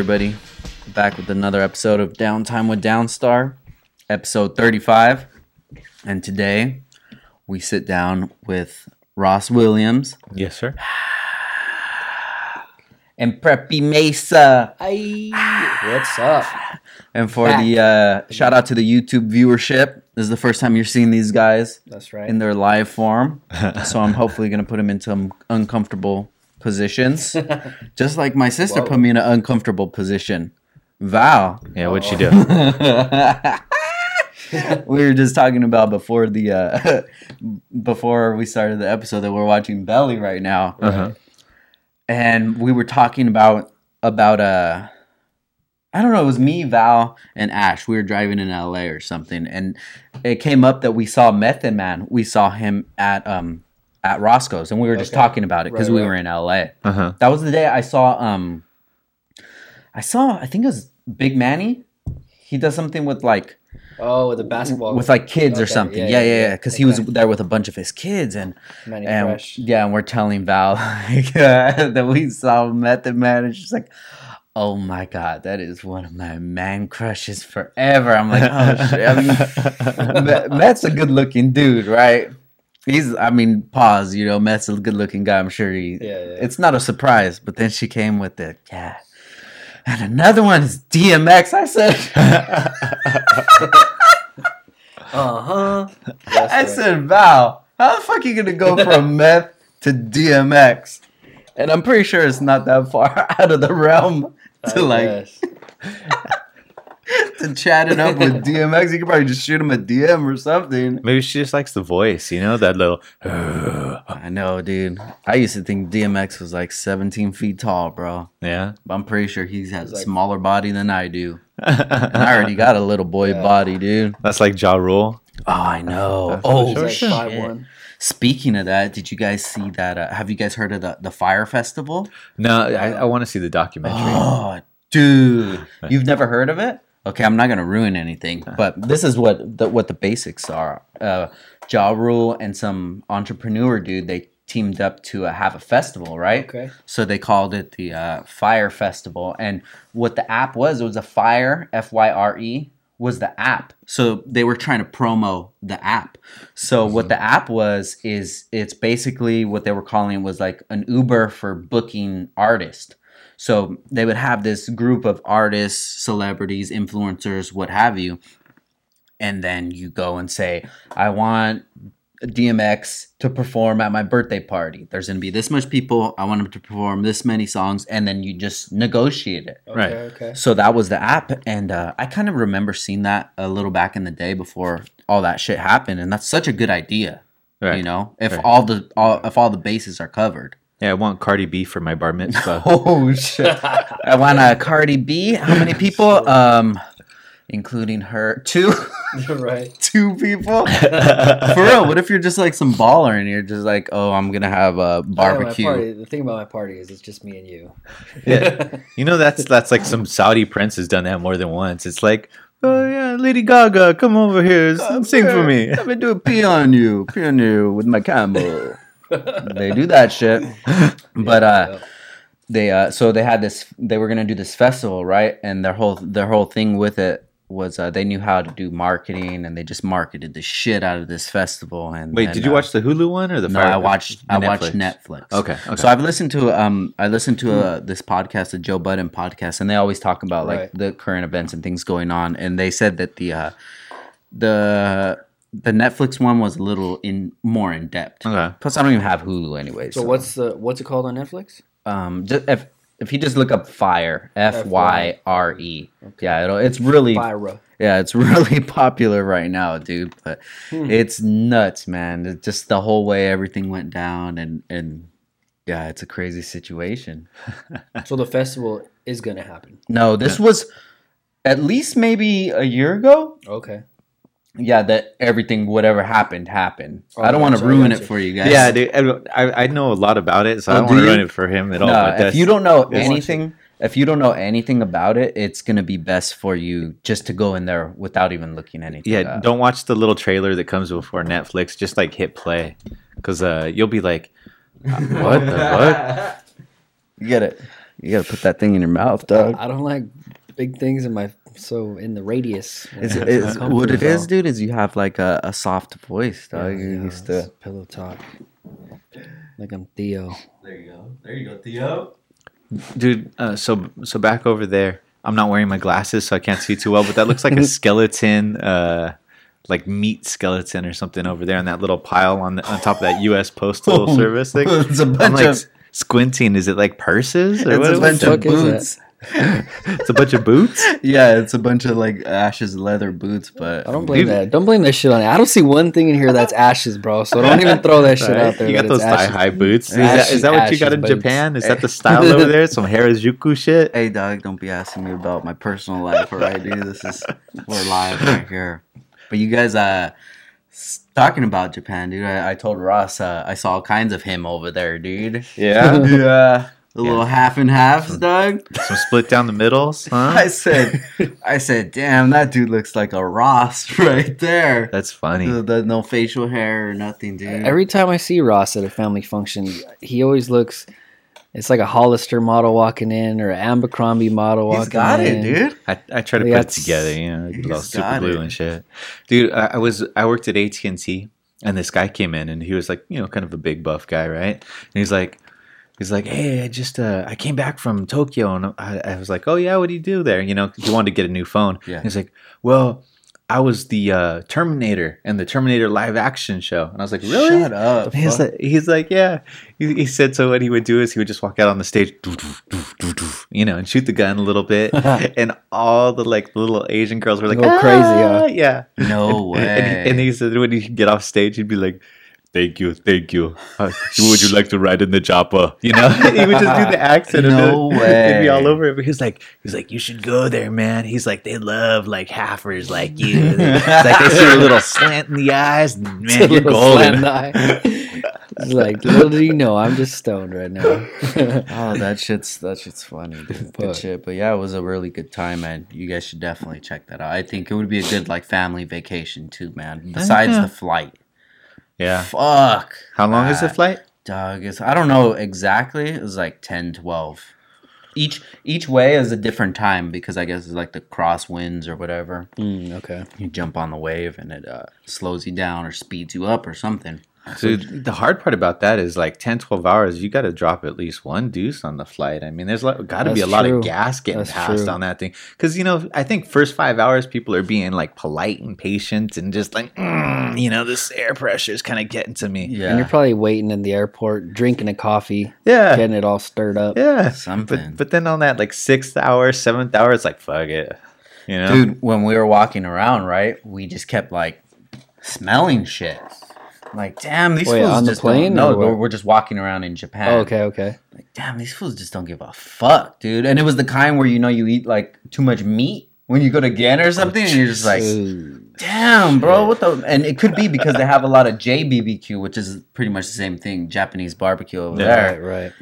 up, everybody? Back with another episode of Downtime with Downstar, episode 35. And today we sit down with Ross Williams Yes, sir. and Preppy Mesa. Hey, what's up? And for the uh, shout out to the YouTube viewership. This is the first time you're seeing these guys That's right. in their live form. so I'm hopefully going to put them into some uncomfortable positions. Just like my sister Whoa. put me in an uncomfortable position. Val. Yeah, what'd she do? we were just talking about before the uh before we started the episode that we're watching Belly right now. Uh-huh. And we were talking about about uh I don't know, it was me, Val, and Ash. We were driving in LA or something, and it came up that we saw Method Man. We saw him at um at Roscoe's, and we were just Okay. talking about it because Right, we right. were in LA. Uh-huh. That was the day I saw um I saw I think it was Big Manny. He does something with like oh, with the basketball. with like kids or something. yeah, Yeah, yeah, yeah, yeah. yeah. Because he was there with a bunch of his kids and Manny and Fresh. yeah, and we're telling Val like, that we saw Method Man, and she's like, "Oh my god, that is one of my man crushes forever." I'm like, "Oh shit!" I mean, Me- Matt's a good looking dude, right? He's, I mean, pause. You know, Matt's a good looking guy. I'm sure he. Yeah, yeah. It's not a surprise, but then she came with it. Yeah. And another one is DMX. I said, Uh huh. I said, Val, how the fuck are you gonna go from meth to DMX? And I'm pretty sure it's not that far out of the realm to like to chat it up with DMX. You could probably just shoot him a DM or something. Maybe she just likes the voice, you know, that little. I know, dude. I used to think DMX was like 17 feet tall, bro. yeah. But I'm pretty sure he has a like- smaller body than I do. And I already got a little boy Yeah. body, dude. That's like Ja Rule. Oh, I know. That's Oh, Sure, like five shit. one. Speaking of that, did you guys see that? Uh, have you guys heard of the, the Fyre Festival? No, I, I want to see the documentary. Oh, dude, you've never heard of it? Okay, I'm not gonna ruin anything, but this is what the, what the basics are. Uh, Ja Rule and some entrepreneur dude they teamed up to uh, have a festival, right? Okay. So they called it the uh, Fyre Festival, and what the app was, it was a Fyre F Y R E was the app. So they were trying to promo the app. So what the app was is it's basically what they were calling was like an Uber for booking artists. So they would have this group of artists, celebrities, influencers, what have you, and then you go and say, "I want DMX to perform at my birthday party. There's going to be this much people. I want him to perform this many songs, and then you just negotiate it. Okay. Right. Okay. So that was the app, and uh, I kind of remember seeing that a little back in the day before all that shit happened, and that's such a good idea. Right. You know, if Right. all the all, if all the bases are covered. Yeah, I want Cardi B for my bar mitzvah. Oh shit! I want a Cardi B. How many people? Um, including her, two, right. two people. For real, what if you're just like some baller and you're just like, oh, I'm gonna have a Yeah, barbecue. party, the thing about my party is it's just me and you. yeah. You know, that's that's like some Saudi prince has done that more than once. It's like, oh yeah, Lady Gaga, come over here, s- sing for me. Let me do a pee on you, pee on you with my camel. They do that shit. But uh, they uh, so they had this. They were gonna do this festival, right? And their whole their whole thing with it was uh, they knew how to do marketing, and they just marketed the shit out of this festival. And Wait, then, did you uh, watch the Hulu one or the? No, Fyre- I watched. I watched Netflix. Okay, okay. So I've listened to um I listened to uh, this podcast, the Joe Budden podcast, and they always talk about like Right. the current events and things going on. And they said that the uh, the the Netflix one was a little in more in depth. Okay. Plus, I don't even have Hulu anyway. So what's the what's it called on Netflix? um just if if you just look up Fyre F Y R E yeah it'll, it's really Fyra. yeah it's really popular right now dude but Hmm. it's nuts man it's just the whole way everything went down and and yeah it's a crazy situation So the festival is gonna happen. no this was at least maybe a year ago Okay. Yeah that everything whatever happened happened Oh, i don't want to ruin it for you guys Yeah, dude, I, I know a lot about it, so I Oh, don't do want to ruin it for him at all. no, but if you don't know that's- anything if you don't know anything about it it's gonna be best for you just to go in there without even looking anything yeah, up. don't watch the little trailer that comes before Netflix. Just like hit play, because uh, you'll be like, "Uh, "What the fuck?" you get it You gotta put that thing in your mouth, dog. I don't like big things in my so in the radius. It's, it's, what it is, dude, is you have like a, a soft voice, Yeah. You're yeah, used to. pillow talk. Like I'm Theo. There you go. There you go, Theo. Dude, uh, so so back over there, I'm not wearing my glasses, so I can't see too well. But that looks like a skeleton, uh, like meat skeleton or something over there on that little pile on the, on top of that U.S. Postal Service thing. It's a I'm bunch like of. squinting. Is it like purses or It's what? a bunch of fuck that? boots. It's a bunch of boots. Yeah, it's a bunch of like Ash's leather boots, but I don't blame Dude. that. Don't blame that shit on it. I don't see one thing in here that's ashes, bro. So don't even throw that shit Right? out there. You got those thigh high boots. Is, Ashes- that, is that what you got in boots. Japan? Is that the style over there? Some Harajuku shit. Hey, dog, don't be asking me about my personal life, all right, dude? This is we're live right here. But you guys, uh, talking about Japan, dude. I, I told Ross uh, I saw all kinds of him over there, dude. Yeah, Yeah, a little half and halves, dog. some split down the middles, huh? I said, I said, damn, that dude looks like a Ross right there. That's funny. The, the- no facial hair or nothing, dude. Every time I see Ross at a family function, he always looks. It's like a Hollister model walking in or an Abercrombie model walking He's got in. it, dude. I, I try to Yeah, put it together, you know, He's a super got glue it. and shit. Dude, I, I was I worked at AT and T, and this guy came in, and he was like, you know, kind of a big buff guy, right? And he's like, he's like, hey, I just uh, I came back from Tokyo, and I, I was like, oh yeah, what do you do there? You know, he wanted to get a new phone. Yeah. He's like, well. I was the uh, Terminator and the Terminator live action show, and I was like, "Really?" Shut up. He's like, he's like, yeah. He, he said so. What he would do is he would just walk out on the stage, you know, and shoot the gun a little bit, and all the like little Asian girls were like, Go crazy, "Ah," huh? yeah. No way. And, he, and he said when he get off stage, he'd be like, "Thank you, thank you. Uh, would you like to ride in the chopper?" You know, he would just do the accent. No and then It'd be all over it. But he's like, he's like, you should go there, man. He's like, they love like halfers like you. It's like they see a little slant in the eyes, and It's man, you're little slant golden. eye. It's like little do you know, I'm just stoned right now. Oh, that shit's that shit's funny, dude. Good shit. But yeah, it was a really good time, man. You guys should definitely check that out. I think it would be a good like family vacation too, man. Besides yeah. the flight. Yeah. Fuck. How long is the flight? Dog is I don't know exactly. It was like 10, 12. Each each way is a different time because I guess it's like the crosswinds or whatever. Mm, okay. You jump on the wave and it uh, slows you down or speeds you up or something. Dude, the hard part about that is like 10, 12 hours, you got to drop at least one deuce on the flight. I mean, there's got to be a That's lot of gas getting That's passed true. on that thing. Because, you know, I think first five hours, people are being like polite and patient and just like, mm, you know, this air pressure is kind of getting to me. Yeah. And you're probably waiting in the airport, drinking a coffee, Yeah. getting it all stirred up. Yeah. Something. But, but then on that like sixth hour, seventh hour, it's like, fuck it. You know? Dude, when we were walking around, right, we just kept like smelling shit. Like, damn, these Wait, fools on the just plane Don't, no, we're, we're just walking around in Japan. Oh, okay, okay. Like, damn, these fools just don't give a fuck, dude. And it was the kind where you know you eat like too much meat when you go to Ghana or something, and you're just like, damn, bro, what the? And it could be because they have a lot of JBBQ, which is pretty much the same thing, Japanese barbecue over Yeah. there. Right, right.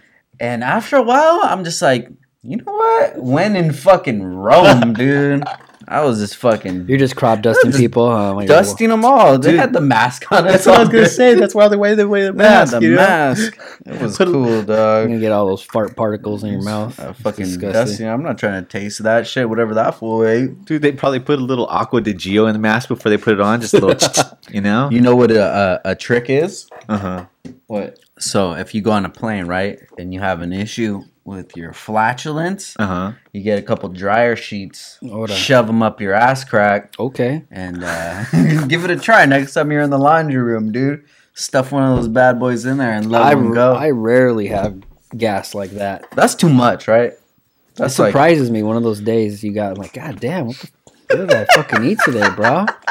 And after a while, I'm just like, you know what? When in fucking Rome, dude. I was just fucking You're just crop dusting just people, huh? When you're- dusting them all. They Dude, had the mask on. That's what I was going to say. That's why the way they wear the They had mask. the you know? mask. It was Put- cool, You're dog. gonna get all those fart particles in your mouth. Uh, fucking Disgusting. dusting. I'm not trying to taste that shit. Whatever that fool ate. Dude, they probably put a little Acqua di Gio in the mask before they put it on. Just a little, you know? You know what a, a, a trick is? Uh huh. What? So if you go on a plane, right, and you have an issue with your flatulence, Uh huh. you get a couple dryer sheets, Hold shove them up your ass crack, Okay. and uh, give it a try next time you're in the laundry room, dude. Stuff one of those bad boys in there and let I, them go. I rarely have gas like that. That's too much, right? That That's like surprises me. One of those days you got like, God damn, what, the, what did I fucking eat today, bro?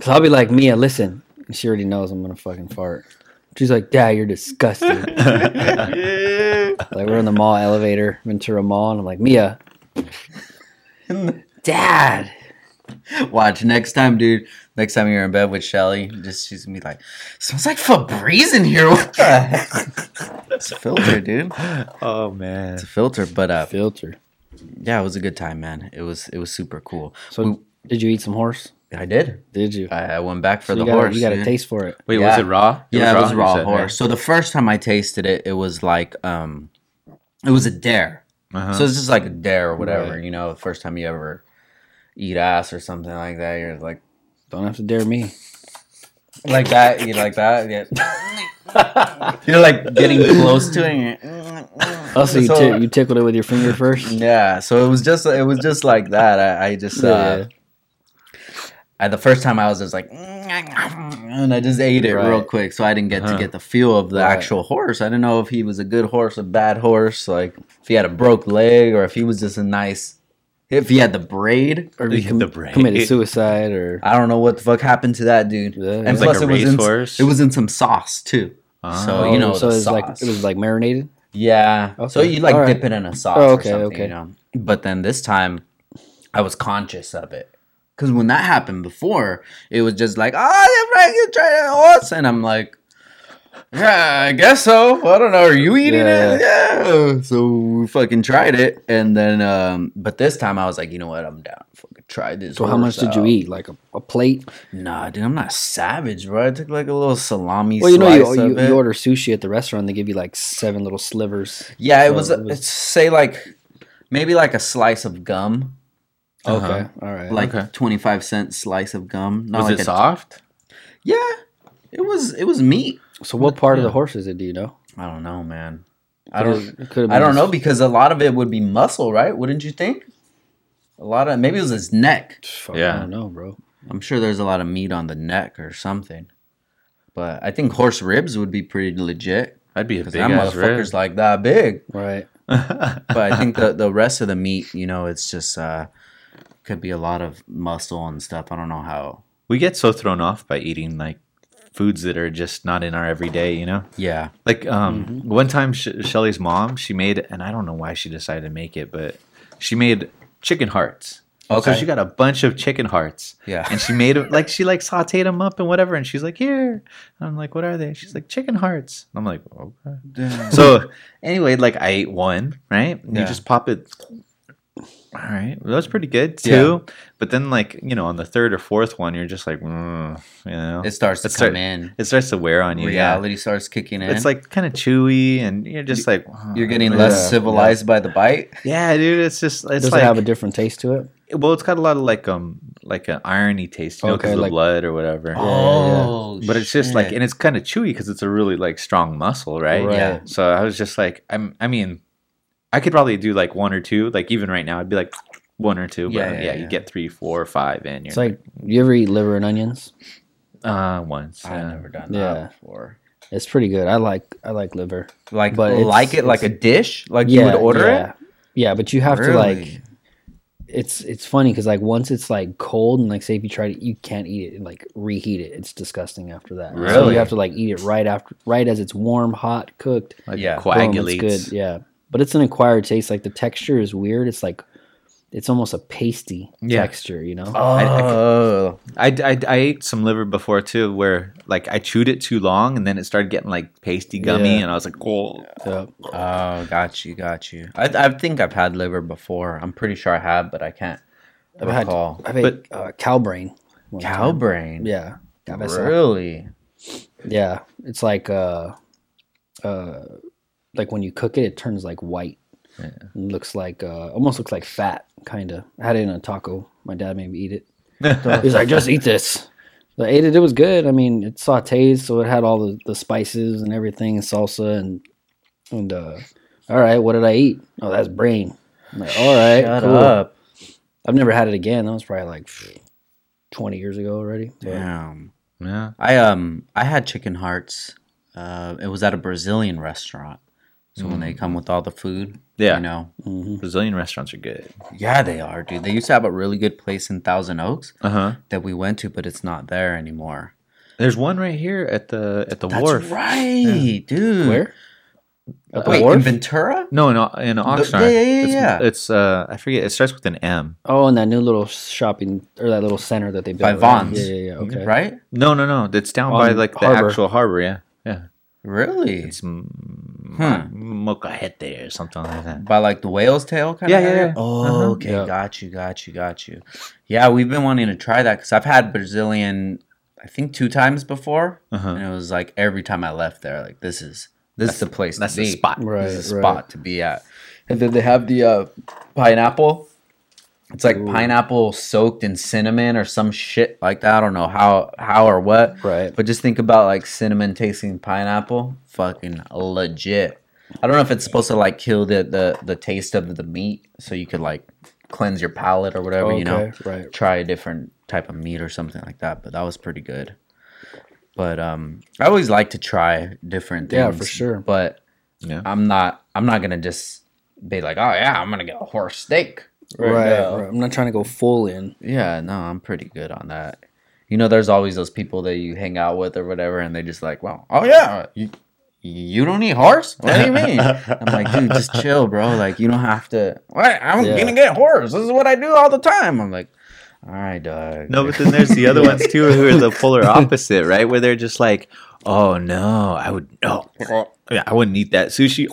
Cause I'll be like, Mia, listen. And she already knows I'm gonna fucking fart. She's like, Dad, you're disgusting. like we're in the mall elevator, Ventura Mall, and I'm like, Mia, Dad. Watch next time, dude. Next time you're in bed with Shelly, just she's gonna be like, "Smells like Febreze in here." What the heck? It's a filter, dude. Oh man. It's a filter, but uh, Filter. yeah, it was a good time, man. It was it was super cool. So We- did you eat some horse? I did. Did you? I, I went back for So the you got horse. You got a taste for it. Wait, Yeah. was it raw? yeah, it was raw horse. yeah. So the first time I tasted it, it was like um, It was a dare. Uh-huh. So it's just like a dare or whatever. Right. You know, the first time you ever eat ass or something like that, you're like Don't have to dare me. like that. You like that? Yeah. you're like getting close to it. Also, you, So- ti- you tickled it with your finger first. Yeah, so it was just it was just like that. I, I just uh, I, the first time I was just like, and I just ate it real quick, so I didn't get Uh-huh. to get the feel of the Right. actual horse. I didn't know if he was a good horse, a bad horse, like if he had a broke leg or if he was just a nice, if he had the braid. Or The com- braid. committed suicide, or I don't know what the fuck happened to that dude. Yeah, and like plus, a it was in racehorse? it was in some sauce too. So Oh, you know so the it's like it was like marinated. Yeah. So you like Alright. dip it in a sauce Oh, or okay, something, okay. you know. But then this time, I was conscious of it because when that happened before, it was just like, oh, yeah, right, you try that horse, and I'm like, yeah, I guess so. I don't know. Are you eating Yeah. it? Yeah. So we fucking tried it, and then, um, but this time I was like, you know what? I'm down. Fucking try this. So how much horse did you eat? Like a, a plate? Nah, dude, I'm not savage, bro. I took like a little salami. Well, you know, you, you, you order sushi at the restaurant, they give you like seven little slivers. Yeah, it So was, it was- It's say like maybe like a slice of gum, Uh-huh. Okay, all right. like Okay. twenty five cent slice of gum. Not was like it a- soft? Yeah, it was. It was meat. so what part of the horse is it? Do you know? I don't know, man. I don't. I don't know because a lot of it would be muscle, right? Wouldn't you think? A lot of maybe it was his neck. Fuck, Yeah. I don't know, bro. I'm sure there's a lot of meat on the neck or something. But I think horse ribs would be pretty legit I'd be a because big that ass rib. like that big. Right. but I think the the rest of the meat, you know, it's just uh could be a lot of muscle and stuff. I don't know how. we get so thrown off by eating like foods that are just not in our everyday, you know? Yeah. Like um, Mm-hmm. one time, Sh- Shelly's mom, she made, and I don't know why she decided to make it, but she made chicken hearts. Okay. So she got a bunch of chicken hearts. Yeah. And she made them like she like sauteed them up and whatever. And she's like, here. And I'm like, what are they? She's like, chicken hearts. And I'm like, okay. So anyway, like I ate one, right? Yeah. You just pop it. All right, well, that was pretty good too. But then, like you know, on the third or fourth one, you're just like, mm, you know, it starts to It come start- in. it starts to wear on you. Yeah, Reality starts kicking in. it's like kind of chewy, and you're just like, oh, you're getting yeah. less civilized by the bite. Yeah, dude, it's just it's Does like it have a different taste to it? well, it's got a lot of like um like an irony taste, you know, Okay, because of like- the blood or whatever. Oh, but it's just like, and it's kind of chewy because it's a really like strong muscle, right? Right. Yeah. So I was just like, I'm, I mean, I could probably do like one or two. Like even right now, I'd be like one or two. But Yeah, yeah, yeah, yeah. you get three, four, or five in. You're It's like you ever eat liver and onions? uh, once. I've yeah. never done Yeah. that before. It's pretty good. I like I like liver. Like, But like it like a dish, like you would order yeah. it. Yeah, but you have to like. It's it's funny because like once it's like cold and like say if you try to you can't eat it and like reheat it it's disgusting after that. So you have to like eat it right after right as it's warm, hot, cooked. Like Yeah. yeah. Boom, coagulates. it's good. Yeah, but it's an acquired taste. Like the texture is weird. It's like it's almost a pasty Yeah. texture. You know. I- I- Oh, I, I, I ate some liver before too, where like I chewed it too long and then it started getting like pasty gummy, Yeah. and I was like, oh, Yeah. oh, got you, got you. I, I think I've had liver before. I'm pretty sure I have, but I can't I've had recall. I've ate uh, cow brain. Cow time. brain. Yeah. Cabeza. Really? Yeah, it's like uh, uh, like when you cook it, it turns like white. Yeah. It looks like uh, almost looks like fat, kind of. I had it in a taco. My dad made me eat it. He's like, just eat this. So I ate it. It was good. I mean, it sautés, so it had all the, the spices and everything, and salsa, and and uh, all right, what did I eat? Oh, that's brain. I'm like, all right, Shut cool. up. I've never had it again. That was probably like twenty years ago already. But Damn. yeah. I um I had chicken hearts. Uh, it was at a Brazilian restaurant. So when they come with all the food, Yeah. you know, mhm. Brazilian restaurants are good. yeah, they are, dude. They used to have a really good place in Thousand Oaks Uh huh. that we went to, but it's not there anymore. There's one right here at the at the That's wharf. right, dude. where? At the Wait, in wharf? Ventura? No, in, O- in Oxnard. yeah, yeah, yeah, It's, yeah. it's uh I forget. It starts with an M. Oh, and that new little shopping or that little center that they built By right? Vons. Yeah, yeah, yeah. Okay. Right? No, no, no. It's down by On like the harbor. actual harbor. Yeah, yeah. Really? It's mm, Hmm. Mocajete or something like that. By like the whale's tail kind Yeah, of yeah, area? yeah. Oh, Uh-huh. okay. Yeah. Got you, got you, got you. Yeah, we've been wanting to try that because I've had Brazilian, I think two times before. Uh-huh. And it was like every time I left there, like, this is. this is the place. That's to the be. spot. Right, This is the right. spot to be at. And then they have the uh, pineapple. It's like Ooh. pineapple soaked in cinnamon or some shit like that. I don't know how how or what. Right. But just think about like cinnamon tasting pineapple. Fucking legit. I don't know if it's supposed to like kill the the, the taste of the meat, so you could like cleanse your palate or whatever. You know, right. try a different type of meat or something like that. But that was pretty good. But um, I always like to try different things. Yeah, for sure. But Yeah. I'm not. I'm not gonna just be like, oh yeah, I'm gonna get a horse steak. Right, now." right. I'm not trying to go full in. Yeah, no, I'm pretty good on that. You know, there's always those people that you hang out with or whatever, and they just like, well, oh yeah, you, you don't eat horse? What do you mean? I'm like, dude, just chill, bro. Like, you don't have to. What? I'm Yeah. gonna get horse. This is what I do all the time. I'm like, all right, dog. No, but then there's the other ones too who are the polar opposite, right? Where they're just like, "Oh no, I would no, yeah, I wouldn't eat that sushi,"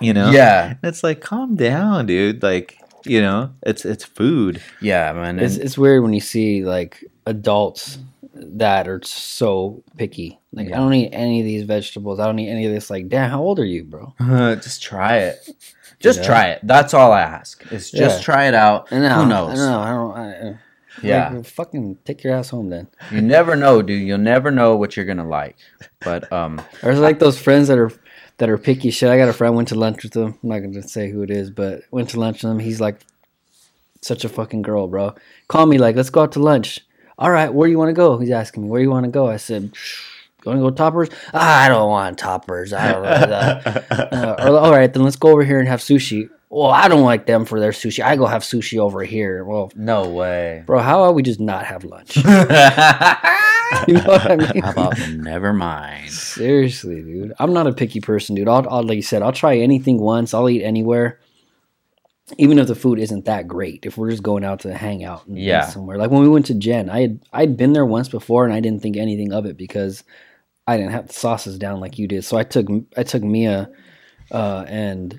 you know? yeah, And it's like, calm down, dude. Like, you know, it's it's food. yeah, man. It's, and- it's weird when you see like adults that are so picky. Like Yeah. I don't eat any of these vegetables. I don't eat any of this. Like, damn, how old are you, bro? just try it. Just Yeah. try it. That's all I ask. Is just Yeah. try it out. I know, Who I knows? know. I don't. I, uh, Yeah. like, fucking take your ass home then. You never know, dude. You'll never know what you're gonna like. But um, Or it's like those friends that are that are picky shit. I got a friend went to lunch with him. I'm not gonna say who it is, but went to lunch with him. He's like such a fucking girl, bro. Call me like, let's go out to lunch. All right, where do you want to go? He's asking me, where do you want to go? I said, want to go toppers? Ah, I don't want toppers. I don't know. Uh, or, all right, then let's go over here and have sushi. Well, I don't like them for their sushi. I go have sushi over here. Well, no way. bro, how about we just not have lunch? you know what I mean? about never mind? Seriously, dude. I'm not a picky person, dude. I'll, I'll like you said, I'll try anything once. I'll eat anywhere, even if the food isn't that great. If we're just going out to hang out, and Yeah. somewhere. Like when we went to Gen, I had I'd been there once before, and I didn't think anything of it because I didn't have the sauces down like you did. So I took I took Mia, uh, and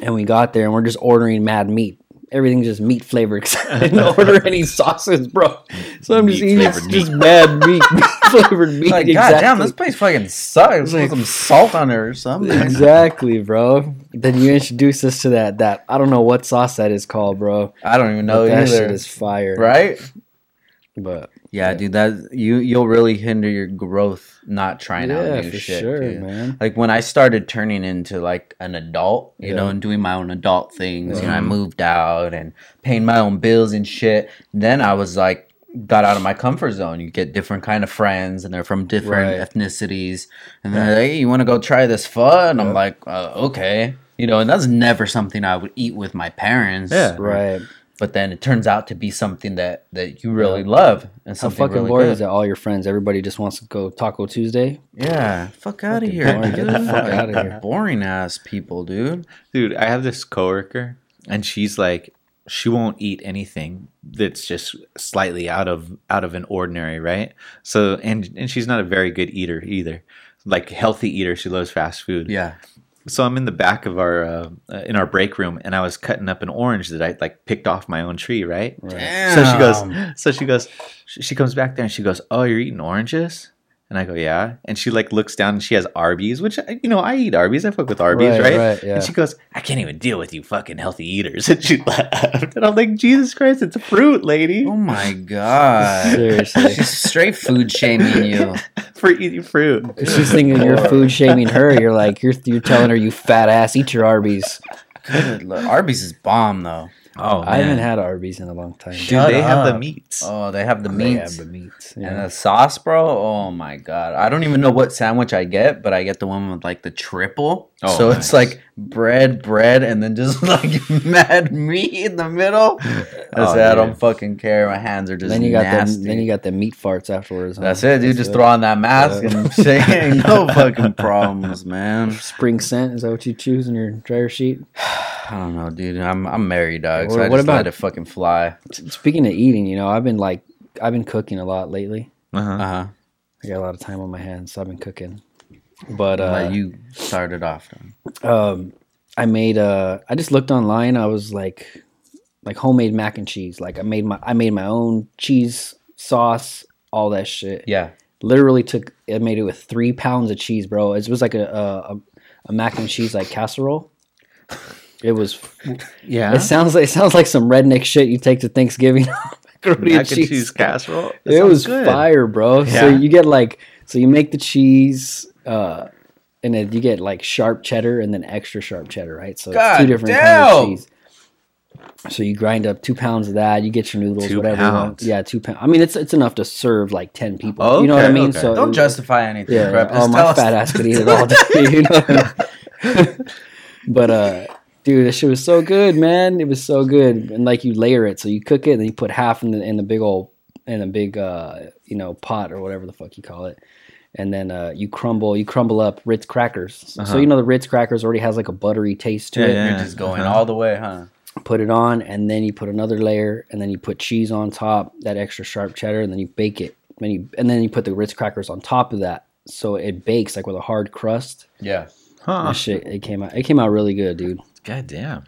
and we got there, and we're just ordering mad meat. Everything's just meat flavored. 'cause I didn't order any sauces, bro. So I'm just Meat eating flavored just mad meat, meat flavored meat. Like, exactly. goddamn, this place fucking sucks. Like- Put some salt on it or something. exactly, bro. Then you introduce us to that that I don't know what sauce that is called, bro. I don't even know But that shit is fire, right? But Yeah, dude. That you you'll really hinder your growth not trying out yeah, new for shit. sure, dude. man. like when I started turning into like an adult, you Yeah. know, and doing my own adult things, you know, I moved out and paying my own bills and shit. Then I was like got out of my comfort zone. You get different kind of friends and they're from different Right. ethnicities. And they're like, hey, you want to go try this pho? And I'm like, uh, okay. You know, and that's never something I would eat with my parents. Yeah. Right. But then it turns out to be something that, that you really love and How something fucking really bored good. is that all your friends, everybody just wants to go Taco Tuesday? Yeah, fuck out of Fucking here, boring. dude. Get the fuck outta here. Boring ass people, dude. Dude, I have this coworker, and she's like, she won't eat anything that's just slightly out of out of an ordinary, right? So, and and she's not a very good eater either. Like healthy eater, she loves fast food. Yeah. So I'm in the back of our uh, uh, in our break room, and I was cutting up an orange that I like picked off my own tree, right? Right. So she goes, so she goes, she, she comes back there and she goes, "Oh, you're eating oranges?" And I go, "Yeah." And she like looks down and she has Arby's, which uh, you know I eat Arby's. I fuck with Arby's, Right, right? right, yeah. And she goes, "I can't even deal with you fucking healthy eaters." And she laughed, and I'm like, "Jesus Christ, it's a fruit, lady, Oh my god. Seriously. She's straight food shaming you. for eating fruit." She's thinking you're food shaming her. You're like you're you're telling her you fat ass eat your Arby's. Good lord. Arby's is bomb though. Oh I haven't had Arby's in a long time. dude, Shut they have the meats. Oh, they have the They meats. have the meats. And the sauce, bro. Oh my god. I don't even know what sandwich I get, but I get the one with like the triple. Oh, so nice. it's like bread, bread, and then just like mad meat in the middle. I Oh, said I don't fucking care. My hands are just then you got nasty. the then you got the meat farts afterwards. huh? That's it, dude. That's Just throw on that mask Yeah. and say no fucking problems, man. spring scent. Is that what you choose in your dryer sheet? I don't know, dude. I'm I'm married, dog. So What- I what just about- let it fucking fly. Speaking of eating, you know, I've been like I've been cooking a lot lately. Uh-huh. Uh huh. I got a lot of time on my hands, so I've been cooking. But uh, you started off. Um, I made uh, I just looked online. I was like, like homemade mac and cheese. Like I made my I made my own cheese sauce, all that shit. Yeah. Literally took it made it with three pounds of cheese, bro. It was like a a, a mac and cheese like casserole. It was. Yeah. It sounds like it sounds like some redneck shit you take to Thanksgiving. Macaroni Mac and cheese casserole. That It was good. fire, bro. So you get like so you make the cheese, uh, and then you get like sharp cheddar and then extra sharp cheddar, right? So it's two different kinds of cheese. So you grind up two pounds of that. You get your noodles, Two whatever. pounds. Yeah, two pounds. I mean, it's it's enough to serve like ten people. Oh, you know what I mean? okay. So Don't it- justify anything, Yeah. bro. oh, my us- fat ass could eat it all day. You know. but uh, dude, this shit was so good, man. It was so good, and like you layer it, so you cook it, and then you put half in the in the big old in a big uh you know pot or whatever the fuck you call it. And then uh, you crumble, you crumble up Ritz crackers. So Uh-huh. you know the Ritz crackers already has like a buttery taste to Yeah, it. yeah. You're just going Uh-huh. all the way, huh? Put it on, and then you put another layer, and then you put cheese on top, that extra sharp cheddar, and then you bake it. And, you, and then you put the Ritz crackers on top of that, so it bakes like with a hard crust. Yeah. Huh. That shit, it came out. It came out really good, dude. God damn.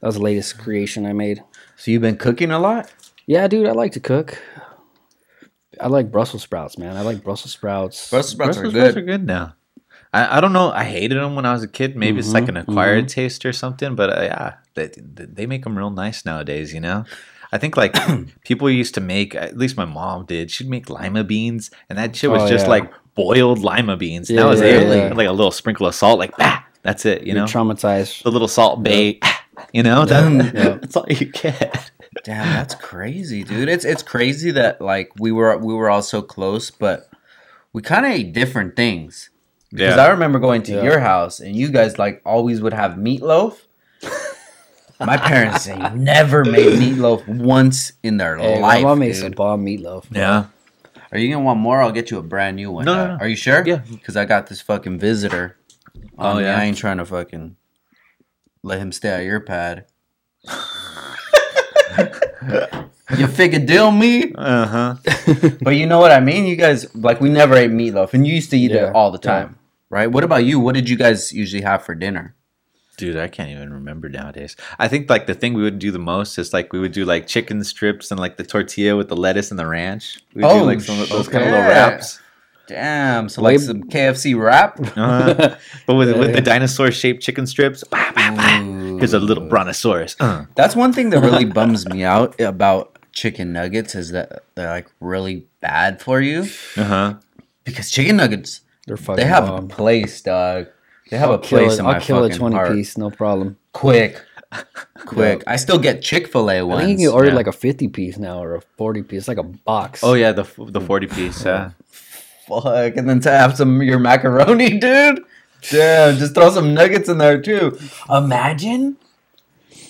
That was the latest creation I made. So you've been cooking a lot? Yeah, dude, I like to cook. I like Brussels sprouts, man. I like Brussels sprouts. Brussels sprouts Brussels are sprouts good. are good now. I, I don't know. I hated them when I was a kid. Maybe it's like an Mhm, acquired taste or something. But uh, yeah, they, they make them real nice nowadays. You know. I think like people used to make. At least my mom did. She'd make lima beans, and that shit was Oh, just yeah. like boiled lima beans. Yeah, that was yeah, it. yeah. Like a little sprinkle of salt. Like bah, that's it. You You're know, traumatized. the little salt bay. You know, Yeah. that, Yeah. that's all you get. Damn, that's crazy, dude. It's it's crazy that like we were we were all so close, but we kind of ate different things. Because I remember going to Yeah. your house and you guys like always would have meatloaf. My parents ain't never made meatloaf once in their Hey, my life. mom made dude. some bomb meatloaf. bro. yeah. Are you gonna want more? I'll get you a brand new one. No, no, Uh, no. Are you sure? Yeah. Because I got this fucking visitor. Oh, Oh yeah. yeah? I ain't trying to fucking let him stay at your pad. you figure deal me? Uh huh. But you know what I mean? You guys like we never ate meatloaf, and you used to eat Yeah, it all the yeah. time, right? What about you? What did you guys usually have for dinner? Dude, I can't even remember nowadays. I think like the thing we would do the most is like we would do like chicken strips and like the tortilla with the lettuce and the ranch. We would do Oh, like some of those kind of little wraps. Damn, so Way- like some KFC wrap. Uh-huh. but with with the dinosaur shaped chicken strips, bah, bah, bah. here's a little brontosaurus. Uh. That's one thing that really bums me out about chicken nuggets is that they're like really bad for you Uh-huh. because chicken nuggets They're fucking they have bomb. a place, dog. They have I'll a place in I'll my kill a fucking 20 heart. piece, no problem. Quick, quick. I still get Chick Fil A I ones. I think you can order yeah. like a 50 piece now or a 40 piece. It's like a box. Oh yeah, the the forty piece. Yeah. Fuck, and then to have some your macaroni, dude. Damn, just throw some nuggets in there too. Imagine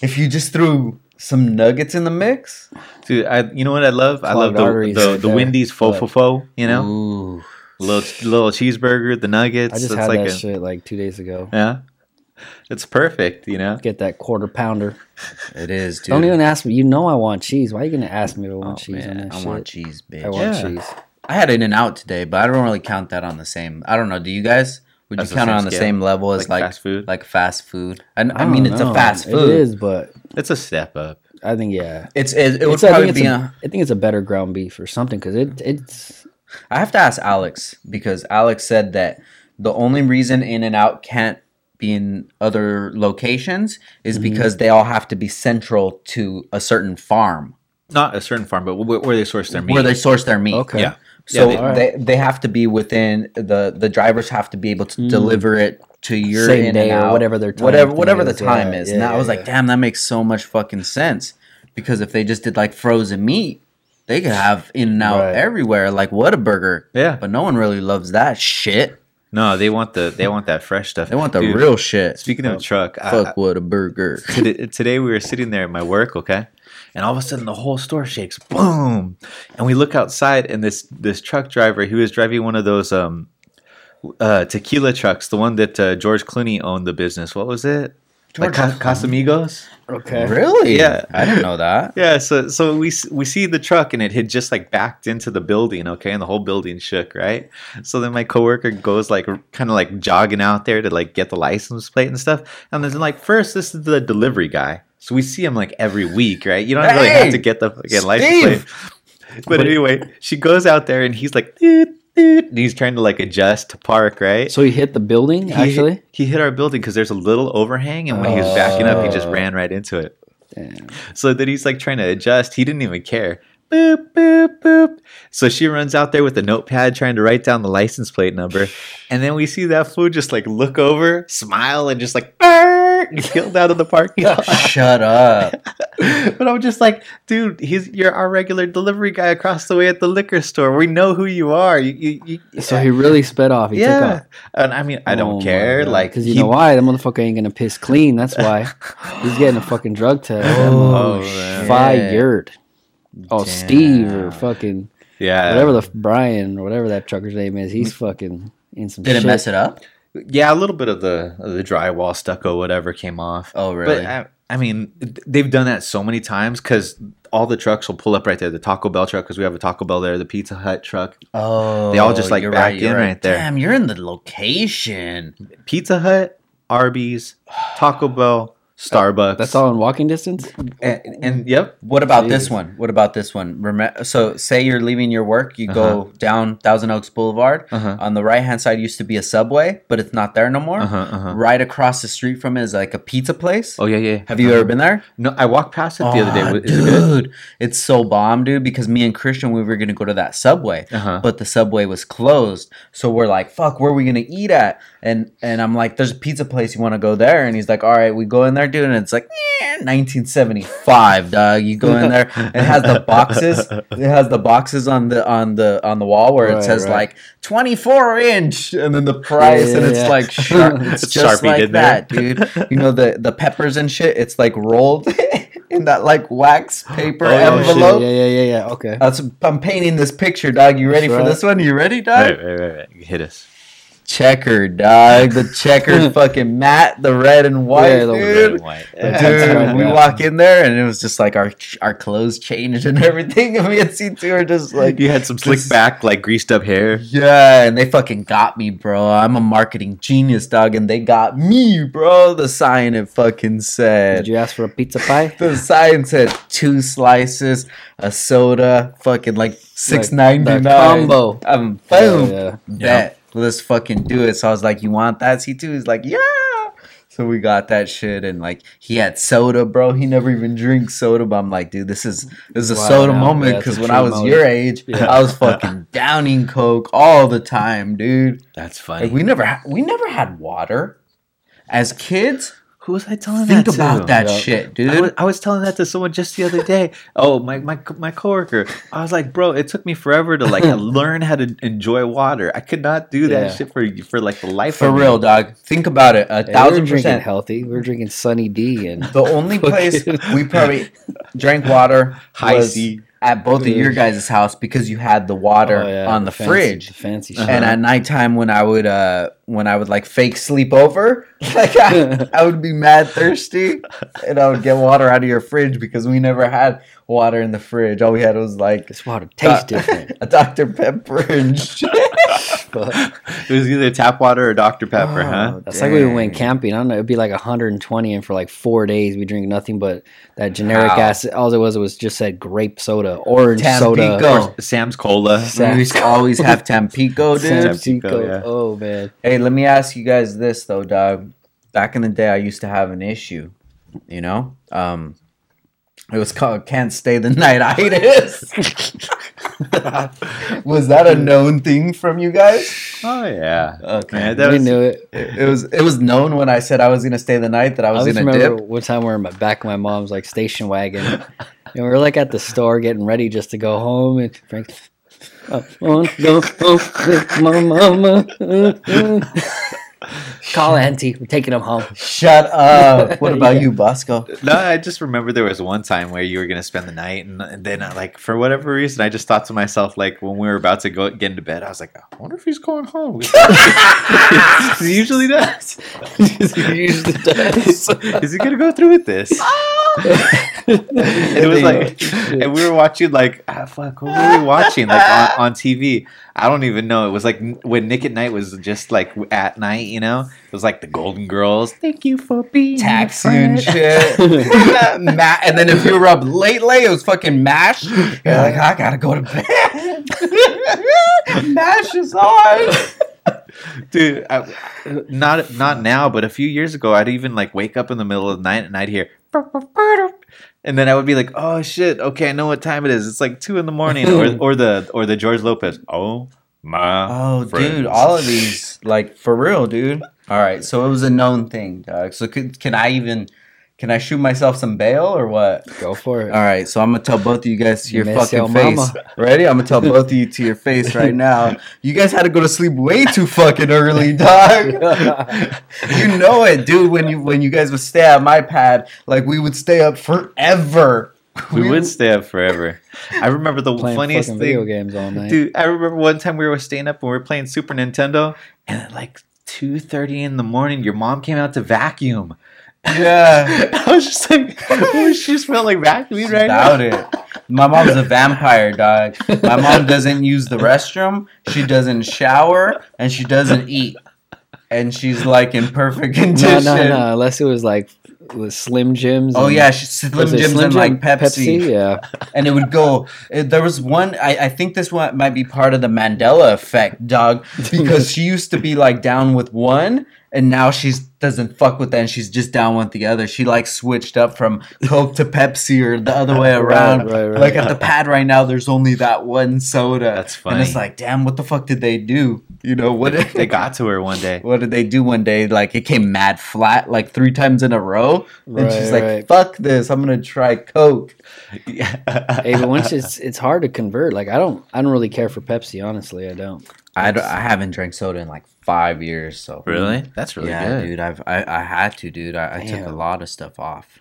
if you just threw some nuggets in the mix. Dude, I you know what I love? I love Clogged the the, the there. Wendy's fo fo fo. You know, Ooh. little little cheeseburger, the nuggets. I just it's had like that a, shit like two days ago. Yeah, it's perfect. You know. Get that quarter pounder. It is, dude. Don't even ask me. You know I want cheese. Why are you gonna ask me if I Oh, want cheese man, I shit? want cheese, bitch. I want Yeah. cheese. I had In and Out today, but I don't really count that on the same. I don't know. Do you guys? Would That's you count it same on the same level as Like like fast food? Like fast food. And I, I mean, don't it's a fast food. It is, but It's a step up. I think yeah. It's it, it would It's- I, probably think it's be. a, A, I think it's a better ground beef or something because it it's I have to ask Alex because Alex said that the only reason In and Out can't be in other locations is Mm-hmm. because they all have to be central to a certain farm Not a certain farm, but where, where they source their meat. where they source their meat. okay. Yeah. So Yeah, they- they, they have to be within the the drivers have to be able to deliver it to your Mm. Same in day and or out, whatever their time whatever thing whatever the is. time Yeah, is. yeah, and I yeah, was like, damn, that makes so much fucking sense. Because if they just did like frozen meat, they could have in and out Right. everywhere, like Whataburger. Yeah. But no one really loves that shit. No, they want the they want that fresh stuff. They want the Dude, real shit. Speaking of truck, I- Fuck Whataburger. today, today we were sitting there at my work, okay, and all of a sudden the whole store shakes, boom, and we look outside, and this this truck driver, he was driving one of those um, uh, tequila trucks, the one that uh, George Clooney owned the business. What was it? Like George Ca- Casamigos? Okay. Really? Yeah. I didn't know that. Yeah, so so we we see the truck and it had just like backed into the building, okay, and the whole building shook, right? So then my coworker goes like kind of like jogging out there to like get the license plate and stuff, and then like first this is the delivery guy, so we see him like every week, right? You don't really have to get the fucking license plate. But anyway, she goes out there and he's like, "Doot, dude. And he's trying to like adjust to park, right? So he hit the building. He Actually, hit, he hit our building because there's a little overhang, and when he was backing up, he just Oh. ran right into it. Damn. So then he's like trying to adjust. He didn't even care. Boop, boop, boop. So she runs out there with a notepad trying to write down the license plate number. And then we see that fool just like look over, smile, and just like Killed out of the parking lot. Shut up. but I'm just like, dude, he's you're our regular delivery guy across the way at the liquor store. We know who you are. You, you, you So he really sped off. He took yeah. off. And I mean, I Oh don't my care. Like, because you he- know why the motherfucker ain't gonna piss clean. That's why he's getting a fucking drug test. Oh, that Oh, fired. Oh, Steve or fucking yeah, whatever the Brian or whatever that trucker's name is. He's fucking in some. Did it shit. mess it up? Yeah, a little bit of the of the drywall stucco, whatever, came off. Oh, really? But I, I mean, they've done that so many times because all the trucks will pull up right there. The Taco Bell truck, because we have a Taco Bell there. The Pizza Hut truck, oh, They all just, like, back you're in right there. Damn, you're in the location. Pizza Hut, Arby's, Taco Bell, Starbucks. That's all in walking distance. And, and yep, What about this one? What about this one? Rem- so, say you're leaving your work, you go down Thousand Oaks Boulevard. uh-huh, On the right hand side used to be a Subway, but it's not there no more. uh-huh, uh-huh. Right across the street from it is like a pizza place. Oh yeah, yeah. Have you Uh-huh. ever been there? No, I walked past it the other day. Aw, Was- Is it good? dude, it's so bomb, dude. Because me and Christian, we were gonna go to that Subway, Uh-huh. but the Subway was closed. So we're like, "Fuck, where are we gonna eat at?" And and I'm like, "There's a pizza place. You want to go there?" And he's like, "All right, we go in there, dude." And it's like, eh, 1975, dog. You go in there. It has the boxes. It has the boxes on the on the on the wall where it says right. like 24 inch, and then the price, Yeah, and it's yeah. like sharp. It's It's just Sharpie like in there. that, dude. You know the the peppers and shit. It's like rolled in that like wax paper Oh, Oh, shit. envelope. Yeah, yeah, yeah, yeah. Okay. That's I'm painting this picture, dog. You ready That's for right. this one? You ready, dog? Right, right, right, right. Hit us. Checker, dog. The checkered fucking mat, the red and white, Yeah, the Red dude. and white. Dude, we walk in there and it was just like our our clothes changed and everything, and me and C two are just like, you had some slick this- back, like greased up hair. yeah, and they fucking got me, bro. I'm a marketing genius, dog, and they got me, bro. The sign it fucking said. Did you ask for a pizza pie? The sign said two slices, a soda, fucking like six ninety nine the combo. Um, boom. Yeah, Bet. Let's fucking do it. So I was like, "You want that?" C two He's like, "Yeah." So we got that shit, and like he had soda, bro. He never even drinks soda, but I'm like, dude, this is this is a Wow, soda yeah, moment because a when I was moment. your age, Yeah. I was fucking downing coke all the time, dude. That's funny. Like we never ha- we never had water as kids. Who was I telling Think that to? Think about that Yeah. shit, dude. I was, I was telling that to someone just the other day. Oh, my, my my coworker. I was like, bro, it took me forever to like learn how to enjoy water. I could not do that Yeah. shit for for like the life For of me. For real, dog. Think about it. A Yeah, we were thousand drinking percent. healthy. We're drinking Sunny D and The only place we probably drank water High was C. at both of your guys' house because you had the water Oh, yeah, on the, fancy- fridge. the fancy shit. And at nighttime when I would uh when I would like fake sleep over, like I, I would be mad thirsty and I would get water out of your fridge because we never had water in the fridge. All we had was like This water tastes different. a Dr. Pepper and shit. It was either tap water or Dr Pepper, huh? Oh, That's like we went camping. I don't know. It'd be like 120, and for like four days, we drink nothing but that generic Wow. ass. All it was, it was just said grape soda, orange soda. Tampico. Sam's Cola. Sam- we always have Tampico, dude. Tampico, yeah. Oh man, Hey, let me ask you guys this though, dog. Back in the day, I used to have an issue. You know, um, it was called "Can't Stay the Night" I hate itis. was that a known thing from you guys? Oh yeah. Okay. Man, that we was, knew it. It, it was it was known when I said I was gonna stay the night that I I was just gonna remember dip. one time we were in my back of my mom's like station wagon, and we were like at the store getting ready just to go home, and Frank. I wanna go home with my mama. Call auntie. We're taking him home. Shut up. What about Yeah. you, Bosco? No, I just remember there was one time where you were gonna spend the night, and, and then uh, like for whatever reason, I just thought to myself like when we were about to go get into bed, I was like, I wonder if he's going home. he usually does. he usually does. Is he gonna go through with this? it was like, and we were watching like, ah, fuck, what were we watching like on, on TV? I don't even know. It was like when Nick at Night was just like at night, you know. It was like the Golden Girls. Thank you for being taxi and shit. Ma- and then if you were up late, late, it was fucking mash. You're like, I gotta go to bed. mash is on. dude. I, not not now, but a few years ago, I'd even like wake up in the middle of the night and I'd hear, and then I would be like, oh shit, okay, I know what time it is. It's like two in the morning, or or the or the George Lopez. Oh my. Oh, friends. dude, all of these, like for real, dude. All right, so it was a known thing, dog. So could, can I even, can I shoot myself some bail or what? Go for it. All right, so I'm gonna tell both of you guys to your miss fucking your face. mama. Ready? I'm gonna tell both of you to your face right now. You guys had to go to sleep way too fucking early, dog. you know it, dude. When you when you guys would stay at my pad, like we would stay up forever. We would stay up forever. I remember the funniest thing. video games all night. Dude, I remember one time we were staying up and we were playing Super Nintendo, and like two thirty in the morning, your mom came out to vacuum. Yeah. I was just like, oh, she just felt like vacuuming right About now. it. My mom's a vampire, dog. My mom doesn't use the restroom. She doesn't shower, and she doesn't eat. And she's like in perfect condition. no, no, no. Unless it was like with Slim Jims. Oh and- yeah, Slim Jims Slim and like Jim? Pepsi. Yeah. and it would go. It, there was one. I, I think this one might be part of the Mandela effect, dog, because she used to be like down with one, and now she's doesn't fuck with that, and she's just down with the other. She like switched up from Coke to Pepsi or the other way around. right, right. Like at the pad right now, there's only that one soda. That's funny And it's like, damn, what the fuck did they do? You know what? Did, They got to her one day. What did they do one day? Like it came mad flat, like three times in a row, and she's like, right. "Fuck this! I'm gonna try Coke." Hey, but once it's it's hard to convert. Like I don't I don't really care for Pepsi. Honestly, I don't. I, d- I haven't drank soda in like five years, so really? That's really yeah, good. dude. I've I, I had to, dude. I, I took a lot of stuff off.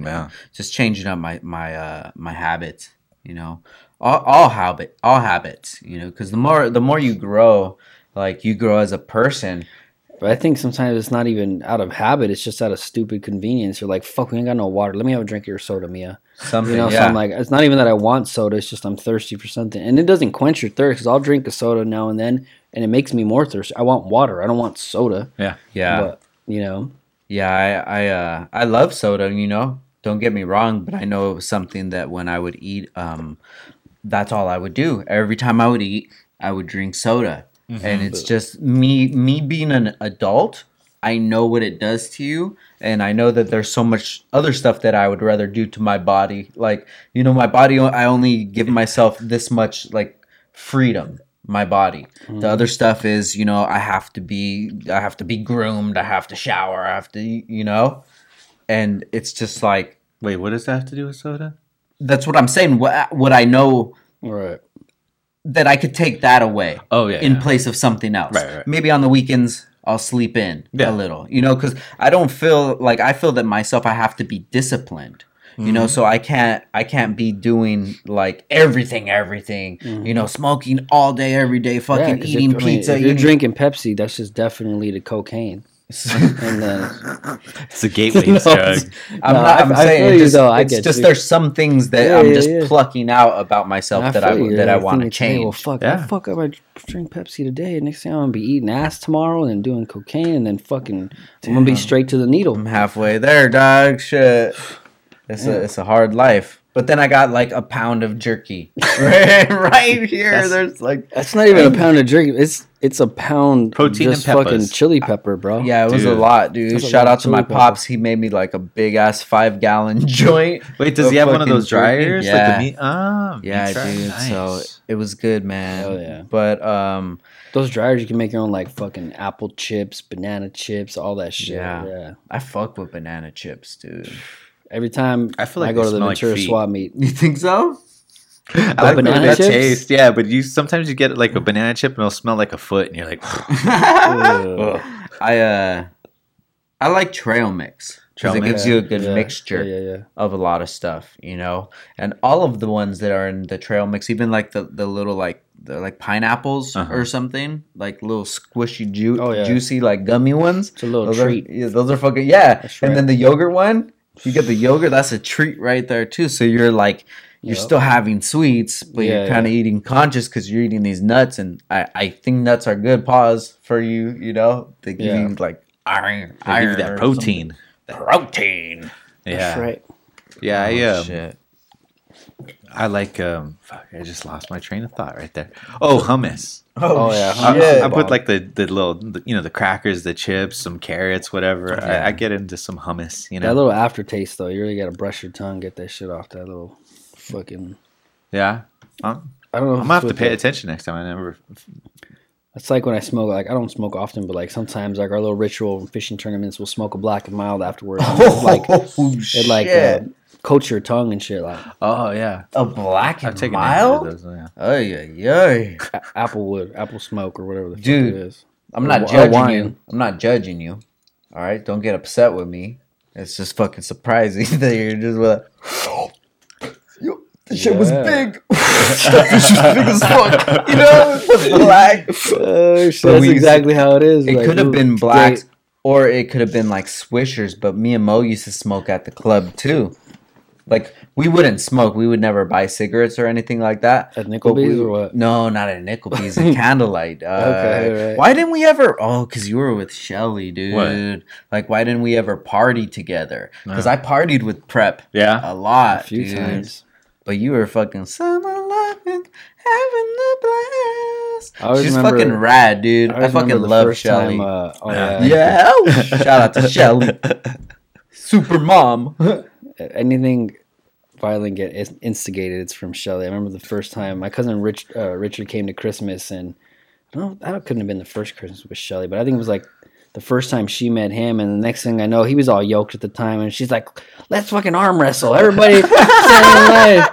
Yeah. Just changing up my my uh my habits, you know, all, all habit all habits, you know, because the more the more you grow, like you grow as a person. But I think sometimes it's not even out of habit. It's just out of stupid convenience. You're like, fuck, we ain't got no water. Let me have a drink of your soda, Mia. Something, You know, so. I'm like, it's not even that I want soda. It's just I'm thirsty for something, and it doesn't quench your thirst. Because I'll drink a soda now and then, and it makes me more thirsty. I want water. I don't want soda. Yeah. yeah, But you know, Yeah, I I uh I love soda, you know. Don't get me wrong, but I know it was something that when I would eat, um, that's all I would do. Every time I would eat, I would drink soda, and it's just me me being an adult. I know what it does to you, and I know that there's so much other stuff that I would rather do to my body. Like you know, my body. I only give myself this much like freedom. My body. The mm. other stuff is, you know, I have to be, I have to be groomed. I have to shower. I have to, you know, and it's just like Wait, what does that have to do with soda? that's what I'm saying. What what I know right? that I could take that away Oh yeah. in place of something else. Right, right. Maybe on the weekends I'll sleep in Yeah. a little, you know, because I don't feel like I feel that myself. I have to be disciplined, you Mm-hmm. know, so I can't I can't be doing like everything, everything, you know, smoking all day, every day, fucking Mm-hmm. Yeah, eating if, I mean, pizza. if you're eating- drinking Pepsi, that's just definitely the cocaine. and then uh, It's a gateway No, drug. I'm No, not. I- I'm I saying just, though. It's just you. there's some things that Yeah, I'm yeah, just yeah. plucking out about myself that I feel you, that I want to think it's, hey, change. well, fuck, yeah. fuck up. I drink Pepsi today. Next thing I'm gonna be eating ass tomorrow, and doing cocaine, and then fucking I'm gonna be straight to the needle. I'm halfway there, dog. Shit, it's a it's a hard life. But then I got like a pound of jerky right, right here. That's- There's like That's not even a pound of jerky. It's it's a pound Protein just and fucking chili pepper, bro. yeah, it was a lot, dude. A Shout lot out to my chili pepper. pops. He made me like a big ass five gallon joint. Wait, does he have one of fucking those jerky. dryers? Yeah. Like the meat? Ah, yeah, meat dryer. dude. So it was good, man. Hell yeah. But um, Those dryers you can make your own like fucking apple chips, banana chips, all that shit. Yeah. Yeah. I fuck with banana chips, dude. Every time I feel like I go to the smell like Ventura swap meet, You think so? I like banana chips? taste. Yeah, but you sometimes you get like a banana chip and it'll smell like a foot, and you're like, I uh, I like trail mix because it gives you a good Yeah, mixture Yeah, yeah, of a lot of stuff, you know. And all of the ones that are in the trail mix, even like the the little like they're like pineapples Uh-huh. or something, like little squishy, ju- Oh, juicy, like gummy ones. It's a little Those treat. Are, yeah, those are fucking yeah. And then the yogurt one, you get the yogurt. That's a treat right there too. So you're like, you're Yep. still having sweets, but Yeah, you're kind of eating conscious because you're eating these nuts. And I, I think nuts are good. Pause for you. You know, they give Yeah. you like iron, They give iron you that protein. something. Protein. Yeah, That's right. yeah. I Oh, um, shit. I like um. Fuck, I just lost my train of thought right there. Oh, hummus. Oh, yeah, I. I put like the the little, the, you know, the crackers, the chips, some carrots, whatever. Yeah. I, I get into some hummus. You know. That little aftertaste though, you really gotta brush your tongue, get that shit off that little fucking. yeah. I'm, I don't know. I'm gonna have to pay the- attention next time. I never. It's like when I smoke. Like I don't smoke often, but like sometimes, like our little ritual fishing tournaments, we'll smoke a black and mild afterwards. like oh, it, like uh, coats your tongue and shit. Like Oh yeah. a black I've and mild. those. Yeah. Oh yeah, yeah. applewood, apple smoke, or whatever the fuck Dude. it is. I'm Or not judging wine. you. I'm not judging you. All right, don't get upset with me. It's just fucking surprising that you're just like, yo, this shit was big. this shit was big as fuck. You know, it was black. Oh shit! That's we exactly how it is. It like, could have been they- blacks, or it could have been like swishers. But me and Mo used to smoke at the club too. Like we wouldn't smoke. We would never buy cigarettes or anything like that. At But we- Nickelbees or what? No, not at Nickelbees. at Candlelight. Uh, Okay, right. Why didn't we ever? Oh, because you were with Shelly, dude. What? Like, why didn't we ever party together? Because No. I partied with Prep Yeah. a lot, A few dude. times. But you were fucking summer loving, having the blast. I always She's remember- fucking rad, dude. I, always fucking the love first Shelly. time, uh, oh Yeah. yeah. yeah, shout out to Shelly, super mom. Anything violent get instigated, it's from Shelly. I remember the first time my cousin Rich uh, Richard came to Christmas, and I don't that couldn't have been the first Christmas with Shelly, but I think it was like the first time she met him, and the next thing I know, he was all yoked at the time, and she's like, "Let's fucking arm wrestle, everybody!" line."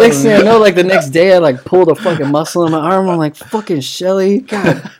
next thing I know, like the next day, I like pulled a fucking muscle in my arm. I'm like, "Fucking Shelly, God,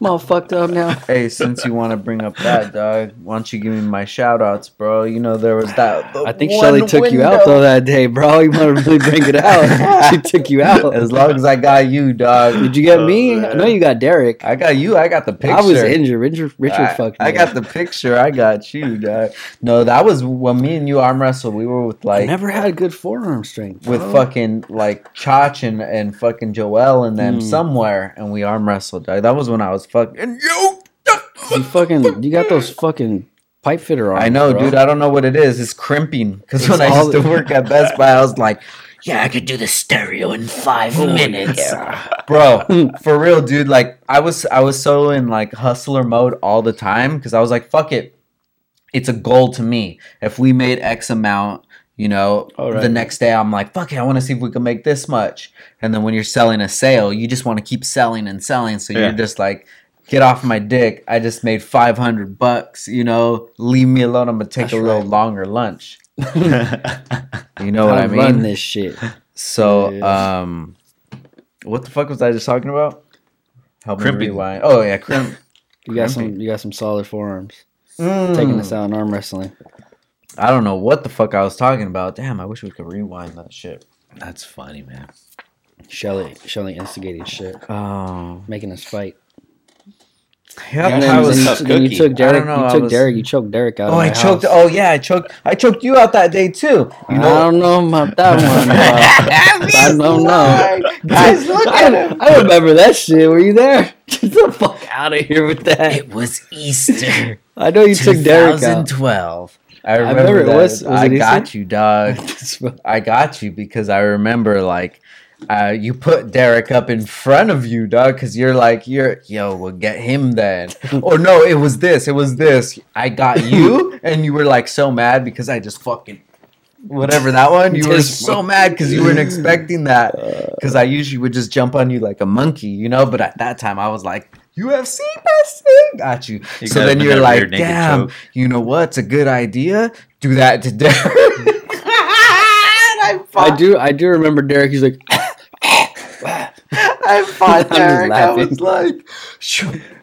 I'm all fucked up now." Hey, since you want to bring up that, dog, why don't you give me my shout outs, bro? You know, there was that. I think one Shelly took you out though that day, bro. You want to really bring it out? she took you out. As long as I got you, dog. Did you get me? Oh, I know you got Derek. I got you. I got the picture. I was injured. Richard, Richard I, fucked me. I got the picture. I got you, dog. No, that was when me and you arm wrestled. We were with I like never had good forearm strength. with bro. fucking like Chach and, and fucking Joel and them Mm. somewhere, and we arm wrestled. Dog. That was when I was fucking yo. You fucking, you got those fucking pipe fitter arms. I know, bro. dude. I don't know what it is. It's crimping. Because when I used to work at Best Buy, I was like, yeah, I could do the stereo in five minutes, yeah. bro. For real, dude. Like I was, I was so in like hustler mode all the time because I was like, fuck it. It's a goal to me. If we made X amount, you know, All right. the next day I'm like, fuck it, I want to see if we can make this much. And then when you're selling a sale, you just want to keep selling and selling. So Yeah. you're just like, get off my dick. I just made 500 bucks, you know, leave me alone. I'm going to take That's a little longer lunch. You know what I I run mean? this shit. So, Yeah. um, what the fuck was I just talking about? Help me Crimping. rewind. Oh, yeah, crimp. You got some, you got some solid forearms. Mm. Taking us out in arm wrestling. I don't know what the fuck I was talking about. Damn, I wish we could rewind that shit. That's funny, man. Shelly, Shelly instigated shit, Oh, making us fight. Yeah, And I then, was. then, tough you, then you took Derek. I don't know, you I took was- Derek. You choked Derek out. Oh, of I choked. house. Oh, yeah, I choked. I choked you out that day too. You I don't know about that one. bro. I don't know. Guys, look at I, him. I remember that shit. Were you there? Get the fuck out of here with that. It was Easter. I know you took Derek out. 2012. I remember remember, it that. was- was I it got Easter? you, dog. I got you because I remember like uh, you put Derek up in front of you, dog, because you're like you're yo, we'll get him then. or no, it was this, it was this. I got you, and you were like so mad because I just fucking whatever that one. You were so mad because you weren't expecting that. Because I usually would just jump on you like a monkey, you know. But at that time, I was like. UFC best thing, got you. You so then you're like, damn, choke. you know what's a good idea? Do that to Derek. I I do. I do remember Derek. He's like, I I fought I'm just Derek. I was like,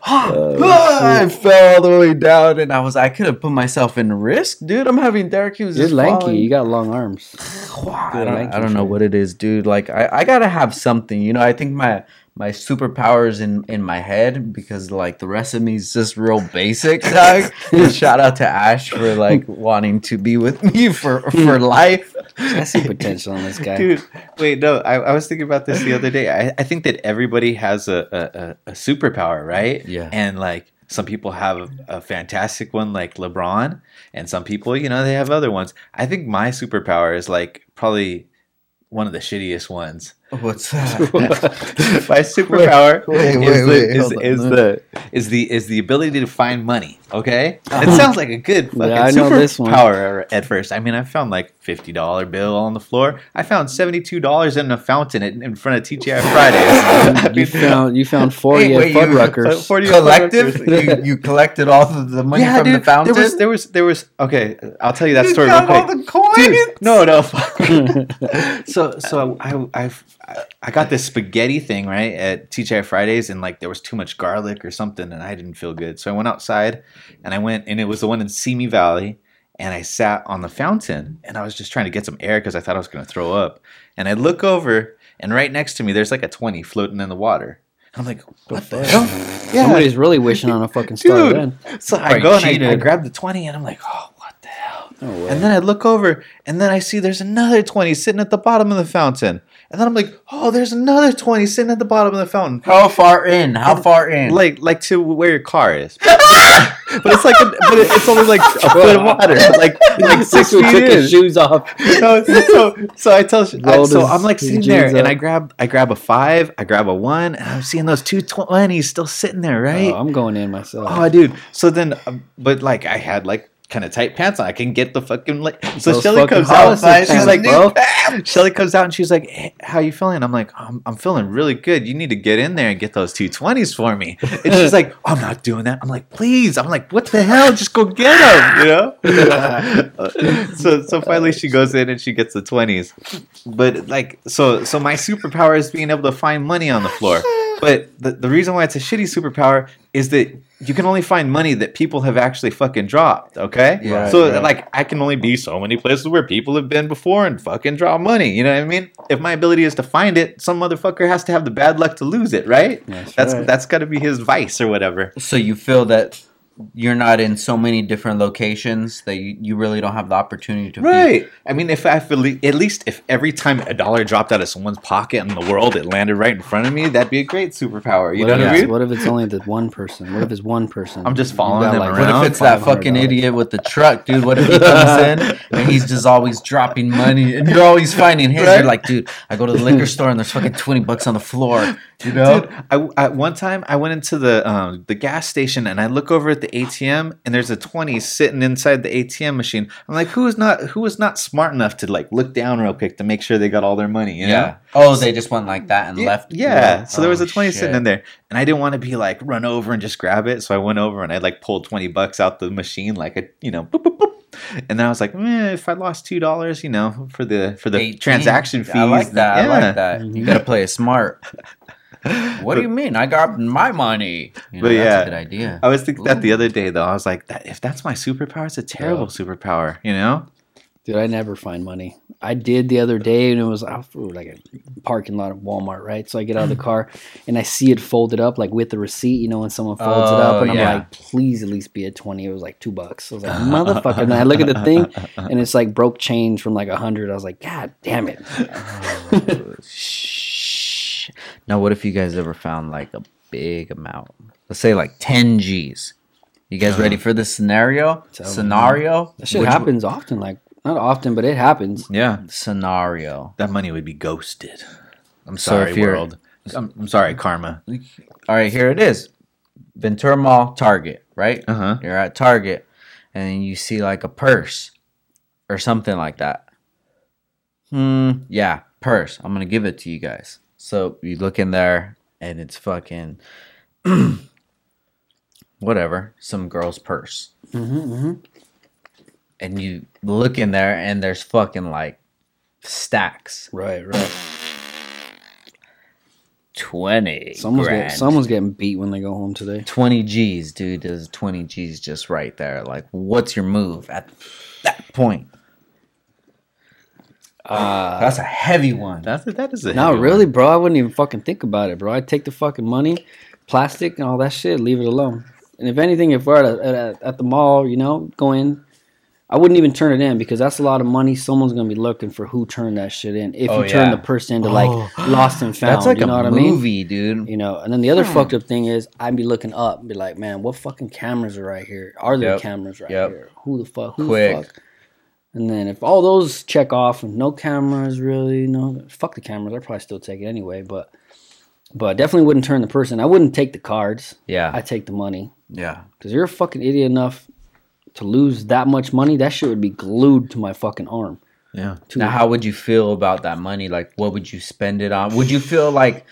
I uh, fell all the way down, and I was I could have put myself in risk, dude. I'm having Derek. He was You're just lanky. falling. You got long arms. I don't, I don't know what it is, dude. Like I, I gotta have something. You know, I think my my superpowers in in my head because like the rest of me is just real basic. Dog. And shout out to Ash for like wanting to be with me for for life. I see potential in this guy. Dude, wait, no, I, I was thinking about this the other day. I, I think that everybody has a, a, a, a superpower, right? Yeah. And like some people have a fantastic one like LeBron, and some people, you know, they have other ones. I think my superpower is like probably one of the shittiest ones. What's that? my superpower wait, is, wait, the, is, is the is the is the ability to find money. Okay, uh-huh. it sounds like a good fucking Yeah, I know this one. superpower at first. I mean, I found like fifty dollar bill on the floor. I found seventy two dollars in a fountain in, in front of TGI Fridays. you found you found forty Hey, at wait, you- Fuddruckers. 40 Collective? You, you collected all of the money yeah, from dude. the fountain. There was there was there was okay. I'll tell you that You story real got all quick. the coins. Dude, no, no. fuck. so so I I I got this spaghetti thing right at TGI Fridays, and like there was too much garlic or something, and I didn't feel good. So I went outside, and I went, and it was the one in Simi Valley, and I sat on the fountain, and I was just trying to get some air because I thought I was gonna throw up, and I look over, and right next to me there's like a twenty floating in the water. I'm like, what the hell? Yeah, Somebody's really wishing on a fucking star Dude. then. so I go and I, I grab the 20 and I'm like, oh, what the hell? No. And then I look over and then I see there's another 20 sitting at the bottom of the fountain. And then I'm like, oh, there's another 20 sitting at the bottom of the fountain. How far in? How far in? Like like to where your car is. but it's like a, but it's only like a foot of water. Like like six feet took his in. shoes off. No, so so I tell I, so I'm like sitting there and. I grab I grab a five, I grab a one, and I'm seeing those two twenties still sitting there, right? Oh, I'm going in myself. Oh, dude. So then, um, but like, I had like kind of tight pants on. I can get the fucking like. So Those Shelly comes out. Hollister She's like, bro. Shelly comes out and she's like, hey, "How you feeling?" I'm like, I'm, "I'm feeling really good. You need to get in there and get those two twenties for me." And she's like, oh, "I'm not doing that." I'm like, "Please." I'm like, "What the hell? Just go get them," you know. so so finally she goes in and she gets the twenties. But like, so so my superpower is being able to find money on the floor. But the, the reason why it's a shitty superpower is that you can only find money that people have actually fucking dropped. Okay, Yeah, so right. like I can only be so many places where people have been before and fucking drop money. You know what I mean? If my ability is to find it, some motherfucker has to have the bad luck to lose it, right? That's that's right. that's got to be his vice or whatever. so you feel that you're not in so many different locations that you, you really don't have the opportunity to be Right. I mean, if I feel at least if every time a dollar dropped out of someone's pocket in the world, it landed right in front of me, that'd be a great superpower. You what, know what I mean? what if it's only the one person? What if it's one person? I'm just following got, them like, What if it's that fucking idiot with the truck, dude? What if he comes in and he's just always dropping money and you're always finding his? Right? You're like, dude, I go to the liquor store and there's fucking 20 bucks on the floor. You know? Dude, I, at one time I went into the um, the gas station and I look over at the ATM and there's a twenty sitting inside the ATM machine. I'm like, who is not who is not smart enough to like look down real quick to make sure they got all their money? You know? yeah. Oh, they just went like that and Yeah, left. yeah. So there was Oh, a twenty sitting in there, and I didn't want to be like run over and just grab it. So I went over and I like pulled twenty bucks out the machine, like a you know, boop, boop, boop. and then I was like, eh, if I lost two dollars, you know, for the for the 18. transaction fees, I like that. I like that. You gotta play it smart. What do you mean? I got my money. You know, But that's yeah, a good idea. I was thinking that the other day though. I was like, that, if that's my superpower, it's a terrible superpower, you know? Dude, I never find money. I did the other day, and it was out for like a parking lot of Walmart, right? So I get out of the car, and I see it folded up, like with the receipt. You know, when someone folds it up, Oh, and I'm like, "Please, at least be a 20. It was like two bucks. I was like, "Motherfucker!" And then I look at the thing, and it's like broke change from like a hundred. I was like, "God damn it!" Oh, Shh. Now, what if you guys ever found like a big amount? Let's say like 10 G's. You guys ready for this scenario? Tell me. Scenario? That shit Which- happens often. Like not often, but it happens. Yeah, Scenario. that money would be ghosted. I'm sorry, if you're- world. I'm, I'm sorry, karma. All right, here it is. Ventura Mall, Target, right? Uh huh. You're at Target and you see like a purse or something like that. Hmm, yeah, purse. I'm going to give it to you guys. So you look in there and it's fucking whatever, some girl's purse. Mm-hmm, mm-hmm. And you look in there and there's fucking like stacks. Right, right. 20 Someone's grand. get, someone's getting beat when they go home today. 20 G's, dude. There's 20 G's just right there. Like, what's your move at that point? Uh, That's a heavy one. That's that is a no, really, one. bro. I wouldn't even fucking think about it, bro. I'd take the fucking money, plastic, and all that shit. Leave it alone. And if anything, if we're at, a, at, at the mall, you know, go in. I wouldn't even turn it in because that's a lot of money. Someone's gonna be looking for who turned that shit in. If Oh, you turn yeah. the person into like lost and found, That's like you a know what I mean? movie, dude. You know, and then the other fucked up thing is I'd be looking up and be like, man, what fucking cameras are right here? Are there Yep. cameras right Yep. here? Who the fuck? Who Quick. the fuck? And then if all those check off and no cameras really, no fuck the cameras, I'd probably still take it anyway, but but definitely wouldn't turn the person. I wouldn't take the cards. Yeah. I take the money. yeah. Because you're a fucking idiot enough to lose that much money, that shit would be glued to my fucking arm. Yeah. To Now, how would you feel about that money? Like, what would you spend it on? Would you feel like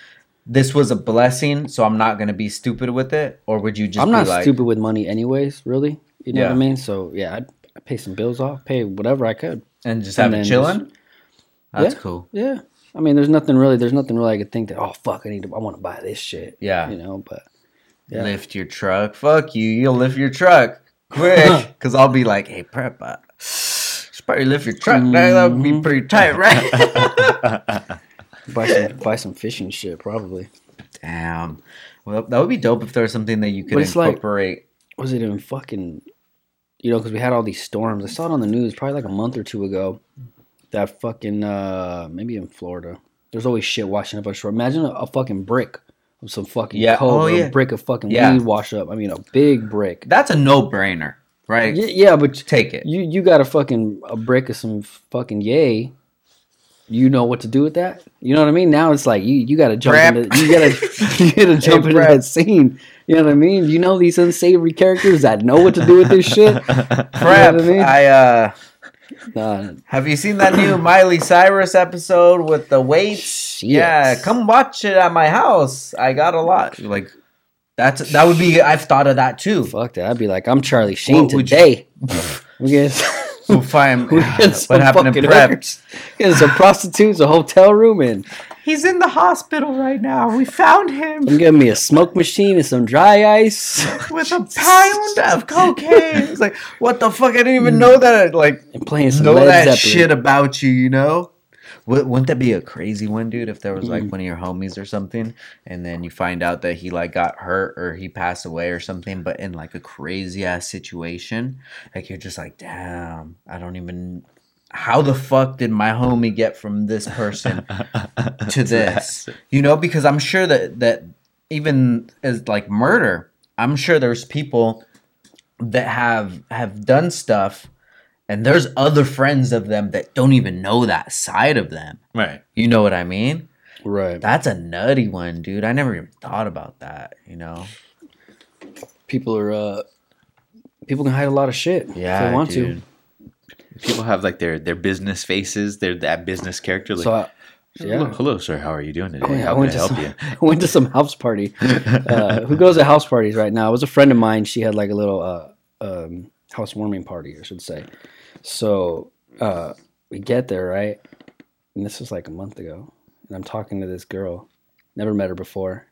this was a blessing, so I'm not gonna be stupid with it, or would you just? I'm not like, stupid with money anyways, really. You know what I mean? So yeah, I'd, Pay some bills off, pay whatever I could. and just and have it then chilling. That's Yeah. cool. Yeah. I mean, there's nothing really. There's nothing really I could think that. Oh fuck, I need to. I want to buy this shit. Yeah. You know, but Yeah. Lift your truck. Fuck you. You'll lift your truck quick, because I'll be like, hey, prep. Uh, should probably lift your truck. That would be Mhm. pretty tight, right? buy some buy some fishing shit probably. Damn. Well, that would be dope if there was something that you could it's like- incorporate. Was it in fucking? You know, because we had all these storms. I saw it on the news probably like a month or two ago. That fucking uh maybe in Florida. There's always shit washing up on shore. Imagine a, a fucking brick of some fucking Yeah. coke Oh, or yeah. a brick of fucking Yeah. weed wash up. I mean, a big brick. That's a no-brainer, right? Yeah, yeah, but Take it. you you got a fucking a brick of some fucking yay. You know what to do with that. You know what I mean. Now it's like you you got to jump Prep. into you got to you got to jump into that scene. You know what I mean. You know these unsavory characters that know what to do with this shit. Prep. what I mean? I uh Nah, have you seen that new Miley Cyrus episode with the weights? Shit. Yeah, come watch it at my house. I got a lot. Like that's that would be I've thought of that too. fuck that. I'd be like, I'm Charlie Sheen What would you- today. we get We'll find we get what happened to fucking Prep. hookers. Get some prostitutes, a hotel room, and He's in the hospital right now. We found him I'm getting me a smoke machine and some dry ice. with a pound of cocaine. It's like, what the fuck? I didn't even mm. know that. Like, and playing some know Led that Zeppelin. shit about you, you know? Wou- Wouldn't that be a crazy one, dude? If there was like mm-hmm. one of your homies or something, and then you find out that he like got hurt or he passed away or something, but in like a crazy ass situation, like you're just like, damn, I don't even. How the fuck did my homie get from this person to this? You know, because I'm sure that that even as like murder, I'm sure there's people that have have done stuff and there's other friends of them that don't even know that side of them. Right. You know what I mean? Right. That's a nutty one, dude. I never even thought about that, you know? people are uh people can hide a lot of shit yeah, if Yeah, they want dude. People have like their their business faces. They're that business character. Like, So I, hello, yeah. hello, sir. How are you doing today? Oh, yeah, I How can I went to help some, you? I went to some house party. Uh, who goes to house parties right now? It was a friend of mine. She had like a little uh, um, housewarming party, I should say. So uh, we get there, right? And this was like a month ago. And I'm talking to this girl. Never met her before.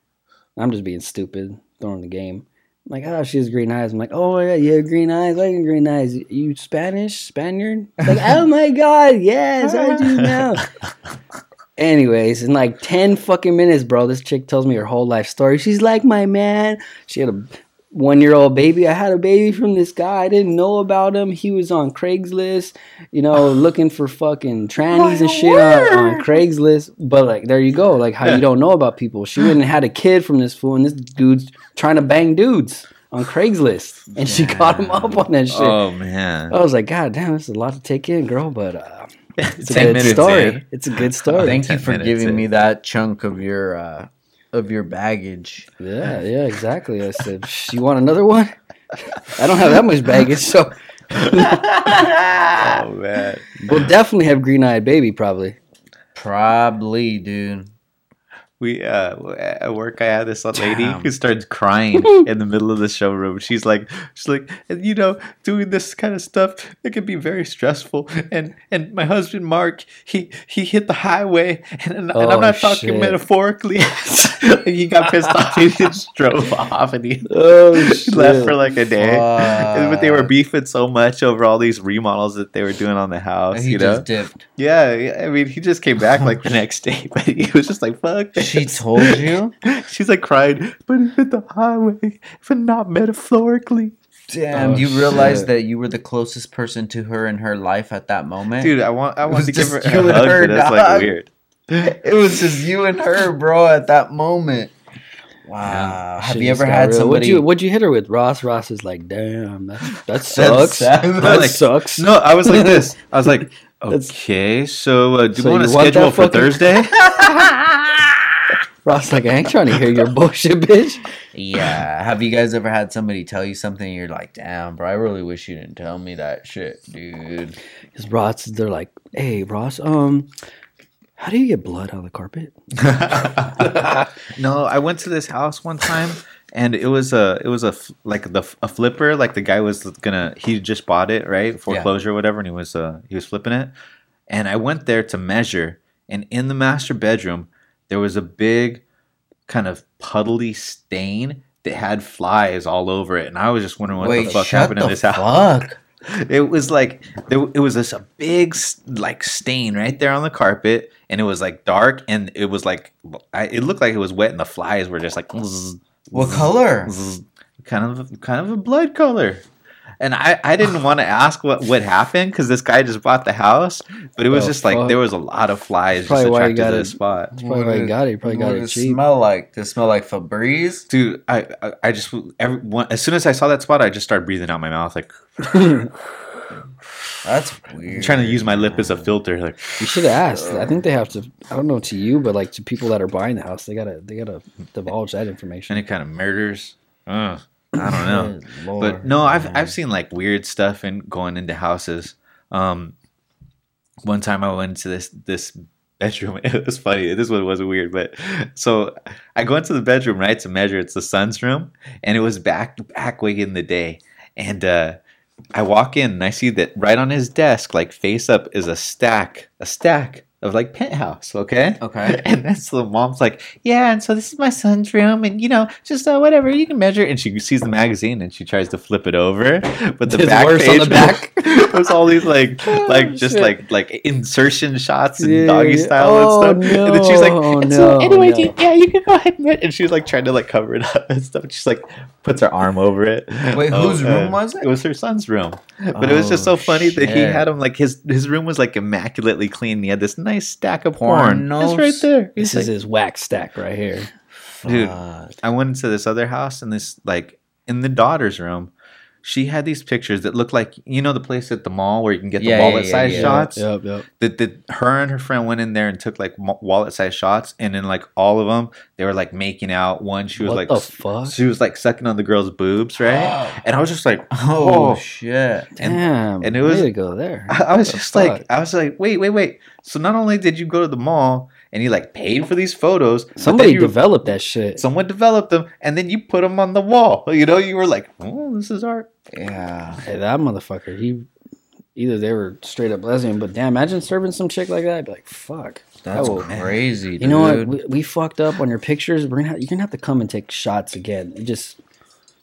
I'm just being stupid, throwing the game. I'm like, oh, she has green eyes. I'm like, oh my god, you have green eyes. I have green eyes. You Spanish, Spaniard? Like, oh my god, yes, I do now. Anyways, in like 10 fucking minutes, bro, this chick tells me her whole life story. She's like, my man, she had a one year old baby. I had a baby from this guy. I didn't know about him. He was on Craigslist, you know, looking for fucking trannies and shit on, on. Craigslist. But like, there you go. Like, how you don't know about people. She went and had a kid from this fool, and this dude's trying to bang dudes on Craigslist. And she caught him up on that shit. Oh man. I was like, God damn, this is a lot to take in, girl. But uh, it's a good minutes story. in. It's a good story. Thank you for minutes giving in. me that chunk of your uh of your baggage. Yeah, yeah, exactly. I said, you want another one? I don't have that much baggage, so Oh man. we'll definitely have green eyed baby probably. Probably, dude. We uh at work I had this lady Damn. who started crying in the middle of the showroom. She's like she's like you know doing this kind of stuff it can be very stressful and and my husband Mark he he hit the highway and, and, Oh, I'm not talking shit. metaphorically. he got pissed off. He just drove off and he Oh he left for like a day. And- But they were beefing so much over all these remodels that they were doing on the house. he you know, dipped. yeah, yeah, I mean, he just came back like the next day, but he was just like, "Fuck." This. She told you? She's like crying, but he hit the highway, but not metaphorically, Damn, Oh, you realized shit. that you were the closest person to her in her life at that moment? dude. I want, I want to give her just a you and hug, her, but that's dog. like weird. It was just you and her, bro, at that moment. Wow. Have you ever had real. somebody What'd you, what'd you hit her with? Ross. Ross is like, damn, that, that sucks. sad. that Like, sucks. No, I was like this. I was like, okay, so uh, do So we want to you want schedule for fucking- Thursday? Ross like, I ain't trying to hear your bullshit, bitch. Yeah. Have you guys ever had somebody tell you something and you're like, damn, bro, I really wish you didn't tell me that shit, dude. Because Ross, they're like, hey, Ross, um, how do you get blood on the carpet? no, I went to this house one time, and it was a it was a like the a flipper. Like the guy was gonna he just bought it right foreclosure or whatever, and he was uh he was flipping it. And I went there to measure, and in the master bedroom there was a big kind of puddly stain that had flies all over it, and I was just wondering what Wait, the fuck happened the in this house. fuck? It was like there, it was this a big like stain right there on the carpet, and it was like dark, and it was like I, it looked like it was wet, and the flies were just like zzz, What zzz, color? zzz, kind of kind of a blood color. And I, I didn't want to ask what what happened because this guy just bought the house, but it was Oh, just like fuck. there was a lot of flies just Probably why you attracted got to it. the spot. That's probably why you got it. You probably got what it does cheap. smell like? Does it smell like Febreze? Dude, I I, I just every one, as soon as I saw that spot, I just started breathing out my mouth like That's weird. trying to use my lip as a filter. Like You should have asked. I think they have to. I don't know to you, but like to people that are buying the house, they gotta they gotta divulge that information. any kind of murders. Ugh, I don't know. But no, I've. I've seen like weird stuff in going into houses. Um, one time I went to this this bedroom. It was funny. This one wasn't weird, but so I go into the bedroom right to measure. It's the son's room, and it was back back way in the day. And uh, I walk in and I see that right on his desk, like face up, is a stack a stack of like penthouse. Okay. Okay. And then so the mom's like, yeah, and so this is my son's room, and you know, just uh, whatever you can measure. And she sees the magazine and she tries to flip it over, but the It's back worse on the back. was all these like, Oh, like just shit. like like insertion shots and Yeah, doggy style Oh, and stuff. And then she's like, no, and so no, anyway, no. you- yeah, you can go ahead and, and she's like trying to like cover it up and stuff. She's like puts her arm over it. Wait, Oh, whose room was it? It was her son's room. But it was just so Oh, funny that he had him like his his room was like immaculately clean. He had this nice stack of porn. Pornos? It's right there. He's This is his wax stack right here. Dude, Fuck. I went into this other house and this like in the daughter's room, she had these pictures that looked like you know the place at the mall where you can get the Yeah, yeah, wallet yeah, size yeah. shots. Yep, yep. That that her and her friend went in there and took like wallet size shots, and in like all of them, they were like making out. One, she was what like, the fuck? she was like sucking on the girl's boobs, right? and I was just like, Oh, oh. shit. and- Damn, and it was- to go there. I, I was What the just like. I was like, wait, wait, wait. So not only did you go to the mall and you like paid for these photos, Somebody you, developed that shit. someone developed them, and then you put them on the wall. You know, you were like, oh, this is art. Yeah. Hey, that motherfucker. He either they were straight up lesbian, but damn, imagine serving some chick like that. I'd be like, fuck. That's will- crazy, dude. You know what? We, we fucked up on your pictures. We're gonna have, you're gonna have to come and take shots again. It just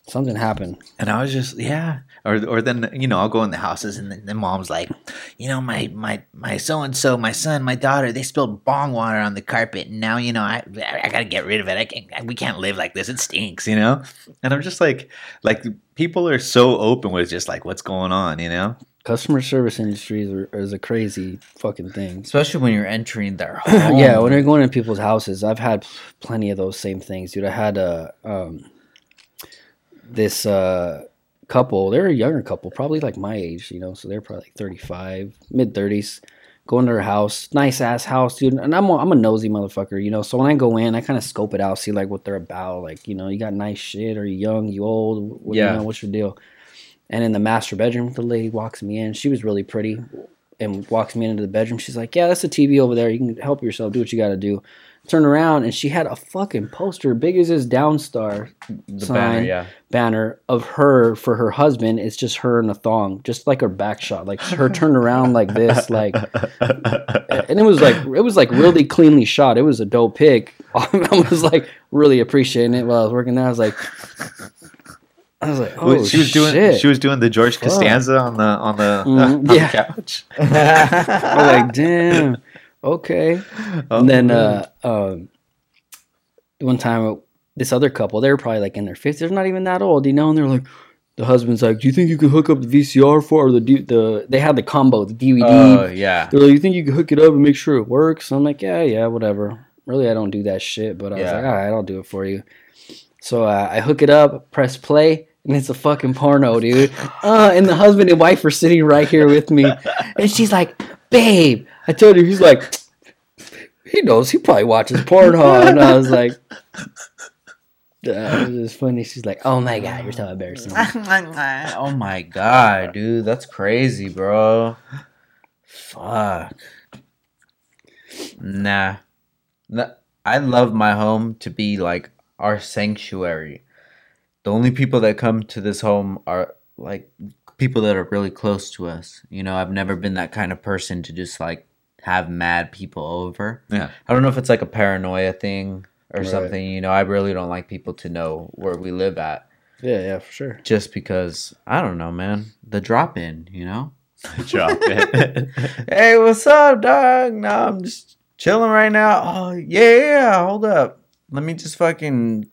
something happened. And I was just, yeah. Or, or then you know I'll go in the houses and then the mom's like, you know my my my so and so my son my daughter they spilled bong water on the carpet and now you know I I gotta get rid of it I can't we can't live like this it stinks you know and I'm just like like people are so open with just like what's going on you know Customer service industries are, is a crazy fucking thing. Especially when you're entering their home. yeah, when you're going in people's houses, I've had plenty of those same things, dude. I had a um, this uh, couple. They're a younger couple, probably like my age, you know. So they're probably like 35, mid 30s. Going to their house, nice ass house, dude. And I'm a, I'm a nosy motherfucker, you know. So when I go in, I kind of scope it out, see like what they're about. Like, you know, you got nice shit. Are you young? You old? What, Yeah. You know, what's your deal? And in the master bedroom, the lady walks me in. She was really pretty. and walks me into the bedroom. She's like, "Yeah, that's the TV over there. You can help yourself. Do what you got to do." Turn around and she had a fucking poster big as this Downstar The sign banner, yeah. banner of her for her husband. It's just her in a thong, just like her back shot, like her turned around like this, like, and it was like it was like really cleanly shot. It was a dope pic. I was like really appreciating it while I was working there. I was like, I was like, oh Well, she was doing shit. she was doing the George Fuck. Costanza on the on the, Mhm, on the couch. I was like, damn, okay. Oh, And then uh, um, one time, this other couple, they were probably like in their fifties. They're not even that old, you know. And they're like, the husband's like, "Do you think you could hook up the VCR for or the D- the?" They had the combo, the DVD. Oh yeah. they're like, "You think you could hook it up and make sure it works?" I'm like, "Yeah, yeah, whatever." Really, I don't do that shit, but I was like, "All right, I'll do it for you." So uh, I hook it up, press play, and it's a fucking porno, dude. Uh, and the husband and wife are sitting right here with me, and she's like, "Babe," I told her, he's like, "He knows. He probably watches porn, huh?" And I was like. Uh, it was just funny. She's like, "Oh my god, you're so embarrassing." oh my god, dude, that's crazy, bro. Fuck. Nah. Nah, I love my home to be like our sanctuary. The only people that come to this home are like people that are really close to us. You know, I've never been that kind of person to just like have mad people over. Yeah. I don't know if it's like a paranoia thing or Right. something. You know, I really don't like people to know where we live at Yeah, yeah, for sure. just because I don't know, man. The drop in, you know. Drop it. Hey, what's up, dog? No, I'm just chilling right now. Oh yeah, hold up. Let me just fucking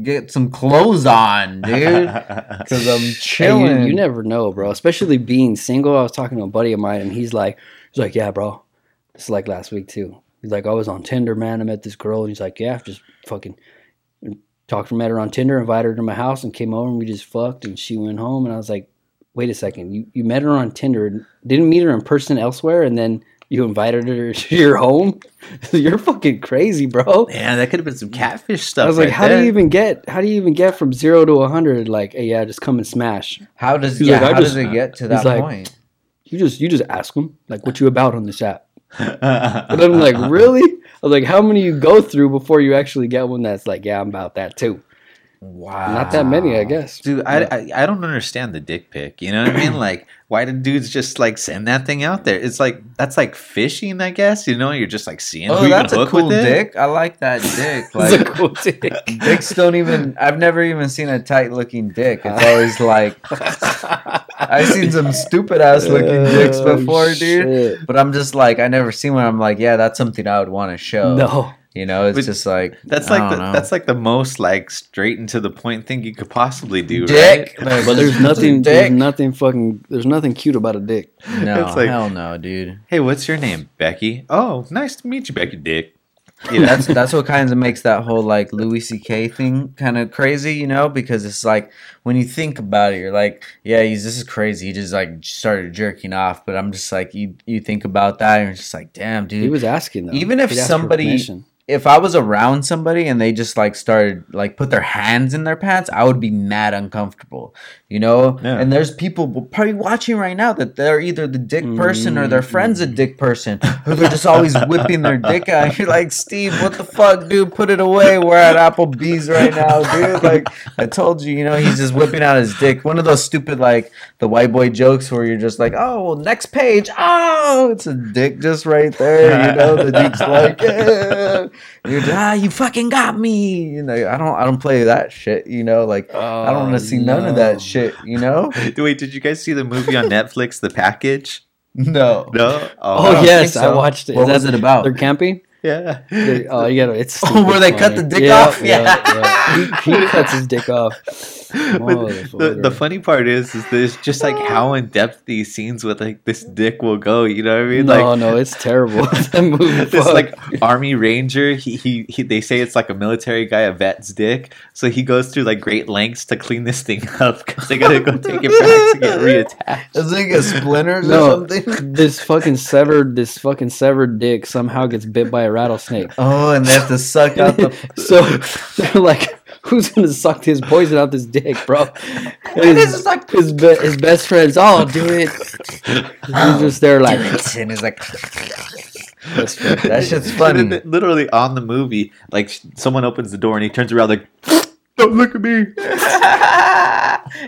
get some clothes on, dude. Because I'm Hey, you- chilling. you, never know, bro. Especially being single. I was talking to a buddy of mine, and he's like, he's like, yeah, bro. It's like last week too. He's like, I was on Tinder, man. I met this girl, and he's like, yeah, just fucking talked to her, met her on Tinder, invited her to my house, and came over, and we just fucked, and she went home, and I was like, wait a second, you you met her on Tinder, didn't meet her in person elsewhere, and then you invited her to your home? You're fucking crazy, bro. Man, that could have been some catfish stuff. I was like, right how do you even get? How do you even get from zero to a hundred? Like, hey, yeah, just come and smash. how does He's yeah? like, how just- does it get to that like- point? You just you just ask them like, what you about on this app? But I'm like, really? I was like, how many you go through before you actually get one that's like, yeah, I'm about that too. Wow, Not that many, I guess. Dude, I, I I don't understand the dick pic. You know what I mean? Like, why did dudes just like send that thing out there? It's like that's like fishing, I guess. You know, you're just like seeing Oh, who you can that's a hook cool dick. I like that dick. It's Like a cool dick. dicks don't even. I've never even seen a tight looking dick. It's always like I've seen some stupid ass looking dicks Oh, before, dude. But I'm just like I never seen one. I'm like, yeah, that's something I would want to show. No, You know, it's But just like That's like the, don't know. that's like the most like straight and to the point thing you could possibly do, dick. right? but there's nothing. There's nothing fucking. There's nothing cute about a dick. No, It's like- hell no, dude. Hey, what's your name, Becky? Oh, nice to meet you, Becky Dick. You know? That's that's what kind of makes that whole like Louis C.K. thing kind of crazy, you know, because it's like when you think about it, you're like, yeah, he's this is crazy. He just like started jerking off, but I'm just like, you you think about that, and you're just like, damn, dude. He was asking though. Even if He'd for somebody- permission. If I was around somebody and they just like started like put their hands in their pants, I would be mad uncomfortable, you know. Yeah. And there's people probably watching right now that they're either the dick person or their friend's a dick person, or they're just always whipping their dick out. You're like, Steve, what the fuck, dude? Put it away. We're at Applebee's right now, dude. Like I told you, you know, he's just whipping out his dick. One of those stupid like the white boy jokes where you're just like, oh, well, next page. Oh, it's a dick just right there. You know, the dude's like, yeah. You're just, ah, you fucking got me. You know, I don't, I don't play that shit. You know, like I don't want to see none of that shit. You know, Wait, did you guys see the movie on Netflix, The Package? no. No. Oh, I yes, think I watched it. What Is was that- it about? They're camping. Yeah. They- oh, you gotta. It's Oh, where they cut the dick Yeah, off? Yeah, Yeah. yeah. He, he cuts his dick off. But the, the funny part is, is there's just like how in depth these scenes with like this dick will go. You know what I mean? no, like no, it's terrible. that movie. this like army ranger. He, he he. They say it's like a military guy, a vet's dick. So he goes through like great lengths to clean this thing up because they gotta go take it back to get reattached. Does it get splinters No. or something? this fucking severed, this fucking severed dick somehow gets bit by a rattlesnake. Oh, and they have to suck out the. so they're like Who's gonna suck his poison out this dick, bro? This His, is like his, be- his best friends, oh, do it. He's just there like, and he's like That's funny. that shit's funny. Literally on the movie, like someone opens the door and he turns around like, "Don't look at me."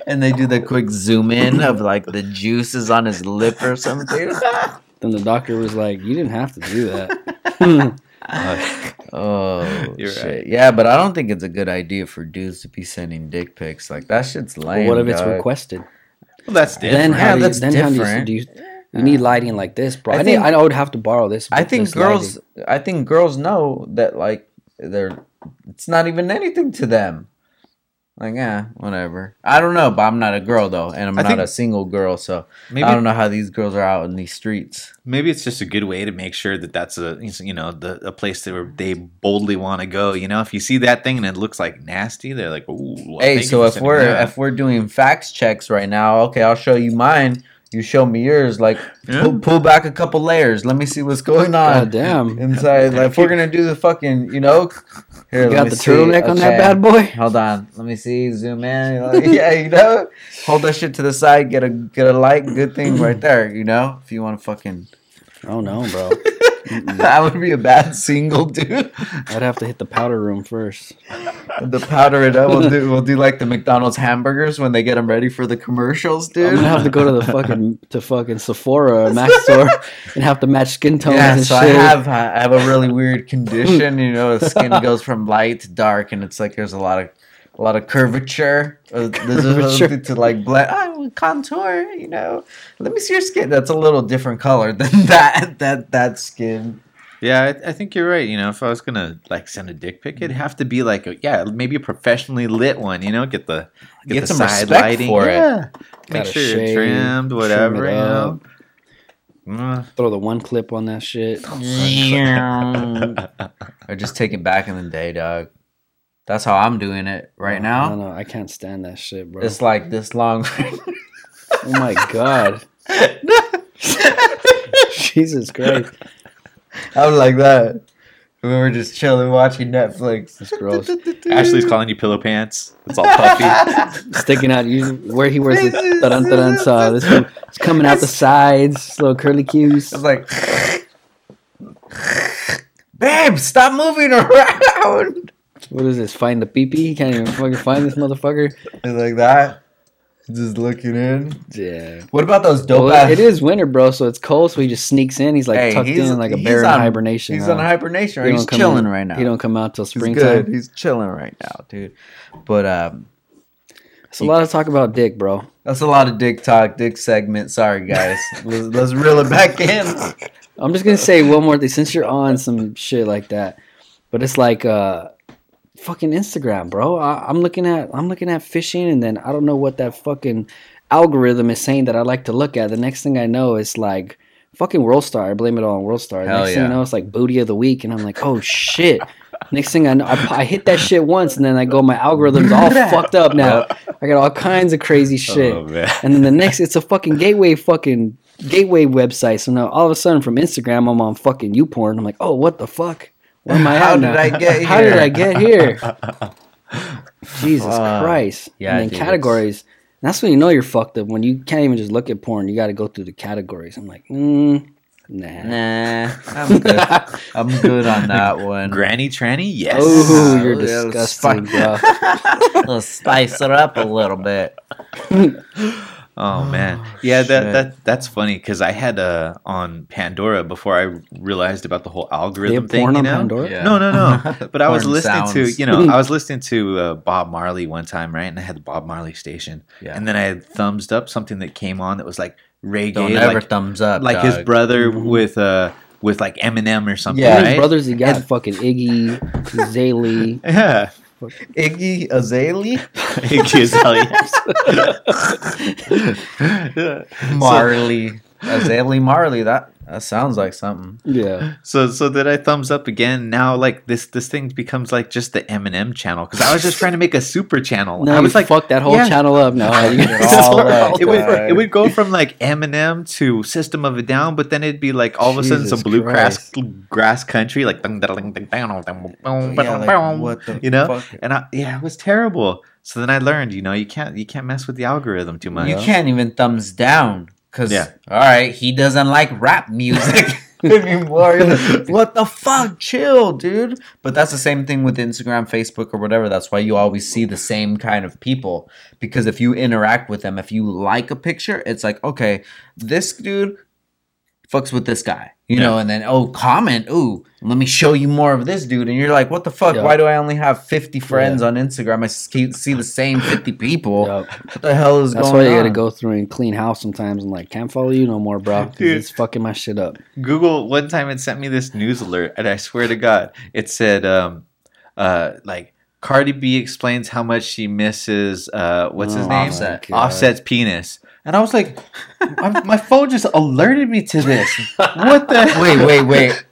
and they do the quick zoom in of like the juices on his lip or something. Then the doctor was like, you didn't have to do that. oh You're shit! right. Yeah, but I don't think it's a good idea for dudes to be sending dick pics. Like that shit's But lame. what if it's requested? Well, that's Then different. how Yeah, do you, that's then how do you, different. do you, you need lighting like this, bro? I I, think think- I would have to borrow this. I think this girls. lighting. I think girls know that like they're. It's not even anything to them. Like yeah, whatever. I don't know, but I'm not a girl though, and I'm I not a single girl, so maybe I don't know how these girls are out in these streets. maybe it's just a good way to make sure that that's a you know the a place that where they boldly want to go. You know, if you see that thing and it looks like nasty, they're like, "Ooh." hey, so if we're if we're doing facts checks right now, okay, I'll show you mine. You show me yours. Like Yeah. pull, pull back a couple layers. Let me see what's going God on damn. inside. Like if we're gonna do the fucking, you know, here. You got the see. turtleneck on that bad boy? Hold on. Let me see. Zoom in. Like, yeah, you know, hold that shit to the side. Get a get a light. Good thing right there. You know, if you want to fucking. Oh no, bro. that would be a bad single, dude. I'd have to hit the powder room first. The powder it up. We'll do. We'll do like the McDonald's hamburgers when they get them ready for the commercials, dude. I'm gonna have to go to the fucking to fucking Sephora or Mac store and have to match skin tones Yeah, and so shit. I have I have a really weird condition. You know, the skin goes from light to dark, and it's like there's a lot of a lot of curvature. Uh, There's a Curvature. to like blend, oh, contour. You know, let me see your skin. That's a little different color than that that that skin. Yeah, I, I think you're right. You know, if I was gonna like send a dick pic, it'd have to be like, a, yeah, maybe a professionally lit one. You know, get the get, Get the some side lighting for it. yeah. Make Gotta sure shave, you're trimmed, trim whatever. it You know. Mm. Throw the one clip on that shit. or just take it back in the day, dog. That's how I'm doing it right now. No, no, I can't stand that shit, bro. It's like this long. oh my god. Jesus Christ. I'm like that. We were just chilling, watching Netflix. That's gross. Ashley's calling you pillow pants. It's all puffy. Sticking out you where he wears the dun dun dun so this one- it's coming out the sides, little curly cues. I was like, babe, stop moving around. What is this? Find the pee pee? Can't even fucking find this motherfucker. Like that, just looking in. Yeah. What about those dope Well, ass? it is winter, bro, so it's cold, so he just sneaks in. He's like Hey, tucked he's- in like a he's bear in on- hibernation. He's huh? on hibernation. He Right? He's chilling in- right now. He don't come out till springtime. good. He's chilling right now, dude. But um, It's a lot of talk about dick, bro. that's a lot of dick talk, dick segment. Sorry, guys. let's, let's reel it back in. I'm just gonna say one more thing since you're on some shit like that, but it's like uh, fucking Instagram, bro. I, I'm looking at I'm looking at fishing, and then I don't know what that fucking algorithm is saying that I like to look at. The next thing I know, it's like fucking World Star. I blame it all on World Star. The Hell next thing. I know, it's like booty of the week, and I'm like, oh shit. Next thing I know, I, I hit that shit once, and then I go, my algorithm's all fucked up now. I got all kinds of crazy oh, shit. Oh man. And then the next, it's a fucking gateway fucking gateway website. So now all of a sudden from Instagram, I'm on fucking YouPorn. I'm like, oh, what the fuck? Where am I How at did? I get here? How did here? I get here? Jesus Uh, Christ. yeah, and then dude, categories. That's when you know you're fucked up. When you can't even just look at porn, you got to go through the categories. I'm like, mm, nah. Nah, I'm good. I'm good on that one. Granny tranny, yes. Oh, you're Yeah, disgusting, bro. Let's spice it up a little bit. Oh man, yeah, that shit. that that's funny because I had uh on Pandora before I realized about the whole They algorithm have thing. porn you on know? Pandora? Yeah. No, no, no. But I was Porn listening to you know I was listening to uh, Bob Marley one time, right? And I had the Bob Marley station, Yeah. and then I had thumbs up something that came on that was like reggae, Don't ever like thumbs up. like his dog. brother Mhm. with uh with like Eminem or something, Yeah. His brothers, he got And- fucking Iggy, Zaylee. Yeah, Iggy Azalea, Iggy Azalea. Marley. Azalea Marley. That that sounds like something. Yeah. So so then I thumbs up again. Now like this this thing becomes like just the Eminem channel because I was just trying to make a super channel. No, I was like fuck that whole yeah. channel up. No, I it all up. It would it would go from like Eminem to System of a Down, but then it'd be like all of a sudden some blue grass grass country like, yeah, like what the you know fuck? and I, yeah it was terrible. So then I learned, you know, you can't you can't mess with the algorithm too much. You can't even thumbs down because Yeah. all right, he doesn't like rap music anymore. Like, what the fuck? Chill, dude. But that's the same thing with Instagram, Facebook, or whatever. That's why you always see the same kind of people because if you interact with them, if you like a picture, it's like okay, this dude fucks with this guy. You know, and then oh, comment, ooh, let me show you more of this dude, and you're like, what the fuck? Yeah. Why do I only have 50 friends on Instagram? I see see the same 50 people. Yup. What the hell is That's going on? That's why you gotta go through and clean house sometimes and like can't follow you no more, bro. 'cause Dude. It's fucking my shit up. Google one time it sent me this news alert, and I swear to God, it said, um, uh, like Cardi B explains how much she misses, uh, what's his Oh name? my Offset. Offset's penis. And I was like, my, my phone just alerted me to this. What the? Wait, wait, wait.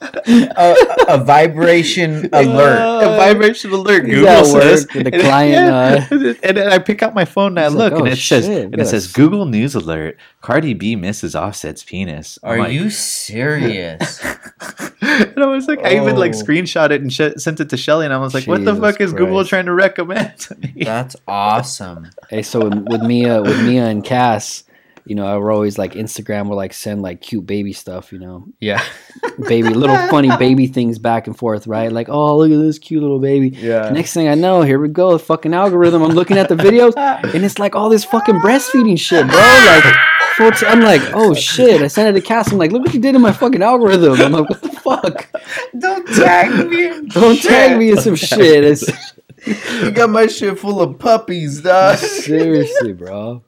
a, a vibration alert. A vibration alert. Google at says. work, the and- client, yeah. uh, and then I pick up my phone and I look, like, and "Oh, it says, and it says Google News alert: Cardi B misses Offset's penis. I'm Are like- you serious? and I was like, I even like Oh. screenshot it and sh- sent it to Shelly, and I was like, "What the Jesus fuck is Google trying to recommend to me?" That's awesome. Hey, so with, with Mia, with Mia and Cass, you know, I would always like Instagram will like send like cute baby stuff, you know, Yeah. baby little funny baby things back and forth, right? Like, oh look at this cute little baby. Yeah. Next thing I know, here we go, fucking algorithm. I'm looking at the videos, and it's like all this fucking breastfeeding shit, bro. Like, full t- I'm like, oh shit. I sent it to Cass. I'm like, look what you did in my fucking algorithm. I'm like, what the fuck? Don't tag me. in Don't tag me in some shit. It's You got my shit full of puppies, dog. seriously, bro.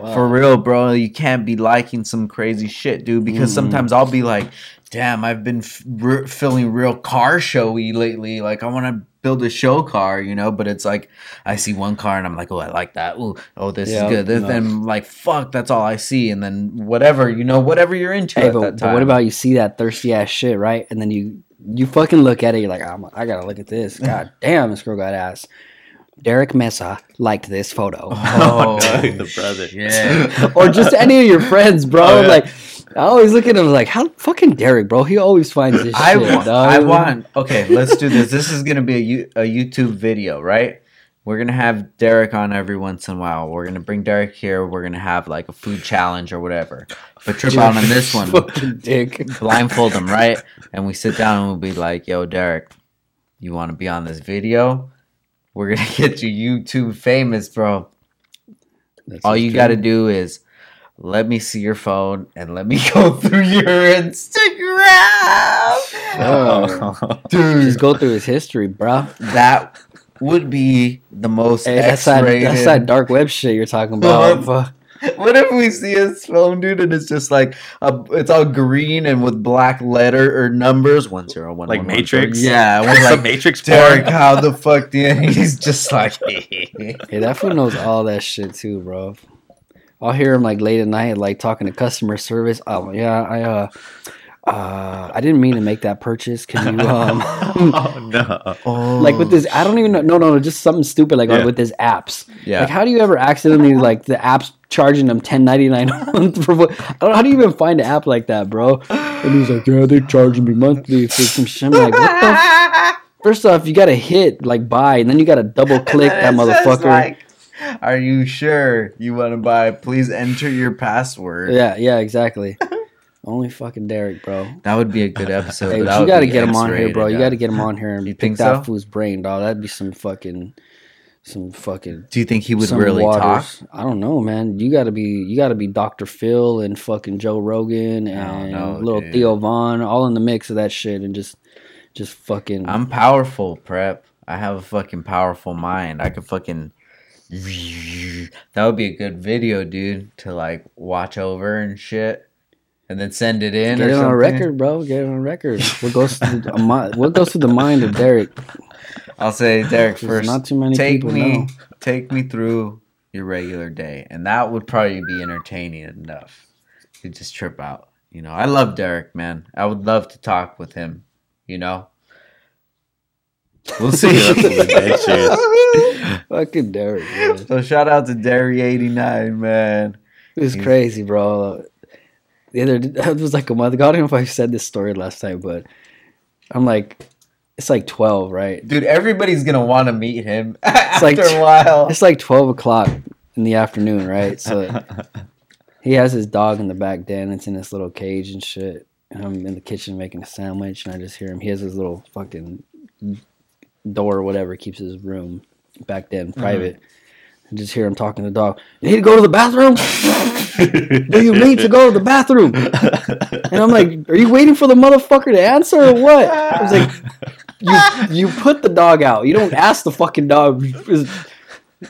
Wow. For real, bro. You can't be liking some crazy shit, dude. Because Mm. sometimes I'll be like, damn, I've been f- re- feeling real car showy lately. Like, I want to build a show car, you know? But it's like, I see one car and I'm like, oh, I like that. Ooh, oh, this Yeah, is good. Then, no. then I'm like, fuck, that's all I see. And then whatever, you know, whatever you're into Hey, at but, that but what about you see that thirsty ass shit, right? And then you you fucking look at it, you're like, I'm, I gotta look at this. God damn, this girl got ass. Derek Mesa liked this photo. Oh, no, the brother. shit. or just any of your friends, bro. Oh, yeah. Like I always look at him like, how fucking Derek, bro? He always finds this I shit. want. I want. Okay, let's do this. This is gonna be a, a YouTube video, right? We're gonna have Derek on every once in a while. We're gonna bring Derek here. We're gonna have like a food challenge or whatever. But trip out on this one, fucking dick. blindfold him, right? And we sit down and we'll be like, "Yo, Derek, you want to be on this video? We're gonna get you YouTube famous, bro. That's All you got to do is." Let me see your phone and let me go through your Instagram. Oh. Dude, just go through his history, bro. that would be the most Hey, that's that, that's that dark web shit you're talking about. What? What if we see his phone, dude, and it's just like a, it's all green and with black letter or numbers one zero one Like one, one, Matrix? three. Yeah, It's we're a like Matrix Derek, how the fuck did he's just like Hey, that fool knows all that shit too, bro. I'll hear him like late at night, like talking to customer service. Oh yeah, I uh, uh, I didn't mean to make that purchase. Can you um, oh no! oh, like with this? I don't even know. No, no, no, just something stupid like Yeah. with his apps. yeah. Like, how do you ever accidentally like the app's charging them ten ninety nine a month for what? I don't know. How do you even find an app like that, bro? And he's like, yeah, they're charging me monthly for some shit. I'm like, what the? F-? First off, you gotta hit like buy, and then you gotta double click that And then motherfucker. like, Are you sure you want to buy? Please enter your password. Yeah, yeah, exactly. Only fucking Derek, bro. That would be a good episode. Hey, you got to get him on here, bro. You got to uh, get him on here and You pick that so? fool's brain, dog. That'd be some fucking, some fucking. Do you think he would really talk? I don't know, man. You got to be, you got to be Dr. Phil and fucking Joe Rogan and know, little dude. Theo Von, all in the mix of that shit, and just, just fucking. I'm powerful, prep. I have a fucking powerful mind. I could fucking. That would be a good video, dude, to like watch over and shit, and then send it in. Get it on record, bro. Get it on record. What goes through a mi- what goes through the mind of Derek? I'll say, Derek, first. not too many take people me, know. take me through your regular day, and that would probably be entertaining enough to just trip out. you know, I love Derek, man. I would love to talk with him. You know, we'll see. Fucking Derek, man. so shout out to Derry eighty nine, man. It was crazy, bro. The other, it was like a month ago. I don't know if I said this story last time, but I'm like, it's like 12, right? Dude, everybody's gonna want to meet him after like- a while. It's like 12 o'clock in the afternoon, right? So he has his dog in the back den. It's in this little cage and shit. And I'm in the kitchen making a sandwich, and I just hear him. He has his little fucking door or whatever, keeps his room back then mm-hmm. private. I just hear him talking to the dog. You need to go to the bathroom? Do you need to go to the bathroom? And I'm like, are you waiting for the motherfucker to answer or what? I was like, you you put the dog out. You don't ask the fucking dog.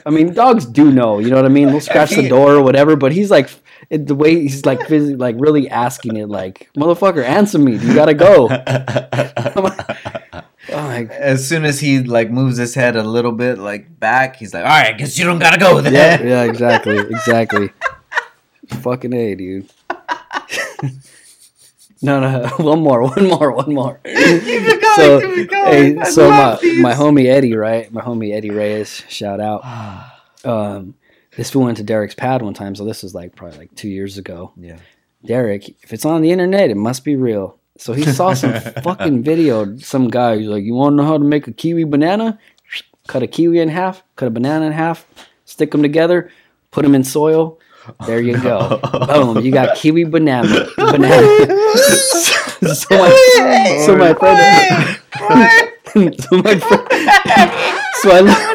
I mean, dogs do know. You know what I mean? They'll scratch the door or whatever. But he's like, it, the way he's like, physically, like really asking it, like, motherfucker, answer me. You gotta go. Like, as soon as he like moves his head a little bit like back, he's like, "All right, I guess you don't gotta go then." yeah, yeah, exactly, exactly. Fucking a, dude. no, no, one more, one more, one more. Keep it going, So, keep it going. hey, I so my these. my homie Eddie, right? My homie Eddie Reyes, shout out. Um, this fool went to Derek's pad one time, so this was like probably like two years ago. yeah. Derek, if it's on the internet, it must be real. So he saw some fucking video. Some guy who's like, "You want to know how to make a kiwi banana? Cut a kiwi in half, cut a banana in half, stick them together, put them in soil. There you go. Boom! You got kiwi banana. Banana. so my, so my friend. so my friend. So I.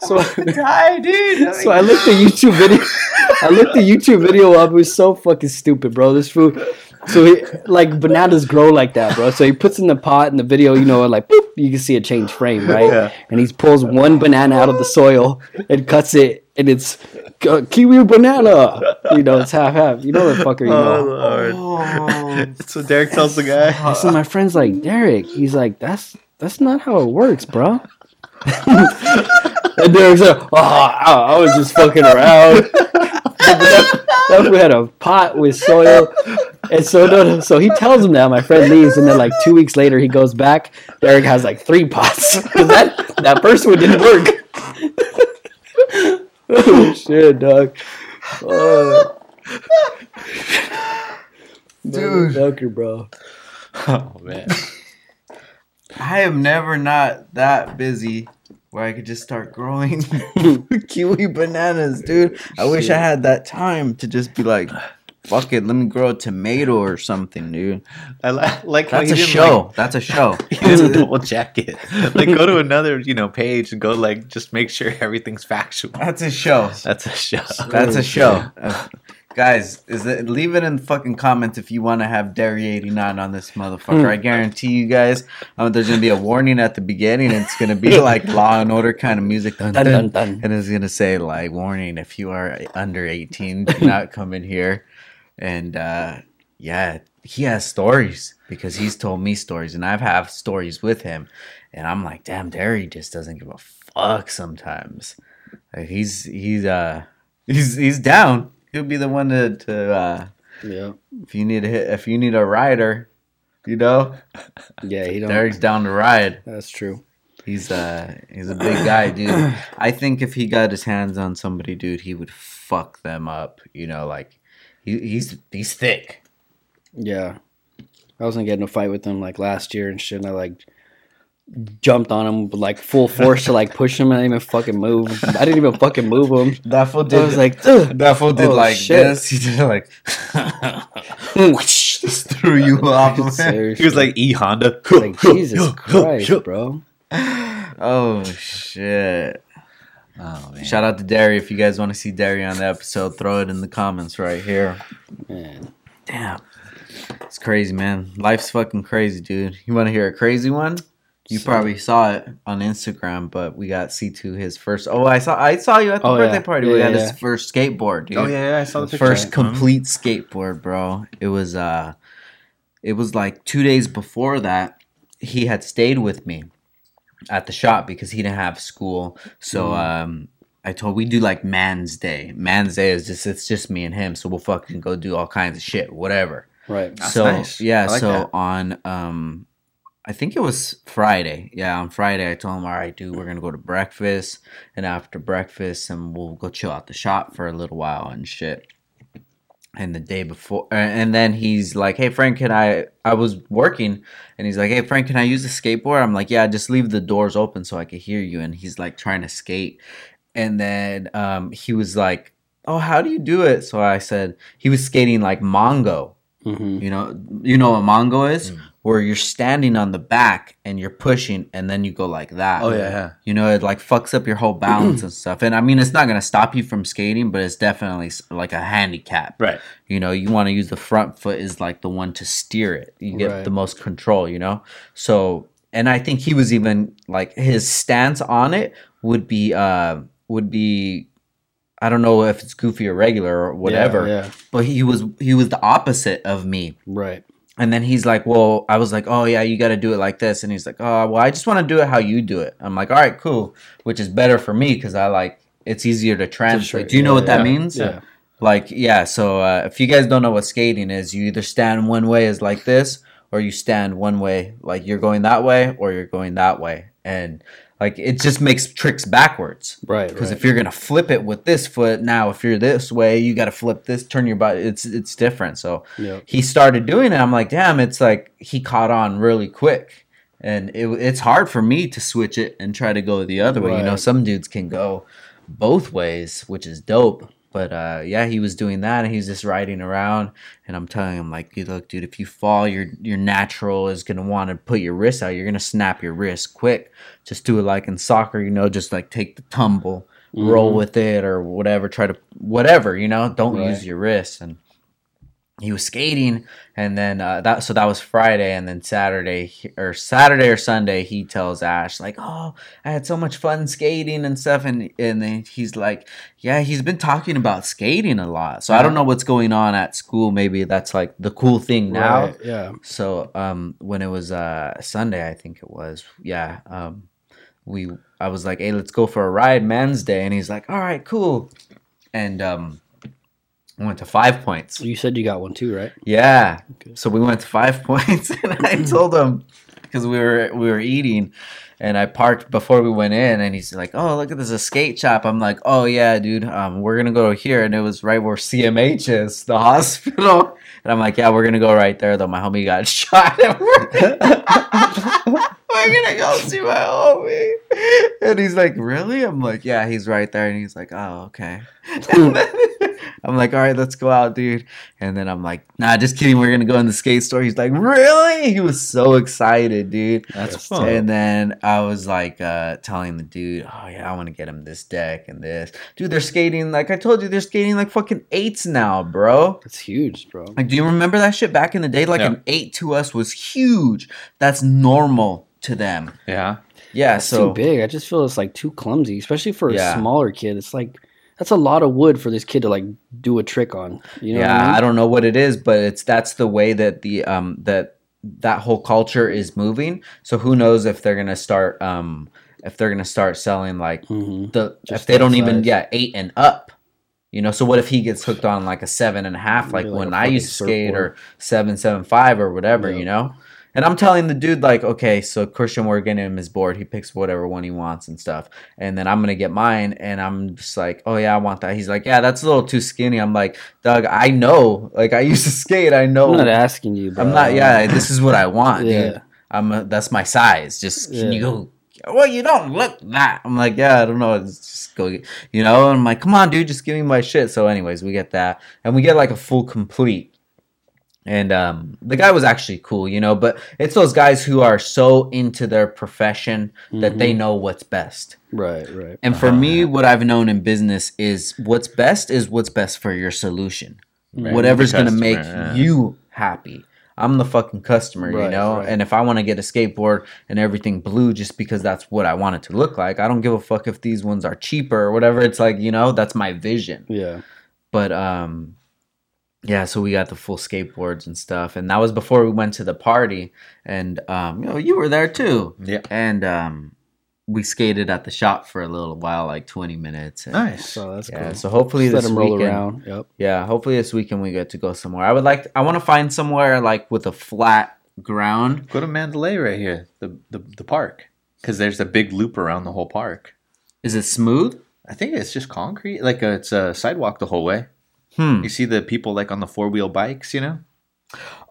So I, Die, dude. so I looked the YouTube video. I looked the YouTube video up. It was so fucking stupid, bro. This food. So he, like bananas grow like that, bro. So he puts in the pot in the video, you know, like boop, you can see it change frame, right? Yeah. And he pulls one banana out of the soil and cuts it, and it's kiwi banana. You know, it's half half. You know the fucker, you Oh, know. Lord. Oh, so Derek tells the guy. So my friend's like, Derek. He's like, that's that's not how it works, bro. And Derek's like, oh, I, I was just fucking around. Then we had a pot with soil, and so no, no, so he tells him that. My friend leaves, and then like two weeks later, he goes back. Derek has like three pots because that that first one didn't work. oh shit, dog. Oh. Dude. Motherfucker, bro. Oh man. I am never not that busy where I could just start growing kiwi bananas, dude. I wish I had that time to just be like, fuck it, let me grow a tomato or something, dude. I li- like how That's a show. Like, That's a show. he didn't double check it. Like go to another, you know, page and go like just make sure everything's factual. That's a show. That's a show. That's a show. Guys, is it leave it in the fucking comments if you want to have Dairy 89 on this motherfucker. I guarantee you guys, um, there's gonna be a warning at the beginning. It's gonna be like Law and Order kind of music, dun, Dun, dun, dun, and it's gonna say like warning if you are under 18, do not come in here. And uh, yeah, he has stories because he's told me stories, and I've have stories with him, and I'm like, damn, Dairy just doesn't give a fuck sometimes. Like he's he's uh he's he's down. He'll be the one to to uh, Yeah, if you need a hit, if you need a rider, you know, yeah, he don't. Derek's down to ride. That's true. He's uh he's a big guy, dude. I think if he got his hands on somebody, dude, he would fuck them up. You know, like he, he's he's thick. Yeah. I was gonna get in a fight with him like last year and shit. And I like jumped on him with like full force to like push him. And I didn't even fucking move. I didn't even fucking move him. That fool I was like, Ugh. that fool did oh, like shit. this. He did like whoosh, just threw you off. man. He was like E Honda. like Jesus Christ, bro. Oh shit. Oh man. Shout out to Derry. If you guys want to see Derry on the episode, throw it in the comments right here. Man. Damn. It's crazy, man. Life's fucking crazy, dude. You want to hear a crazy one? You So- probably saw it on Instagram, but we got C2 his first. Oh, I saw I saw you at the Oh, birthday yeah. party. Yeah, we got yeah, his first skateboard, dude. Oh yeah, yeah, I saw the picture. First Mhm. complete skateboard, bro. It was uh it was like 2 days before that he had stayed with me at the shop because he didn't have school. So Mm. um I told we do like man's day. Man's day is just it's just me and him, so we'll fucking go do all kinds of shit, whatever. Right. That's so nice. yeah, like so that. on um I think it was Friday. Yeah, on Friday I told him, All right, dude, we're gonna go to breakfast and after breakfast and we'll go chill out the shop for a little while and shit. And the day before and then he's like, Hey Frank, can I I was working and he's like, Hey Frank, can I use the skateboard? I'm like, Yeah, just leave the doors open so I can hear you and he's like trying to skate. And then um he was like, Oh, how do you do it? So I said he was skating like Mongo. hmm You know, you know what Mongo is, Mm. Where you're standing on the back and you're pushing, and then you go like that. Oh yeah, yeah. You know, it like fucks up your whole balance and stuff. And I mean, it's not gonna stop you from skating, but it's definitely like a handicap. Right. You know, you want to use the front foot is like the one to steer it. You get Right. the most control. You know, so and I think he was even like his stance on it would be uh would be. I don't know if it's goofy or regular or whatever, Yeah, yeah. but he was he was the opposite of me. Right. And then he's like, "Well, I was like, oh yeah, you got to do it like this." And he's like, "Oh, well, I just want to do it how you do it." I'm like, "All right, cool," which is better for me because I like it's easier to translate. Do you know Yeah, what that means? Yeah. Like, yeah. So uh, if you guys don't know what skating is, you either stand one way is like this, or you stand one way like you're going that way, or you're going that way, and like it just makes tricks backwards. Right. Because right. if you're gonna flip it with this foot, now if you're this way, you got to flip this, turn your body. It's it's different. So Yeah. he started doing it. I'm like, damn, it's like he caught on really quick, and it, it's hard for me to switch it and try to go the other way. You know, some dudes can go both ways, which is dope. But uh, yeah, he was doing that, and he was just riding around. And I'm telling him, like, "Dude, look, dude, if you fall, your your natural is gonna want to put your wrist out. You're gonna snap your wrist quick. Just do it like in soccer, you know, just like take the tumble, roll Mhm. with it, or whatever. Try to whatever, you know. Don't Right. use your wrist." And he was skating and then uh, that so that was friday and then saturday or saturday or sunday he tells ash like oh i had so much fun skating and stuff and and then he's like yeah he's been talking about skating a lot. So i don't know what's going on at school. Maybe that's like the cool thing now. Right, Yeah. so um when it was uh sunday i think it was yeah um we i was like hey let's go for a ride man's day and he's like all right cool. And um I went to five points You said you got one too, right? yeah. Okay. So we went to Five Points, and I told him because we were we were eating, and I parked before we went in, and he's like, "Oh, look at this, a skate shop." I'm like, "Oh yeah, dude. Um, we're gonna go here," and it was right where CMH is, the hospital. And I'm like, "Yeah, we're gonna go right there, though. My homie got shot, and we're, we're gonna go see my homie." And he's like, "Really?" I'm like, "Yeah, he's right there," and he's like, "Oh, okay." And then I'm like, all right, let's go out, dude. And then I'm like, nah, just kidding. We're gonna go in the skate store. He's like, really? He was so excited, dude. That's fun. And then I was like, uh, telling the dude, oh yeah, I want to get him this deck and this. Dude, they're skating like I told you, they're skating like fucking eights now, bro. That's huge, bro. Like, do you remember that shit back in the day? Like Yeah. an eight to us was huge. That's normal to them. yeah. Yeah. It's so too big. I just feel it's like too clumsy, especially for a Yeah. smaller kid. It's like that's a lot of wood for this kid to like do a trick on. You know? yeah, I I, don't know what it is, but it's that's the way that the um that that whole culture is moving. So who knows if they're gonna start um if they're gonna start selling like Mhm. the Just if they don't that even size. yeah eight and up. You know, so what if he gets hooked on like a seven and a half, like Maybe like when I used to skate, or seven, seven, five, or whatever, Yeah. you know? And I'm telling the dude, like, okay, so Christian, we're getting him his board. He picks whatever one he wants and stuff. And then I'm going to get mine. And I'm just like, oh, yeah, I want that. He's like, yeah, that's a little too skinny. I'm like, Doug, I know. Like, I used to skate. I know. I'm not asking you, bro. I'm not, yeah, this is what I want, Yeah. dude. I'm a, that's my size. Just can you go? Well, you don't look that. I'm like, yeah, I don't know. It's just go, you know. And I'm like, come on, dude, just give me my shit. So, anyways, we get that, and we get like a full complete. And um, the guy was actually cool, you know. But it's those guys who are so into their profession that they know what's best. Right, right. And for me, what I've known in business is what's best is what's best for your solution. Right. Whatever's gonna make yeah. you happy. I'm the fucking customer, you know. right. And if I want to get a skateboard and everything blue just because that's what I want it to look like, I don't give a fuck if these ones are cheaper or whatever. It's like you know, that's my vision. Yeah. But um, yeah. So we got the full skateboards and stuff, and that was before we went to the party. And um, you know, you were there too. Yeah. And um, we skated at the shop for a little while, like 20 minutes. and- Nice. So that's Yeah, cool. so hopefully Just let this them roll weekend, around. Yep. yeah, hopefully this weekend we get to go somewhere. I would like, I want to find somewhere like with a flat ground. Go to Mandalay right here, the the, the park, because there's a big loop around the whole park. Is it smooth? I think it's just concrete, like uh it's a sidewalk the whole way. Hmm. You see the people like on the four wheel bikes, you know?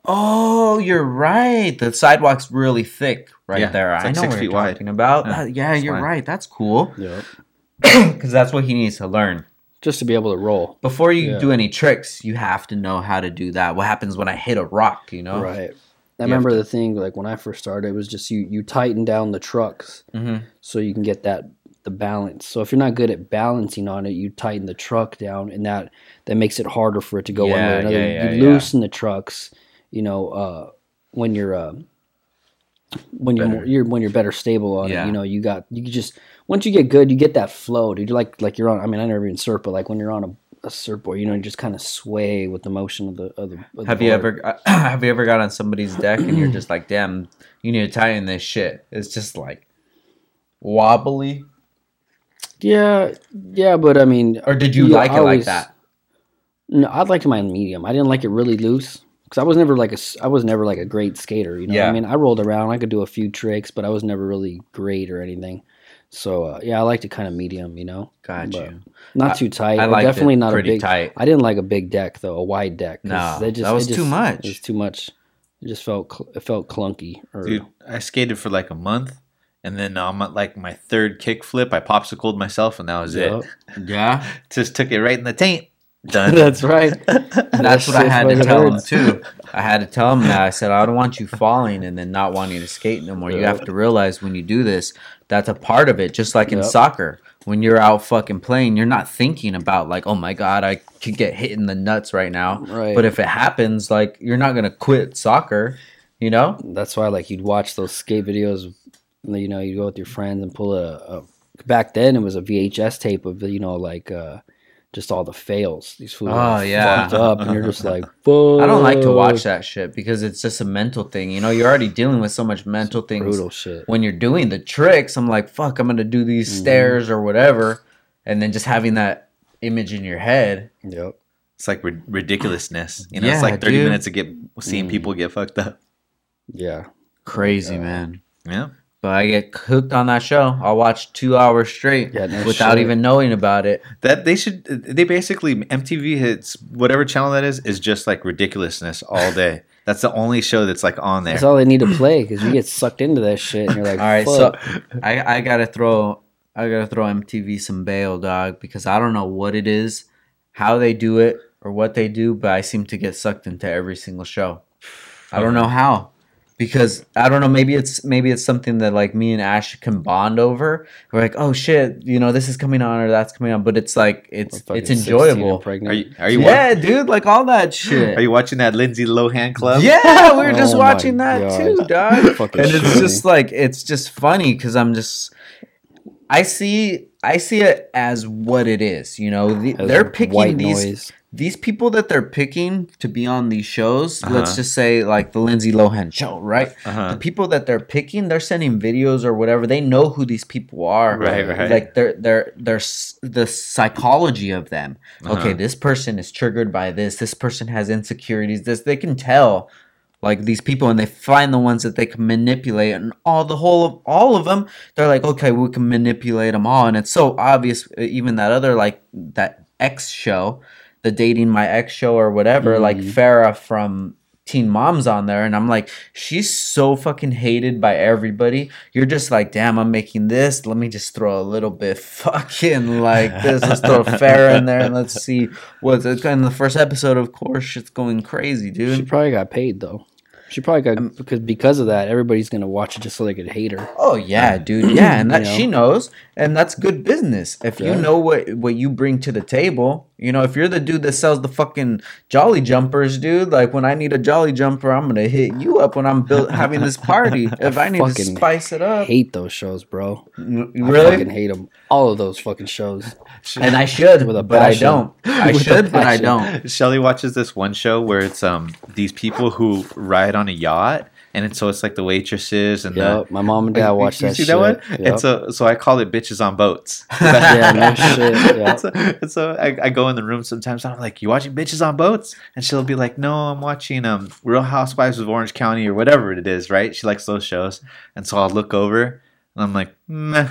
Oh, you're right. The sidewalk's really thick right Yeah, there. it's I know six what feet you're wide. talking about. Yeah, Uh, Yeah, you're fine. right. That's cool Yep. because that's what he needs to learn. Just to be able to roll. Before you Yeah. do any tricks, you have to know how to do that. What happens when I hit a rock? You know. Right. I have remember to- the thing like when I first started, it was just you you tighten down the trucks hmm so you can get that the balance. So if you're not good at balancing on it, you tighten the truck down, and that that makes it harder for it to go one way or another. yeah, yeah, you yeah. loosen the trucks, you know, uh, when you're uh, when you're, Better. more, you're when you're better stable on Yeah. it. You know, you got you just once you get good, you get that flow, dude. You're like like you're on. I mean, I never even surf, but like when you're on a, a surfboard, you know, you just kind of sway with the motion of the of the. Of the Have you board. ever have you ever got on somebody's deck and you're just like, damn, you need to tighten this shit? It's just like wobbly. Yeah, yeah, but I mean, Or did you Yeah, like I it like that? No, I liked mine medium. I didn't like it really loose because I was never like a s- I was never like a great skater. You know, Yeah. I mean, I rolled around, I could do a few tricks, but I was never really great or anything. So uh, yeah, I liked it kind of medium. You know, Got but you. not I- too tight. I liked definitely it not a big. tight. I didn't like a big deck though, a wide deck. No, they just, that was it too much. It was too much. It just felt cl- it felt clunky. Or, Dude, I skated for like a month, and then I'm at like my third kick flip. I popsicled myself, and that was Yup. it. Yeah, Just took it right in the taint. Done. That's right. that's what I had to fucking tell him too. I had to tell him that I said I don't want you falling and then not wanting to skate no more. You have to realize when you do this, that's a part of it. Just like in Yep. soccer, when you're out fucking playing, you're not thinking about like, oh my god, I could get hit in the nuts right now. Right. But if it happens, like you're not gonna quit soccer. You know? That's why, like, you'd watch those skate videos. You know, you go with your friends and pull a, a. Back then, it was a VHS tape of you know, like, uh just all the fails. These fools Oh, are yeah. fucked up, and you're just like, Fuck. I don't like to watch that shit because it's just a mental thing. You know, you're already dealing with so much mental things brutal shit. when you're doing the tricks. I'm like, fuck, I'm gonna do these Mhm. stairs or whatever, and then just having that image in your head. Yep. It's like rid- ridiculousness. You know, Yeah, it's like 30 dude. minutes of get seeing Mm. people get fucked up. Yeah. Crazy, Yeah. man. Yeah. But I get hooked on that show. I'll watch two hours straight Yeah, no without shit. even knowing about it. That they should they basically MTV hits whatever channel that is is just like ridiculousness all day. That's the only show that's like on there. That's all they need to play because you get sucked into that shit, and you're like, All right, Fuck. so I, I gotta throw I gotta throw MTV some bail, dog, because I don't know what it is, how they do it, or what they do, but I seem to get sucked into every single show. I don't know how. Because I don't know, maybe it's maybe it's something that like me and Ash can bond over. We're like, oh shit, you know, this is coming on or that's coming on, but it's like it's it's enjoyable. pregnant. Are you are you wa- Yeah, dude, like all that shit. are you watching that Lindsay Lohan club? Yeah, we were just Oh my watching that God. too, dog. And it's just like it's just funny because I'm just I see I see it as what it is. You know, the, they're picking these noise. These people that they're picking to be on these shows. Let's Uh-huh. just say like the Lindsay Lohan show, right? Uh-huh. The people that they're picking, they're sending videos or whatever. They know who these people are. Right, right. Like they're they're they're s- the psychology of them. Uh-huh. Okay, this person is triggered by this. This person has insecurities. This they can tell like these people and they find the ones that they can manipulate and all the whole of all of them they're like okay we can manipulate them all and it's so obvious even that other like that x show the dating my ex show or whatever like Mhm. Farrah from teen moms on there and i'm like she's so fucking hated by everybody you're just like damn i'm making this let me just throw a little bit fucking like this let's throw Farrah in there and let's see what's in the first episode of course it's going crazy dude She probably got paid though. She probably got um, because because of that, everybody's gonna watch it just so they could hate her. Oh yeah, dude. Yeah, and that You know? she knows, and that's good business. If you know what what you bring to the table, you know, if you're the dude that sells the fucking jolly jumpers, dude. Like when I need a jolly jumper, I'm gonna hit you up when I'm built having this party. If I need to spice it up, Hate those shows, bro. N- I really, fucking hate them. All of those fucking shows. And I should, With a but I don't. I With should, but I don't. Shelly watches this one show where it's um these people who ride on a yacht and it's, so it's like the waitresses and the my mom and dad You- watched you that see shit. that one? Yep. And so, so I call it bitches on boats. yeah, no shit. Yeah. And so, and so I, I go in the room sometimes. And I'm like, "You watching bitches on boats?" And she'll be like, "No, I'm watching um Real Housewives of Orange County or whatever it is." Right? She likes those shows. And so I'll look over and I'm like, Meh.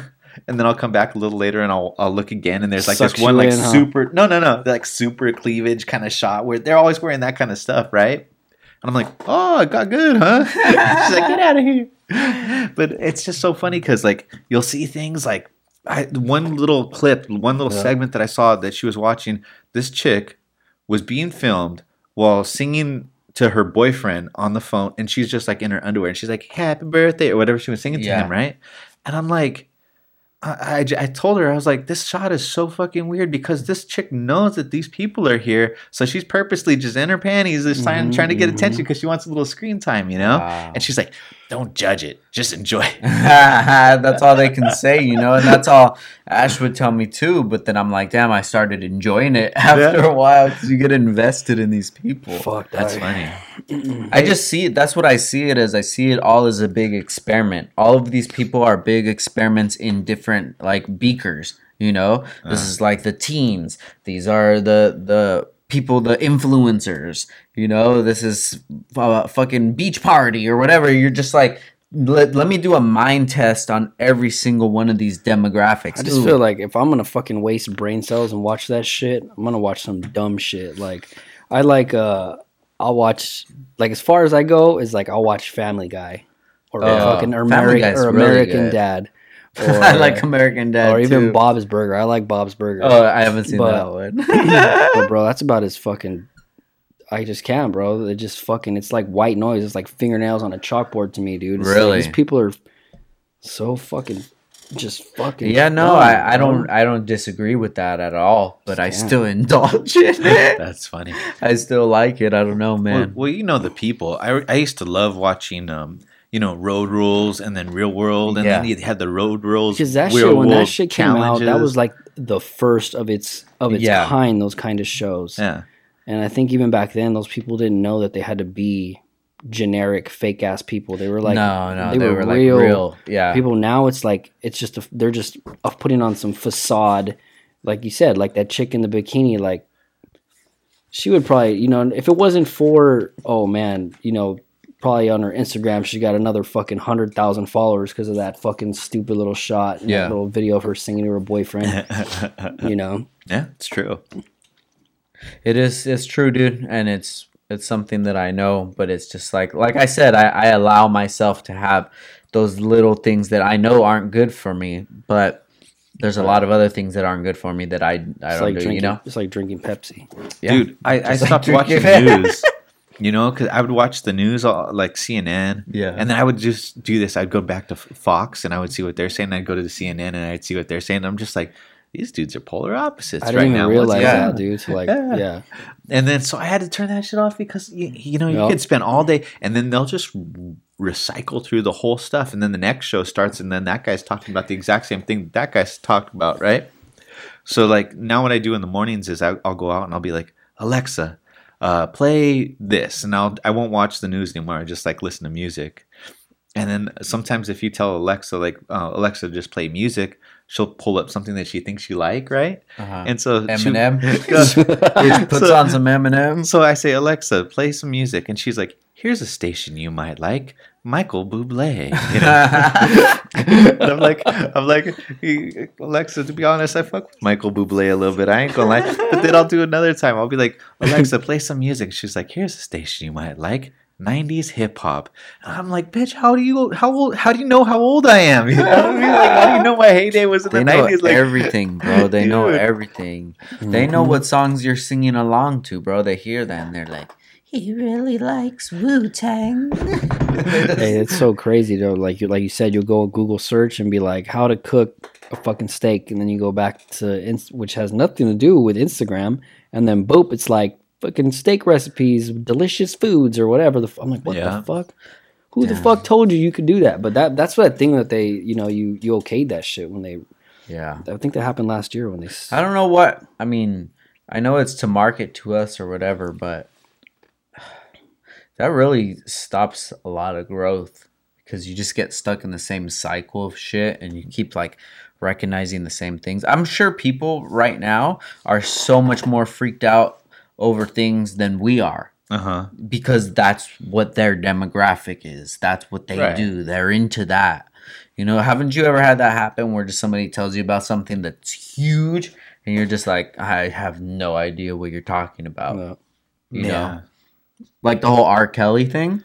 And then I'll come back a little later and I'll I'll look again and there's like Sucks this one like in, huh? super no no no like super cleavage kind of shot where they're always wearing that kind of stuff, right? And I'm like, oh, it got good, huh? She's like, get out of here. But it's just so funny because like you'll see things like I, one little clip, one little Yeah. segment that I saw that she was watching. This chick was being filmed while singing to her boyfriend on the phone, and she's just like in her underwear, and she's like "Happy Birthday" or whatever she was singing to him, right? And I'm like. I, I, I told her I was like this shot is so fucking weird because this chick knows that these people are here so she's purposely just in her panties just trying, Mhm, trying to get mhm. attention because she wants a little screen time you know Wow. and she's like don't judge it just enjoy it that's all they can say, you know, and that's all Ash would tell me too. But then I'm like, damn, I started enjoying it after a while because you get invested in these people. Fuck, that's dog. funny I just see it. That's what I see it as. I see it all as a big experiment. All of these people are big experiments in different like beakers. You know, this uh-huh. is like the teens. These are the the people, the influencers. You know, this is a fucking beach party or whatever. You're just like. Let, let me do a mind test on every single one of these demographics. I just Ooh. feel like if I'm gonna fucking waste brain cells and watch that shit, I'm gonna watch some dumb shit. Like I like uh I'll watch like as far as I go is like I'll watch Family Guy or Oh, fucking or, Ameri- or American. Dad. Or, I like American Dad or even too. Bob's Burger. I like Bob's Burger. Oh, I haven't seen But- that one. but bro, that's about as fucking. I just can't, bro. It just fucking. It's like white noise. It's like fingernails on a chalkboard to me, dude. It's like Really? these people are so fucking, just fucking. Yeah, no, dumb, I, I don't I don't disagree with that at all. But I Just still indulge in it. that's funny I still like it. I don't know, man. well, you know the people. I, I used to love watching, um, you know, Road Rules and then Real World, and then Yeah. you had the Road Rules. Because that Real shit, when that shit came out, that was like the first of its of its Yeah. kind. Those kind of shows, yeah, and I think even back then, those people didn't know that they had to be generic, fake ass people. They were like, no, no, they they, were were, like real real. Yeah. people now it's like it's just a, they're just putting on some facade like you said like that chick in the bikini like she would probably you know if it wasn't for oh man you know probably on her instagram she got another fucking 100000 followers because of that fucking stupid little shot and Yeah. little video of her singing to her boyfriend you know yeah, it's true. It is it's true, dude, and it's it's something that I know, but it's just like like I said, I, I allow myself to have those little things that I know aren't good for me, but there's a lot of other things that aren't good for me that I I it's don't like do, drinking you know? it's like drinking pepsi Yeah. Dude, I, I Just like stopped watching drinking. news. You know, because I would watch the news, all, like CNN, Yeah. and then I would just do this. I'd go back to Fox, and I would see what they're saying. I'd go to the CNN, and I'd see what they're saying. I'm just like, these dudes are polar opposites i didn't right even now. Realize Yeah. that dude so like Yeah. yeah And then so I had to turn that shit off because you, you know you Yep. could spend all day and then they'll just recycle through the whole stuff and then the next show starts and then that guy's talking about the exact same thing that guy's talked about, right? So like now what I do in the mornings is I, I'll go out and I'll be like Alexa, uh, play this, and I'll I won't watch the news anymore. I just like listen to music. And then sometimes if you tell Alexa like uh, Alexa just play music, she'll pull up something that she thinks you like, right? Uh-huh. And so she- Eminem. Which puts So- on some Eminem. so I say, Alexa, play some music, and she's like, "Here's a station you might like, Michael Bublé." You know? I'm like, I'm like, Alexa. To be honest, I fuck with Michael Bublé a little bit. I ain't gonna lie. But then I'll do another time. I'll be like, Alexa, play some music. She's like, "Here's a station you might like." 90s hip hop. And I'm like, bitch, how do you how old how do you know how old I am? You know what I mean? Like, how do you know my heyday was in They the know 90s? Like everything, bro. They know Dude. everything. They know mm-hmm. what songs you're singing along to, bro. They hear that and they're like, he really likes Wu Tang. hey, it's so crazy though. Like you, like you said, you'll go Google search and be like, "How to cook a fucking steak," and then you go back to Inst- which has nothing to do with Instagram, and then boop, it's like fucking steak recipes, delicious foods or whatever. The f- I'm like, what Yeah. the fuck? Who the fuck told you you could do that? But that that's that thing that they, you know, you you okayed that shit when they. yeah. I think that happened last year when they. I don't know what. I mean, I know it's to market to us or whatever, but that really stops a lot of growth because you just get stuck in the same cycle of shit and you keep like recognizing the same things. I'm sure people right now are so much more freaked out over things than we are Uh huh. because that's what their demographic is. That's what they Right. do. They're into that. You know, haven't you ever had that happen where just somebody tells you about something that's huge and you're just like, I have no idea what you're talking about. No. You yeah. know, like the whole R. Kelly thing.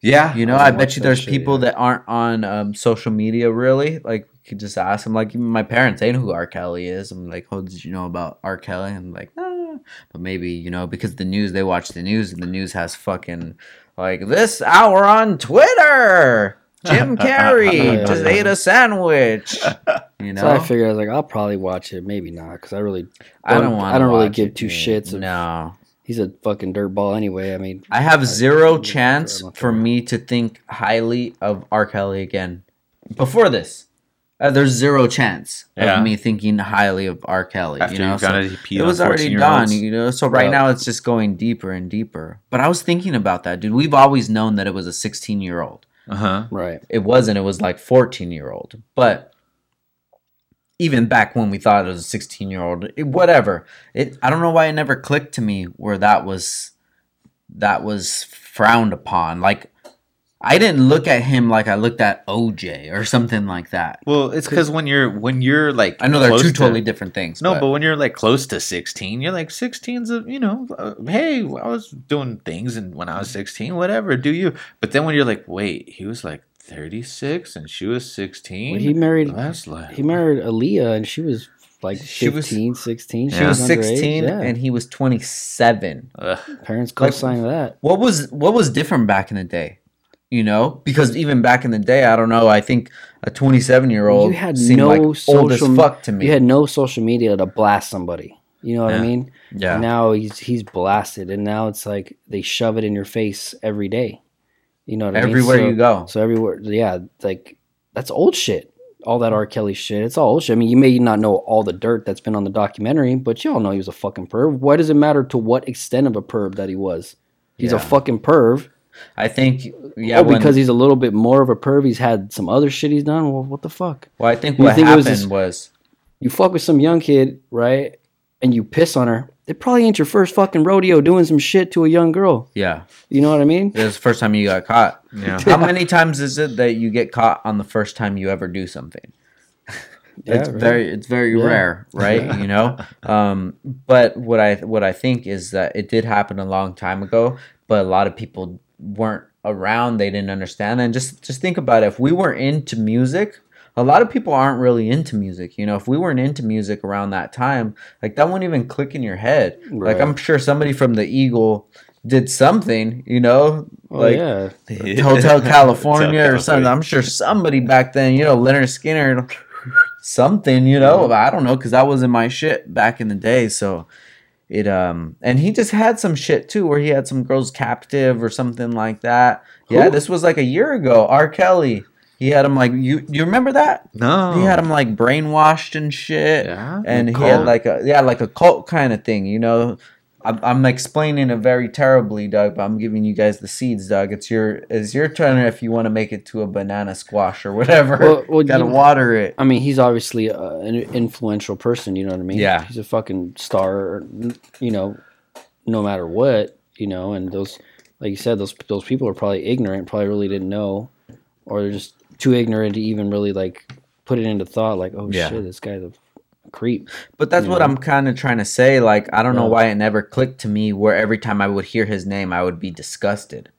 Yeah. You know, I I bet you there's shit, people yeah. that aren't on um, social media really. Like, you could just ask him. Like, even my parents, they know who R. Kelly is. I'm like, oh, did you know about R. Kelly? And like, ah. But maybe, you know, because the news, they watch the news and the news has fucking, like, this hour on Twitter. Jim Carrey Yeah, just yeah. ate a sandwich. You know? So I figured I was like, I'll probably watch it, maybe not, because I really, I don't don't- want I don't really give it, two dude. shits of- No. he's a fucking dirtball anyway. I mean, I have zero I'm chance for me to think highly of R. Kelly again. Before this, uh, there's zero chance Yeah. of me thinking highly of R. Kelly. After you know, So kind of peed it was already 14-year-olds. done. You know, so right Well- now it's just going deeper and deeper. But I was thinking about that, dude. We've always known that it was a 16 year old. Uh huh. right? It wasn't. It was like 14 year old. But even back when we thought it was a 16 year old, whatever. It. I don't know why it never clicked to me where that was that was frowned upon. Like I didn't look at him like I looked at OJ or something like that. Well, it's because when you're when you're like I know they're two to- totally different things. No, but when you're like close to 16, you're like 16's a, you know, uh, hey, I was doing things and when I was 16, whatever, do you? But then when you're like, wait, he was like 36 and she was 16. Well, he married That's like he married Aaliyah, and she was like She was- 15, 16. she was Yeah. underage, 16 yeah. and he was 27. ugh. parents like- co-signed that. What was what was different back in the day? You know, because even back in the day, I don't know. I think a 27 year old You had seemed no like old as social- fuck to me. You had no social media to blast somebody. You know what Yeah. I mean? yeah, Now he's he's blasted, and now it's like they shove it in your face every day. You know what I mean? everywhere So- you go. So everywhere, yeah, like that's old shit. All that R. Kelly shit, it's all old shit. I mean, you may not know all the dirt that's been on the documentary, but y'all know he was a fucking perv. Why does it matter to what extent of a perv that he was? He's a fucking perv. I think yeah, oh, when- because he's a little bit more of a perv. He's had some other shit he's done. Well, what the fuck? well, I think You what think it was happened this- was You fuck with some young kid, right? And you piss on her. It probably ain't your first fucking rodeo doing some shit to a young girl. yeah, You know what I mean? it was the first time you got caught. Yeah. How many times is it that you get caught on the first time you ever do something? Yeah, it's right. very it's very Yeah. rare, right? You know. Um, but what I what I think is that it did happen a long time ago, but a lot of people weren't around. They didn't understand. And just just think about it. If we were into music, a lot of people aren't really into music. You know, if we weren't into music around that time, like that wouldn't even click in your head. Like I'm sure somebody from the Eagle did something. You know, Oh like yeah. Hotel California or something. I'm sure somebody back then, you know, Lynyrd Skynyrd, something, you know. but I don't know because that wasn't my shit back in the day. So it um, and he just had some shit too, where he had some girls captive or something like that. Yeah, this was like a year ago. R. Kelly. He had him like you. You remember that? No. He had him like brainwashed and shit. Yeah. And he had like a yeah, like a cult kind of thing. You know, I'm, I'm explaining it very terribly, Doug. But I'm giving you guys the seeds, Doug. It's your it's your turn if you want to make it to a banana squash or whatever. Well- well, Gotta you- water it. I mean, he's obviously uh, an influential person. You know what I mean? Yeah. He's a fucking star. You know, no matter what. You know, and those, like you said, those those people are probably ignorant. Probably really didn't know, or they're just too ignorant to even really like put it into thought. Like, oh Yeah. shit, this guy's a creep. But that's what know? I'm kind of trying to say. Like, I don't know why it never clicked to me where every time I would hear his name, I would be disgusted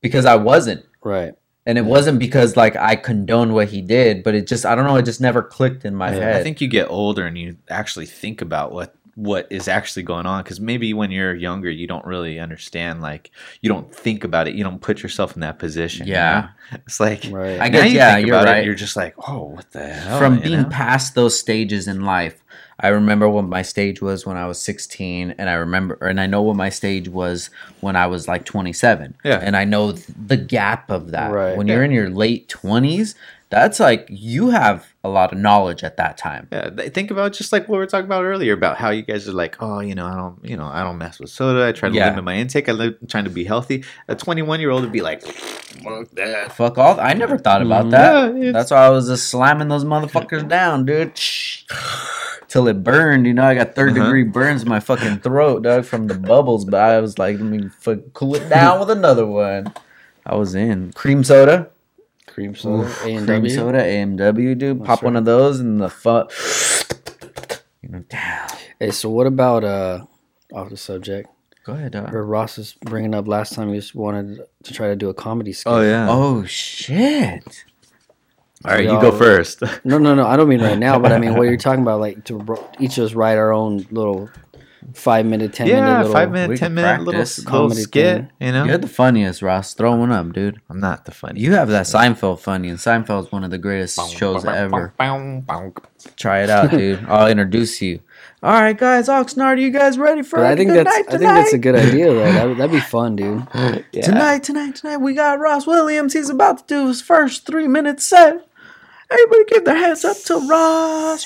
because I wasn't. Right. And it wasn't because like I condoned what he did, but it just I don't know, it just never clicked in my Yeah, head. I think you get older and you actually think about what what is actually going on because maybe when you're younger you don't really understand like you don't think about it you don't put yourself in that position you Yeah. know? it's like Right. I guess- you yeah, think you're about it, right. you're just like oh what the hell from you being know? past those stages in life i remember what my stage was when i was 16 and i remember and i know what my stage was when i was like 27 Yeah. and i know th- the gap of that Right. when you're in your late 20s That's like you have a lot of knowledge at that time. Yeah, think about just like what we were talking about earlier about how you guys are like, oh, you know, I don't, you know, I don't mess with soda. I try to Yeah. limit my intake. I live trying to be healthy. A 21 year old would be like, fuck that. Fuck all. I never thought about Mhm. that. Yeah, That's why I was just slamming those motherfuckers down, dude. Till it burned, you know. I got 3rd Uh-huh. degree burns in my fucking throat, dog, from the bubbles. But I was like, let me fuck cool it down with another one. I was in cream soda, Cream soda, A and cream soda, A&W, dude. That's Pop one of those and the fuck. You know, damn. Hey, so what about uh, off the subject? Go ahead, dog. Or Ross is bringing up last time he just wanted to try to do a comedy skit. Oh, yeah. Oh shit! All right, you go first. No, no, no. I don't mean right now, but I mean what you're talking about, like to each of us write our own little five minute, ten minute yeah, little five minute, ten minute little, practice. little Comedy skit. thing. You know, You're the funniest, Ross. Throw one up, dude. I'm not the funny. You have that Seinfeld funny, and Seinfeld's one of the greatest shows ever. Try it out, dude. I'll introduce you. All right, guys. Oxnard, are you guys ready for But I a think good that's night I think that's a good idea though. That, that'd be fun, dude. Yeah. Tonight, tonight, tonight, we got Ross Williams. He's about to do his first three minute set. Everybody give their hands up to Ross.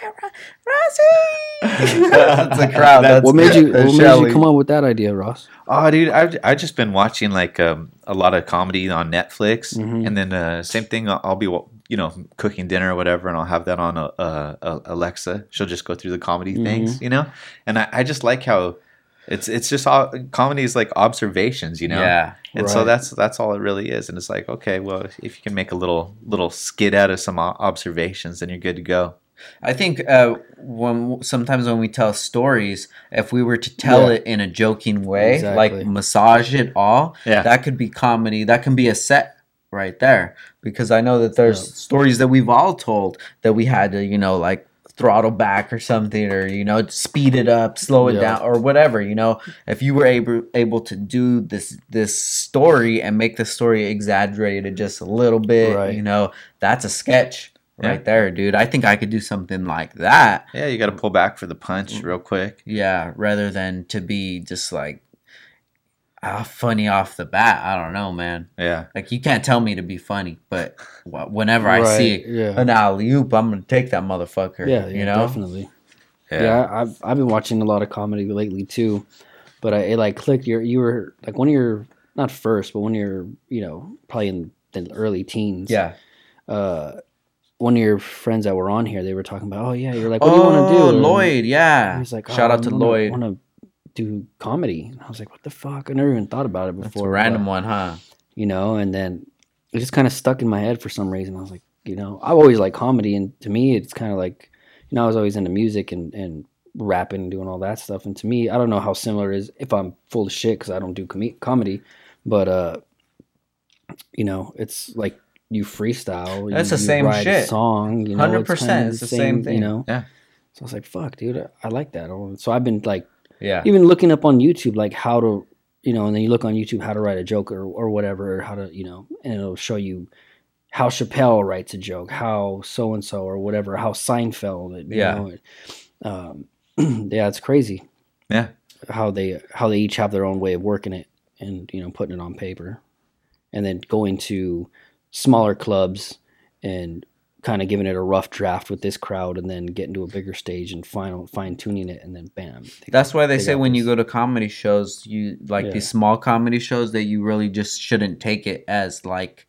Fucking Ro- Rossi. That's the crowd. That's What made you What made Shelley. you come up with that idea, Ross? Oh, dude, I've I've just been watching like um, a lot of comedy on Netflix, Mhm. and then uh, same thing. I'll, I'll be you know cooking dinner or whatever, and I'll have that on uh, uh, Alexa. She'll just go through the comedy Mm-hmm. things, you know. And I, I just like how it's it's just all comedy is like observations, you know. Yeah. And so that's that's all it really is. And it's like, okay, well, if you can make a little little skit out of some observations, then you're good to go. I think uh, when sometimes when we tell stories, if we were to tell Yeah. it in a joking way, Exactly. like massage it all, Yeah. that could be comedy. That can be a set right there. Because I know that there's Yeah. stories that we've all told that we had to, you know, like throttle back or something, or you know, speed it up, slow it Yeah. down, or whatever. You know, if you were able able to do this this story and make the story exaggerated just a little bit, Right. you know, that's a sketch Yeah. right there, dude. I think I could do something like that. Yeah, you got to pull back for the punch real quick. Yeah, rather than to be just like ah, funny off the bat. I don't know, man. Yeah, Like you can't tell me to be funny, but wh- whenever I see yeah. an alley oop, I'm gonna take that motherfucker. Yeah, you yeah, know. definitely. yeah, Yeah, I've I've been watching a lot of comedy lately too, but I, it like clicked. You you were like one of your not first, but when you're you know probably in the early teens. Yeah. Uh, one of your friends that were on here, they were talking about, oh yeah, you're like, what do you want to do? Oh, And Lloyd. Yeah. He's like, shout oh, out to Lloyd. I wanna- Lloyd. Want to do comedy? And I was like, what the fuck? I never even thought about it That's before. a random but, one, huh? You know, and then it just kind of stuck in my head for some reason. I was like, you know, I've always liked comedy, and to me, it's kind of like, you know, I was always into music and and rapping and doing all that stuff. And to me, I don't know how similar it is if I'm full of shit because I don't do com- comedy, but uh, you know, it's like you freestyle. That's you, the you same write a shit. song. You know, 100%, kinda it's the same thing. You know, Yeah. So I was like, fuck, dude, I, like that. So I've been like Yeah. even looking up on YouTube, like how to, you know, and then you look on YouTube how to write a joke or, or whatever, or how to, you know, and it'll show you how Chappelle writes a joke, how so and so or whatever, how Seinfeld, you Yeah. know, um, yeah, it's crazy yeah. how they how they each have their own way of working it and you know putting it on paper, and then going to smaller clubs and kind of giving it a rough draft with this crowd, and then getting to a bigger stage and final fine tuning it, and then bam. That's why they they say got when you go to comedy shows, you like Yeah. these small comedy shows that you really just shouldn't take it as like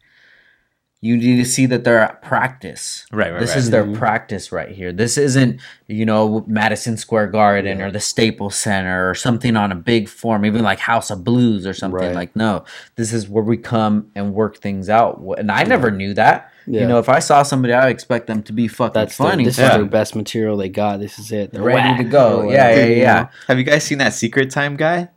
you need to see that they're at practice. Right, right, This right. is their Mhm. practice right here. This isn't, you know, Madison Square Garden Yeah. or the Staples Center or something on a big form, even like House of Blues or something. Right. Like, no, this is where we come and work things out. And I never knew that. Yeah. You know, if I saw somebody, I would expect them to be fucking That's their- funny. this Yeah. is their best material they got. This is it. They're ready to whack go. or Yeah, whatever, yeah, yeah. Have you guys seen that Secret Time guy?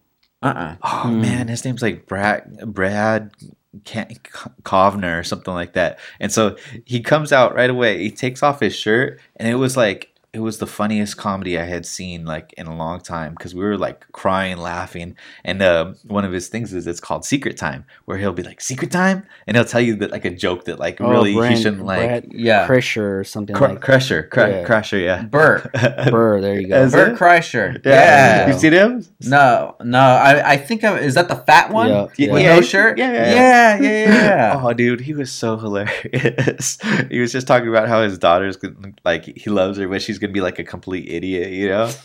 Uh-uh. Oh Hmm. man, his name's like Brad Brad Can- Kovner or something like that. And so he comes out right away. He takes off his shirt, and it was like it was the funniest comedy I had seen like in a long time because we were like crying, laughing, and uh, one of his things is it's called Secret Time, where he'll be like Secret Time, and he'll tell you that like a joke that like Oh, really Brand- he shouldn't like. Brad Yeah. Kreischer or something Cr- like Kreischer, Cr- Yeah. Kreischer, yeah. Burr, Burr. There you go. Is Bert it? Yeah. Yeah. you seen him? No, no. I, I think of, is that the fat one Yeah, with yeah. no shirt? Yeah, yeah, yeah, yeah, yeah. yeah. Oh, dude, he was so hilarious. he was just talking about how his daughter's gonna- like he loves her, but she's gonna be like a complete idiot, you know?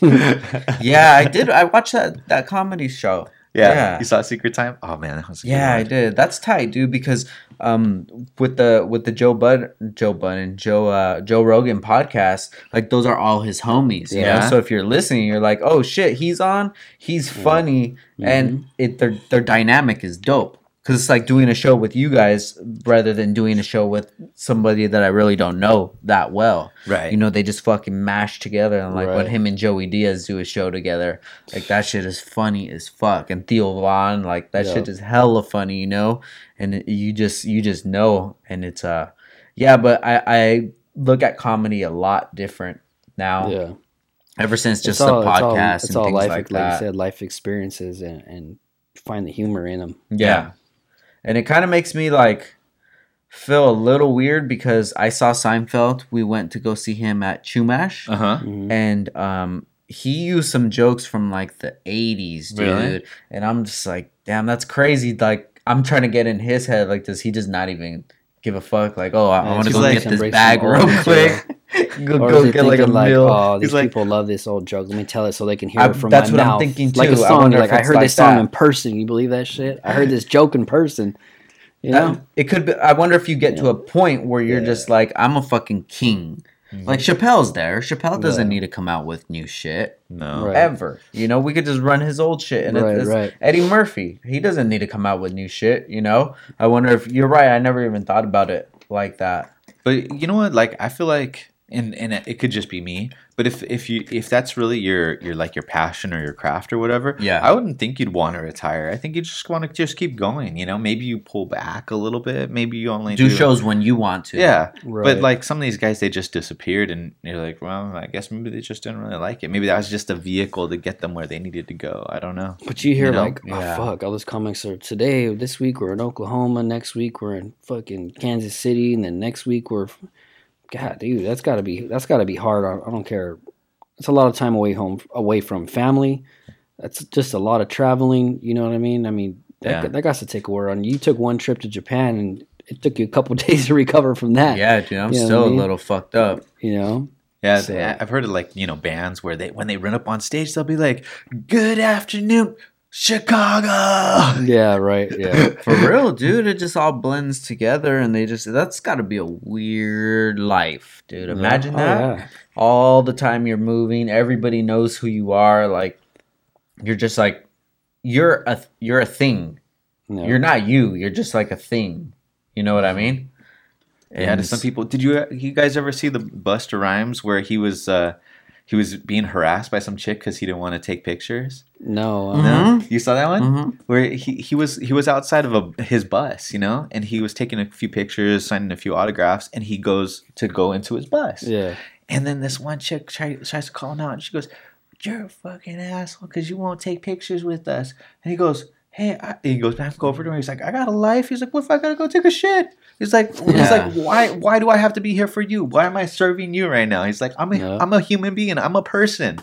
yeah, I did. I watched that that comedy show. yeah. Yeah. You saw Secret Time? Oh man, that was a good Yeah, I did. That's tight, dude. Because um, with the with the Joe Bud, Joe Bud and Joe uh, Joe Rogan podcast, like those are all his homies. You know, Yeah. so if you're listening, you're like, oh shit, he's on. He's funny, and it their their dynamic is dope. Because it's like doing a show with you guys rather than doing a show with somebody that I really don't know that well. Right. You know, they just fucking mash together. And like when him and Joey Diaz do a show together, like that shit is funny as fuck. And Theo Von, like that Yeah. shit is hella funny, you know. And it- you just you just know, and it's uh, yeah. But I I look at comedy a lot different now. Yeah. Ever since just all- the it's all- podcast It's and all things life, like like, that. you said, life experiences and, and find the humor in them. Yeah. And it kind of makes me like feel a little weird because I saw Seinfeld. We went to go see him at Chumash. Uh huh. And um he used some jokes from like the 80s, dude. Really? And I'm just like, damn, that's crazy. Like I'm trying to get in his head like does he just not even give a fuck like, "Oh, I, Yeah, want to go like get this bag real quick." go go get like a like, meal. oh, these He's like- people love this oh, old joke. Let me tell it so they can hear I- it from that's my what I'm mouth. thinking, Like a too. I Like I heard like this song that. in person. You believe that shit? I heard this joke in person. You know? That- it could be. I wonder if you get to a point where you're Yeah. just like, I'm a fucking king. Mm-hmm. Like Chappelle's there. Chappelle doesn't Yeah. need to come out with new shit No. Right. ever. You know, we could just run his old shit. And Right, it's, it's right. Eddie Murphy, he doesn't need to come out with new shit. You know, I wonder if you're right. I never even thought about it like that. But you know what? Like I feel like, and and it could just be me. But if if you if that's really your your like your passion or your craft or whatever, Yeah. I wouldn't think you'd want to retire. I think you just want to just keep going. You know, maybe you pull back a little bit. Maybe you only Do shows when you want to. Yeah, Right. but like some of these guys, they just disappeared, and you're like, well, I guess maybe they just didn't really like it. Maybe that was just a vehicle to get them where they needed to go. I don't know. But you hear You know? like, oh, Yeah. oh fuck, all those comics are today, this week we're in Oklahoma, next week we're in fucking Kansas City, and then next week we're, God, dude, that's gotta be that's gotta be hard. I, I don't care. It's a lot of time away home, away from family. That's just a lot of traveling. You know what I mean? I mean, that Yeah. that got to take a wear on you. You took one trip to Japan, and it took you a couple days to recover from that. Yeah, dude, I'm You know still I mean? a little fucked up. You know, Yeah, So- I've heard of like you know bands where they when they run up on stage, they'll be like, "Good afternoon, Chicago." yeah, right, yeah. For real, dude, it just all blends together, and they just that's got to be a weird life, dude. Imagine Oh, that. yeah. all the time you're moving everybody knows who you are like you're just like you're a you're a thing No. you're not you you're just like a thing you know what i mean Yeah, to some people. Did you you guys ever see the Busta Rhymes where he was uh he was being harassed by some chick because he didn't want to take pictures? no, uh. No, you saw that one Mhm. where he, he was he was outside of a, his bus, you know, and he was taking a few pictures, signing a few autographs, and he goes to go into his bus, yeah. and then this one chick try, tries to call him out, and she goes, "You're a fucking asshole because you won't take pictures with us," and he goes. Hey, I, he goes back over to her. He's like, "I got a life." He's like, "What if I gotta go take a shit?" He's like, "He's Yeah. like, why? Why do I have to be here for you? Why am I serving you right now?" He's like, "I'm a, Yeah. am a human being. I'm a person."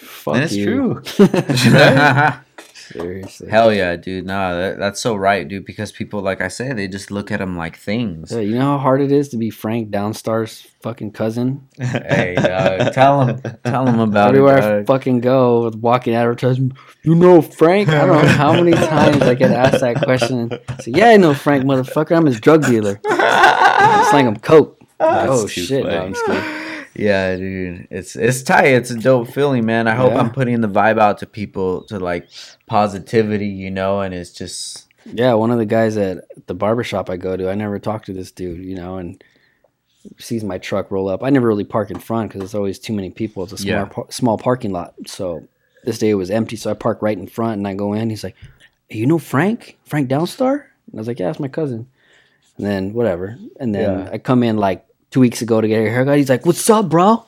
Fuck and it's you. true. Seriously. hell yeah dude Nah, that, that's so right dude because people like i say they just look at them like things Yeah, you know how hard it is to be Frank Downstar's fucking cousin? hey dog, tell them tell them about Everywhere it Everywhere I fucking go, with walking advertisement, you know Frank? I don't know how many times I get asked that question. So, yeah, I know Frank, motherfucker. I'm his drug dealer. Slang him coke. oh, shit. No. I'm just kidding. Yeah, dude, it's it's tight. It's a dope feeling, man. I hope Yeah. I'm putting the vibe out to people to like positivity, you know, and it's just Yeah, one of the guys at the barbershop I go to, I never talked to this dude, you know, and sees my truck roll up. I never really park in front because there's always too many people. It's a small, Yeah. par- small parking lot. So this day it was empty, so I park right in front and I go in. He's like, hey, "You know Frank? Frank Downstar?" And I was like, "Yeah, it's my cousin." And then whatever. And then Yeah. I come in like two weeks ago to get a haircut. He's like, "What's up, bro?"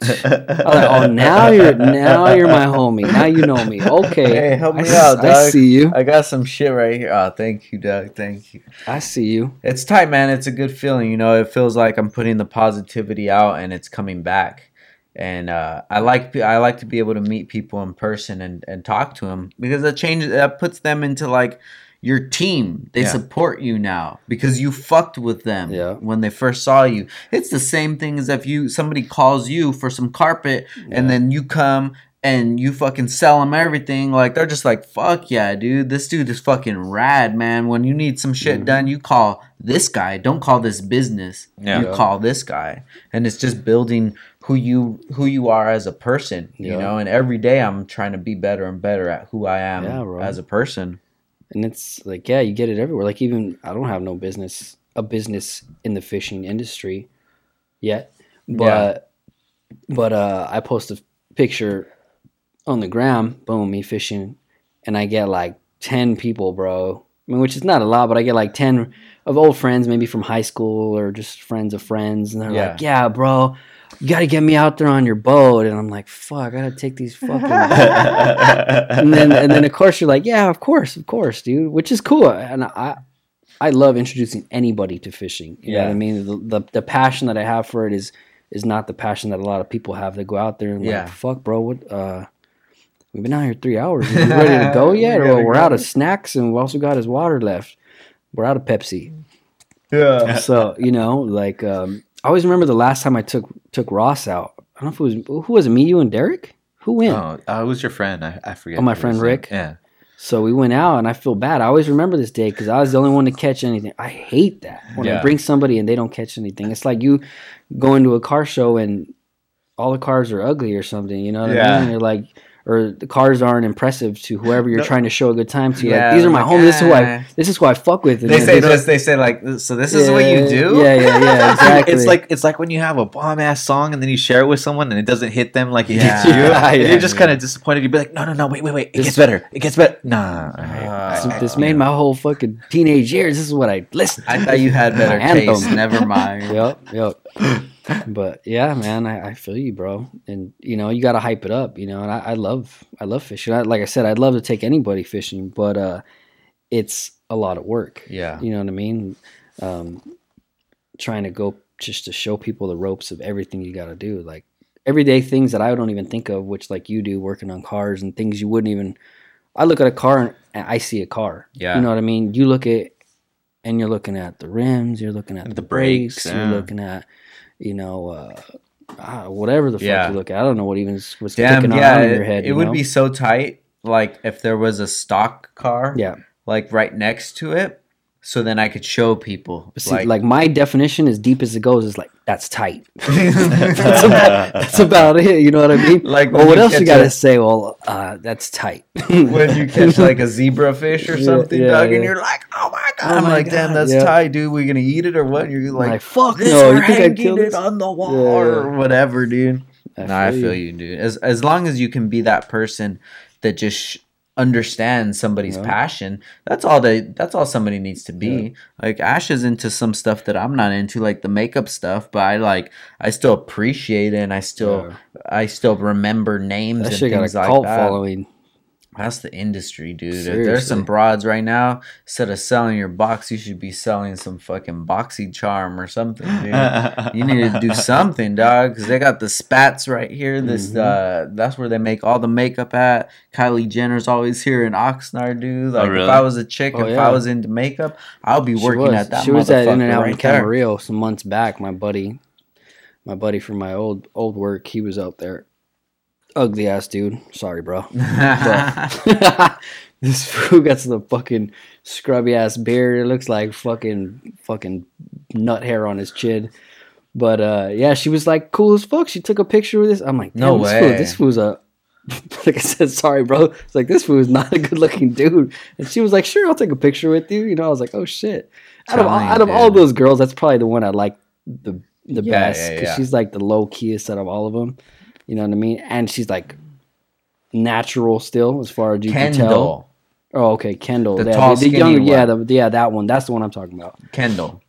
like, oh, now you're now you're my homie. Now you know me. Okay, Hey, help I me s- out, I dog. see you. I got some shit right here. Oh, thank you, Doug. Thank you. I see you. It's tight, man. It's a good feeling. You know, it feels like I'm putting the positivity out and it's coming back. And uh, I like I like to be able to meet people in person and, and talk to them because that changes that puts them into like your team. They Yeah. support you now because you fucked with them Yeah. when they first saw you. It's the same thing as if you somebody calls you for some carpet and then you come and you fucking sell them everything. Like they're just like, fuck yeah, dude. This dude is fucking rad, man. When you need some shit Mhm. done, you call this guy. Don't call this business. Yeah. You call this guy. And it's just building who you who you are as a person. You know, and every day I'm trying to be better and better at who I am Yeah, as a person. And it's like yeah you get it everywhere. Like even i don't have no business a business in the fishing industry yet. But but uh i post a picture on the gram boom me fishing and i get like 10 people bro. I mean which is not a lot but i get like 10 of old friends maybe from high school or just friends of friends and they're Yeah. like yeah bro you gotta get me out there on your boat and i'm like fuck i gotta take these fucking and then and then of course you're like, yeah, of course, of course, dude, which is cool. And I I love introducing anybody to fishing. You know what I mean? The, the the passion that I have for it is is not the passion that a lot of people have. They go out there and Yeah. like, fuck, bro, what? uh We've been out here three hours. Are we ready to go yet? gotta or we're go. out of snacks and we also got his water left. We're out of Pepsi. Yeah. So you know, like um, I always remember the last time I took took Ross out. I don't know if it was who was it, me, you, and Derek. Who went? Oh, uh, who's your friend? I, I forget. Oh, my friend Rick? Yeah. So we went out, and I feel bad. I always remember this day because I was the only one to catch anything. I hate that when I bring somebody and they don't catch anything. It's like you going to a car show and all the cars are ugly or something. You know what I Yeah. mean? You're like, or the cars aren't impressive to whoever you're No. trying to show a good time to. Yeah, like these are my like, homies. This is who eh. I. This is who I fuck with. And They say they- this. They say like, so this is what you do. Yeah, yeah, yeah. Exactly. It's like it's like when you have a bomb ass song and then you share it with someone and it doesn't hit them like it Yeah. hits you. Yeah, and yeah, you're just yeah. kind of disappointed. You'd be like, no, no, no, wait, wait, wait. It This- gets better. It gets better. Nah. Uh, this, this made my whole fucking teenage years. This is what I listened. to. I thought you had better taste. Never mind. Yep, yep. But yeah, man, I, I feel you, bro. And you know, you got to hype it up, you know. And I, I love, I love fishing. I, like I said, I'd love to take anybody fishing, but uh, it's a lot of work. Yeah. You know what I mean? Um, trying to go just to show people the ropes of everything you got to do, like everyday things that I don't even think of, which like you do, working on cars and things you wouldn't even. I look at a car and I see a car. Yeah. You know what I mean? You look at, and you're looking at the rims, you're looking at the, The brakes, brakes, you're looking at, you know, uh, ah, whatever the fuck Yeah. you look at. I don't know what even was Damn. kicking Yeah. on in It, your head. it you would know? be so tight. Like if there was a stock car. Yeah. Like right next to it, so then I could show people. See, like, my definition, as deep as it goes, is like that's tight. that's, about, that's about it. You know what I mean? Like well, what you else you catch got a- to say? Well, uh, that's tight. when you catch like a zebra fish or something, yeah, Doug, and you're like, "Oh my god!" Oh I'm my like, "Damn, that's yeah. tight, dude. We gonna eat it or what?" You're like, like, fuck "This no, you think I'd kill it on the wall Yeah, or whatever, dude." I no, I feel you, dude. As as long as you can be that person that just understands somebody's Yeah. passion, that's all they. That's all somebody needs to be. Yeah. Like Ash is into some stuff that I'm not into, like the makeup stuff. But I like, I still appreciate it, and I still, I still remember names That and shit got a like cult that. following. That's the industry, dude. If there's some broads right now. Instead of selling your box, you should be selling some fucking BoxyCharm or something, dude. you need to do something, dog, because they got the spats right here. This, Mhm. uh, that's where they make all the makeup at. Kylie Jenner's always here in Oxnard, dude. Like, if really? I was a chick, Oh, if yeah. I was into makeup, I'll be She working was. at that. She was at In-N-Out right in. Camarillo some months back. My buddy, my buddy from my old old work, he was out there. Ugly ass dude. Sorry, bro. But this fool got the fucking scrubby ass beard. It looks like fucking fucking nut hair on his chin. But uh, yeah, she was like cool as fuck. She took a picture with this. I'm like, No "Damn, this way. Fool, this fool's a like I said, sorry, bro. It's like this fool is not a good looking dude. And she was like, sure, I'll take a picture with you. You know, I was like, oh shit. Out of all, out of all those girls, that's probably the one I like the the Yeah, best yeah, because yeah. she's like the low keyest out of all of them. You know what I mean? And she's like natural still, as far as you can tell. Oh, okay, Kendall. The yeah, tall, the, the younger, yeah, the, yeah, that one. That's the one I'm talking about. Kendall.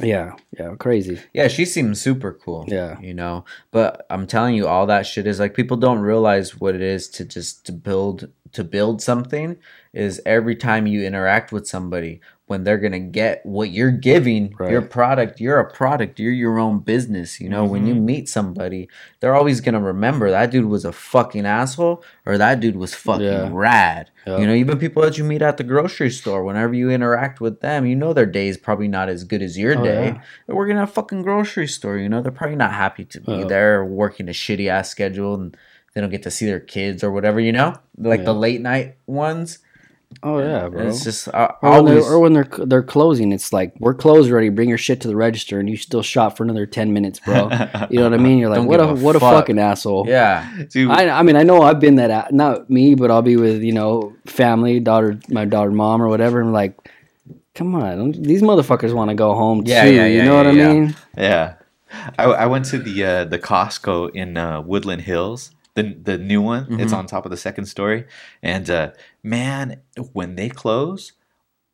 Yeah, yeah, crazy. Yeah, she seems super cool. Yeah. You know, but I'm telling you, all that shit is like people don't realize what it is to just to build to build something is every time you interact with somebody when they're gonna get what you're giving your product you're a product you're your own business you know when you mm-hmm. meet somebody they're always gonna remember that dude was a fucking asshole or that dude was fucking Yeah. rad Yeah. you know even people that you meet at the grocery store whenever you interact with them you know their day is probably not as good as your Oh, day yeah. they're working at a fucking grocery store. You know, they're probably not happy to be Yeah. there, working a shitty ass schedule, and they don't get to see their kids or whatever. You know, like the late night ones. Oh yeah, bro. It's just I, or, when they're, always. or when they're they're closing, it's like we're closed already. Bring your shit to the register, and you still shop for another ten minutes, bro. You know what I mean? You're like, what a, a what a fucking asshole. yeah, Dude, I, I mean, I know I've been that, not me, but I'll be with, you know, family, daughter, my daughter, mom, or whatever. And like, come on, these motherfuckers want to go home Yeah, too. yeah, you yeah, know what I mean? Yeah, I, I went to the uh, the Costco in uh, Woodland Hills, the the new one. It's Mhm. on top of the second story, and uh, man, when they close,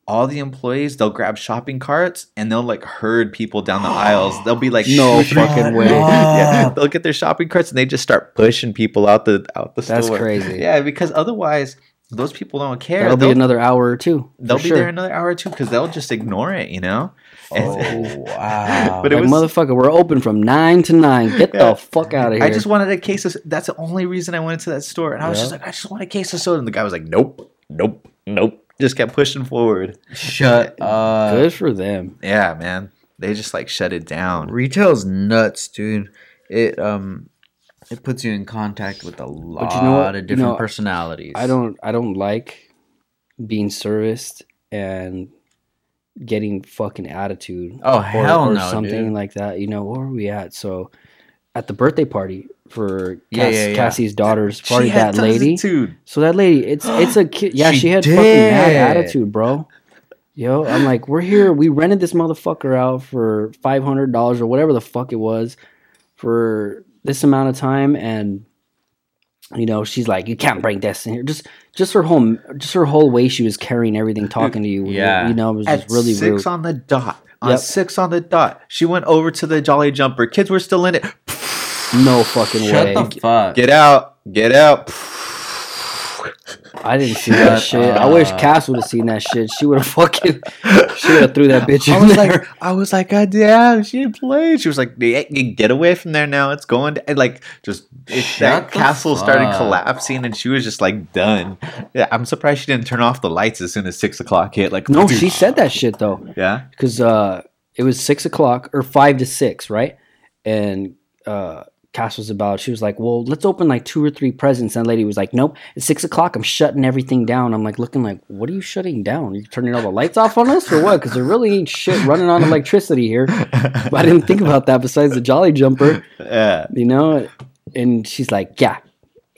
all the employees they'll grab shopping carts and they'll like herd people down the aisles. They'll be like, No fucking way." Yeah, they'll get their shopping carts and they just start pushing people out the out the That's store. That's crazy. Yeah, because otherwise those people don't care. That'll be They'll- another hour or two. They'll be sure. there another hour or two because they'll just ignore it, you know. Oh wow. But it like, was- motherfucker, we're open from nine to nine. Get Yeah. the fuck out of here. I just wanted a case of. That's the only reason I went into that store, and I was Yeah. just like, I just want a case of soda, and the guy was like, Nope, nope, nope. Just kept pushing forward. shut up. Good for them. Yeah, man. They just like shut it down. Retail's nuts, dude. It um, it puts you in contact with a lot you know what? of You different know, personalities. I don't, I don't like being serviced and getting fucking attitude. Oh or, hell or no, something dude. like that. You know, where were we at? So at the birthday party for Yeah, Cass, yeah, yeah. Cassie's daughter's party, She had that lady. Dude, So that lady, it's it's a kid. Yeah, She she, had fucking mad attitude, bro. Yo, I'm like, we're here. We rented this motherfucker out for five hundred dollars or whatever the fuck it was for this amount of time, and you know, she's like, you can't bring this in here. Just, just her whole, just her whole way she was carrying everything, talking to you. Yeah. you know, it was at just really six rude. on the dot. On Yep. six on the dot, she went over to the Jolly Jumper. Kids were still in it. No fucking Shut way. the fuck. Get out! Get out! I didn't see that shit. I wish up. Cass would have seen that shit. She would have fucking, she would have threw that bitch I was there. like, I was like, God damn, she played. She was like, get away from there now. It's going to like just it, that castle started collapsing, and she was just like done. Yeah, I'm surprised she didn't turn off the lights as soon as six o'clock hit. Like, no, she said that shit though. yeah, because uh, it was six o'clock or five to six, right? And uh, Cass was about. She was like, "Well, let's open like two or three presents." And the lady was like, "Nope, it's six o'clock. I'm shutting everything down." I'm like, looking like, "What are you shutting down? You turning all the lights off on us or what?" Because there really ain't shit running on electricity here. But I didn't think about that. Besides the Jolly Jumper, yeah. you know. And she's like, "Yeah,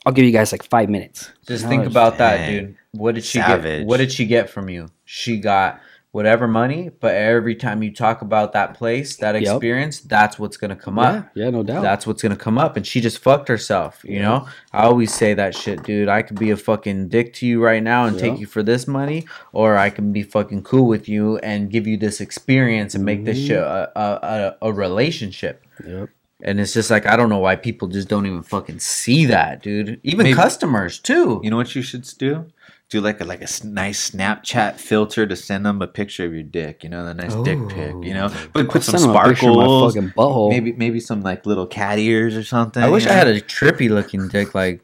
I'll give you guys like five minutes." Just think was- about that, dude. What did she Savage. get? What did she get from you? She got whatever money, but every time you talk about that place, that Yep. experience, that's what's gonna come Yeah, up. yeah, no doubt. That's what's gonna come up, and she just fucked herself. You know, I always say that shit, dude. I could be a fucking dick to you right now and take you for this money, or I can be fucking cool with you and give you this experience and make this Mhm. shit a, a, a, a relationship. Yep. And it's just like I don't know why people just don't even fucking see that, dude. Even Maybe- customers too. You know what you should do? Do like a like a nice Snapchat filter to send them a picture of your dick. You know, the nice dick pic. You know, but put some Send 'em a picture my sparkles. fucking butthole. Maybe maybe some like little cat ears or something. I wish you I had a trippy looking dick, like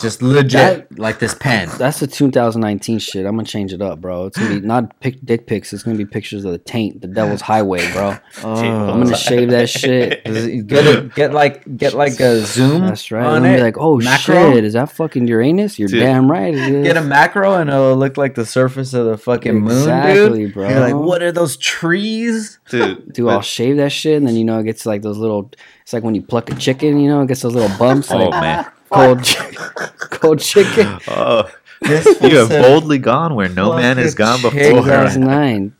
just legit, like this pen. That's the 2019 shit. I'm gonna change it up, bro. It's gonna be not pic- dick pics. It's gonna be pictures of the taint, the devil's highway, bro. Oh. I'm gonna shave that shit. Get a, get like get like a zoom. That's right. On I'm gonna it. be like, oh Macro? shit, is that fucking Uranus? You're Dude. damn right. It is. Get a macro and it'll look like the surface of the fucking moon, Exactly, dude. bro. You're like, what are those trees? Dude, Dude, but- I'll shave that shit, and then you know it gets like those little. It's like when you pluck a chicken, you know, it gets those little bumps. Oh like man. cold, chi- cold chicken. Oh, This you have boldly gone where no man has gone before. chick. 2009.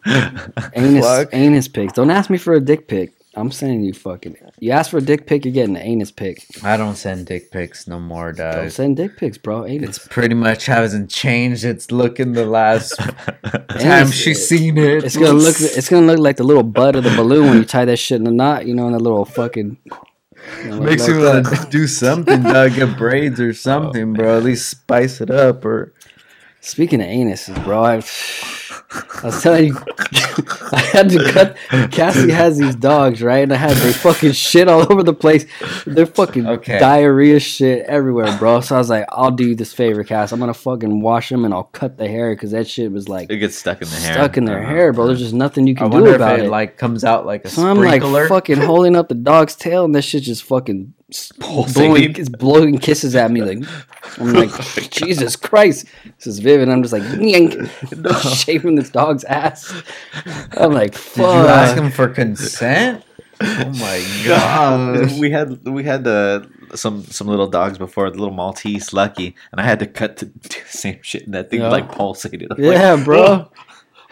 anus, anus pics. Don't ask me for a dick pic. I'm sending you fucking. You ask for a dick pic, you're getting an anus pic. I don't send dick pics no more, dog. Don't dog. send dick pics, bro. It's Anus. pretty much hasn't changed. It's looking the last time she's seen it. It's gonna look. It's gonna look like the little bud of the balloon when you tie that shit in a knot. You know, in a little fucking. you know, Makes like me want to do something, dog. Get braids or something, bro. At least spice it up. Or Speaking of anuses, bro, I, I was telling you, I had to cut. Cassie has these dogs, right? And I had they fucking shit all over the place. They're fucking Okay. diarrhea shit everywhere, bro. So I was like, I'll do you this favor, Cass. I'm gonna fucking wash them and I'll cut the hair because that shit was like it gets stuck in the hair. stuck in their Uh-huh. hair, bro. There's just nothing you can do about it, it. like comes out like a so I'm like fucking holding up the dog's tail, and that shit just fucking s- blowing, Pulsating. it's blowing kisses at me. Like I'm like, Jesus Christ, this is vivid. I'm just like, "Nyink," shaving this dog's ass. I'm like, Did you ask him for consent? Oh my god! we had we had uh, some some little dogs before, the little Maltese Lucky, and I had to cut to do the same shit, and that thing Yeah. like pulsated. I'm like, Yeah, bro.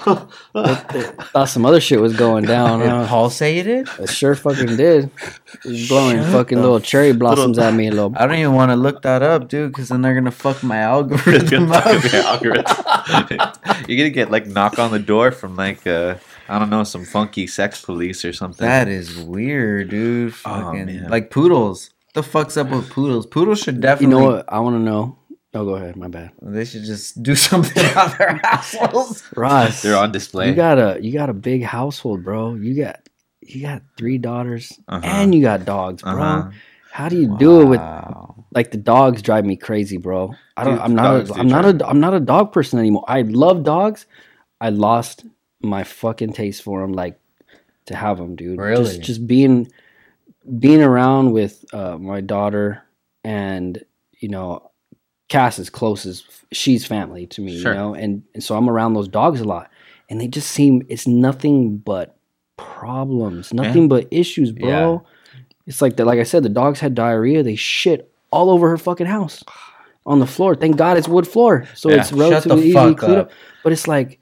Thought some other shit was going down. It Huh? pulsated. It sure fucking did. It was blowing Shut fucking the little cherry blossoms at me. A little. I don't even want to look that up, dude, because then they're gonna fuck my algorithm fuck up. up your algorithm. You're gonna get like knock on the door from like uh, I don't know some funky sex police or something. That is weird, dude. Fucking man. like poodles. the fuck's up with poodles? Poodles should definitely. You definitely. know what? I want to know. Oh, go ahead. My bad. They should just do something about their assholes. Ross, They're on display. You got a you got a big household, bro. You got you got three daughters Uh-huh. and you got dogs, bro. Uh-huh. How do you do it with like the dogs drive me crazy, bro. I don't Dude, I'm not dogs a, do I'm not drive a I'm not a dog person anymore. I love dogs. I lost my fucking taste for them like to have them, dude. Really? Just just being being around with uh, my daughter and you know Cass is close as she's family to me, Sure. you know, and, and so I'm around those dogs a lot, and they just seem it's nothing but problems, nothing but issues, bro. It's like that. like I said, the dogs had diarrhea. They shit all over her fucking house on the floor. Thank God it's wood floor, so Yeah, it's shut relatively the easy to clean up. up. But it's like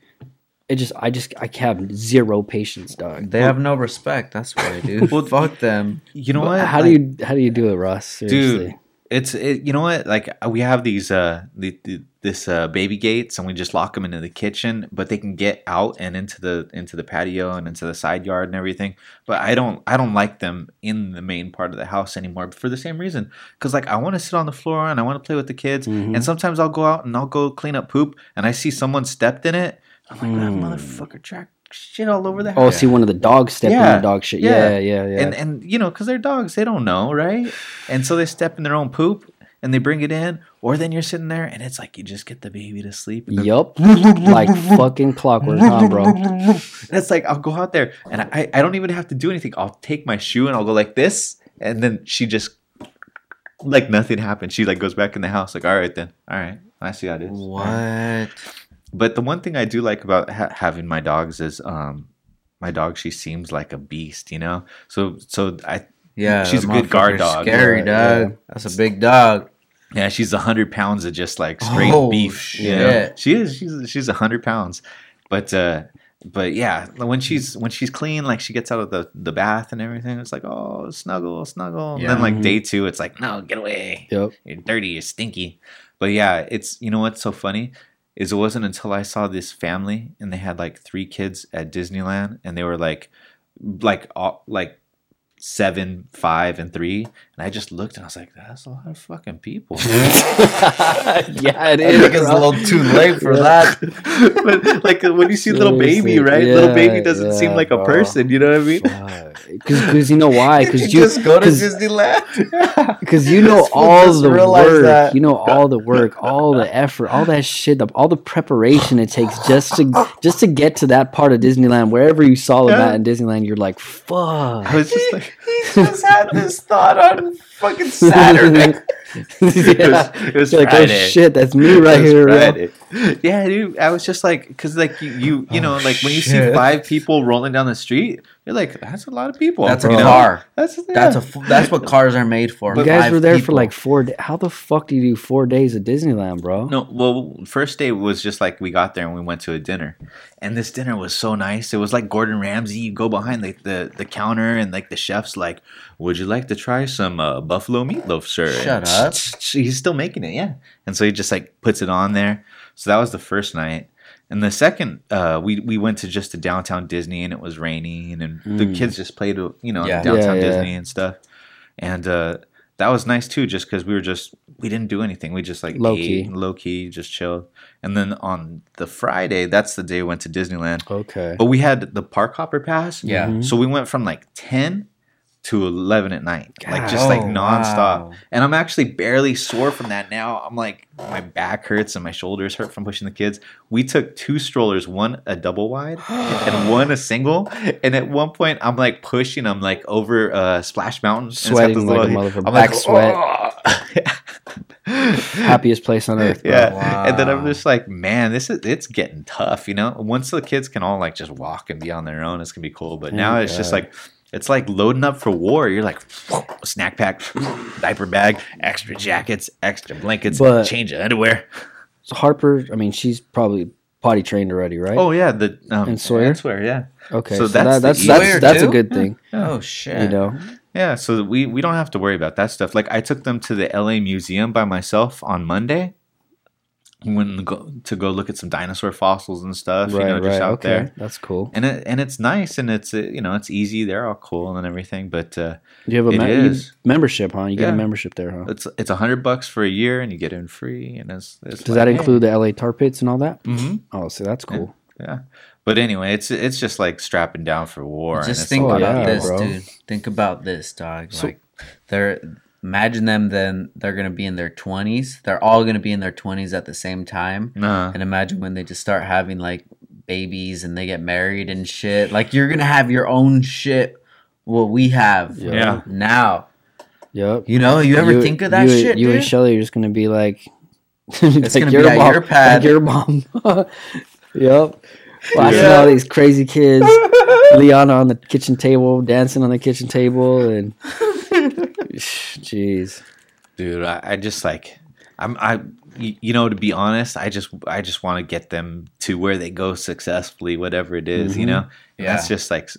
it just I just I have zero patience, dog. They have no respect. That's why, dude. Well, Fuck them. You know But what? How Like, do you how do you do it, Ross? Seriously. dude? It's it, you know what? Like we have these uh the, the, this uh baby gates, and we just lock them into the kitchen, but they can get out and into the into the patio and into the side yard and everything. But I don't I don't like them in the main part of the house anymore for the same reason. Because like I want to sit on the floor and I want to play with the kids, Mhm. and sometimes I'll go out and I'll go clean up poop, and I see someone stepped in it. I'm like, that Mm. motherfucker track shit all over the oh, house. Oh, see one of the dogs step in Yeah, the dog shit. yeah. Yeah, yeah, yeah. and and you know because they're dogs they don't know right and so they step in their own poop and they bring it in or then you're sitting there and it's like you just get the baby to sleep and, then- yup. like fucking clockwork, huh, bro? and it's like i'll go out there and I, I don't even have to do anything i'll take my shoe and i'll go like this and then she just like nothing happened she like goes back in the house like all right then all right i see how it is What? But the one thing i do like about ha- having my dogs is um my dog she seems like a beast you know so so i Yeah, She's a good guard dog. Scary Yeah, dog. yeah. That's a big dog. Yeah, she's a hundred pounds of just like straight Oh, beef. you know? She is. She's she's a hundred pounds, but uh, but yeah, when she's when she's clean, like she gets out of the the bath and everything, it's like oh snuggle snuggle. And then like day two, it's like no, get away. Yup. You're dirty. You're stinky. But yeah, it's you know what's so funny is it wasn't until I saw this family and they had like three kids at Disneyland and they were like like all, like seven, five, and three, and I just looked and I was like, that's a lot of fucking people. yeah, it I think it's a little too late for Yeah. that. but like when you see little baby, right? little baby doesn't seem yeah, like a bro. person. You know what I mean? Because you know why? Because you you just go to Disneyland. Because you know all the work, that. you know all the work, all the effort, all that shit, the, all the preparation it takes just to just to get to that part of Disneyland. Wherever you saw them Yeah. at in Disneyland, you're like, fuck. I was just like, he just had this thought on fucking Saturday. yeah. it was You're like, oh shit, that's me right It was here, bro. Friday. Yeah, dude. I was just like, because like you, you, you oh, know, Oh, like when you see five people rolling down the street, you're like, that's a lot of people. That's a car. That's That's yeah. a f- that's what cars are made for. You guys were there for like four. Da- How the fuck do you do four days at Disneyland, bro? No, well, first day was just like we got there and we went to a dinner, and this dinner was so nice. It was like Gordon Ramsay. You go behind like the the counter and like the chef's like, "Would you like to try some uh, buffalo meatloaf, sir?" Shut And up. He's still making it, yeah. And so he just like puts it on there. So that was the first night. And the second, uh, we we went to just to downtown Disney, and it was raining, and the Mm. kids just played, you know, Yeah. downtown Yeah, yeah. Disney and stuff. And uh, that was nice too, just because we were just we didn't do anything. We just like Low ate, key. low key, just chilled. And then on the Friday, that's the day we went to Disneyland. Okay. But we had the park hopper pass, Yeah. Mhm. so we went from like ten to eleven at night, like just Oh, like nonstop. wow. And I'm actually barely sore from that now. I'm like my back hurts and my shoulders hurt from pushing the kids. We took two strollers, one a double wide and one a single. And at one point, I'm like pushing. I'm like over uh, Splash Mountain, and it's got Sweating like a little- motherfucker. I'm like sweat. "Oh." Happiest place on earth. Bro. Yeah, and then I'm just like, man, this is it's getting tough. You know, once the kids can all like just walk and be on their own, it's gonna be cool. But now Thank it's just like. It's like loading up for war. You're like snack pack, diaper bag, extra jackets, extra blankets, But- change of underwear. So Harper, I mean, she's probably potty trained already, right? Oh yeah, the um, And Sawyer? Sawyer, yeah, okay. so So, that's that, that's that's that's a good thing. Oh shit. You know, yeah. So we we don't have to worry about that stuff. Like I took them to the L.A. Museum by myself on Monday. We went and go, to go look at some dinosaur fossils and stuff. right, you know, just right. out Okay, there. that's cool. and it and it's nice and it's uh, you know it's easy. They're all cool and everything, but uh, You have a It me- you- membership, huh? You get a membership there, huh? it's it's a hundred bucks for a year and you get in free. And it's, it's Does that include the LA tar pits and all that? hmm Oh, so that's cool. Yeah, but anyway, it's it's just like strapping down for war. Just it's think a Oh, about yeah, this, bro. dude. Think about this, dog. So- like they're imagine them then they're gonna be in their twenties. They're all gonna be in their twenties at the same time. Nah. And imagine when they just start having like babies and they get married and shit. Like you're gonna have your own shit what we have Yeah. Yeah. now. Yep. You know, you ever think of that you, shit, You dude? and Shelly are just gonna be like, It's like gonna be at mom, your pad. like your mom. yep. Watching Yeah. all these crazy kids, Liana on the kitchen table, dancing on the kitchen table, and jeez, dude I, I just like i'm i y- you know to be honest i just i just want to get them to where they go successfully whatever it is, you Mhm. know And Yeah. that's just like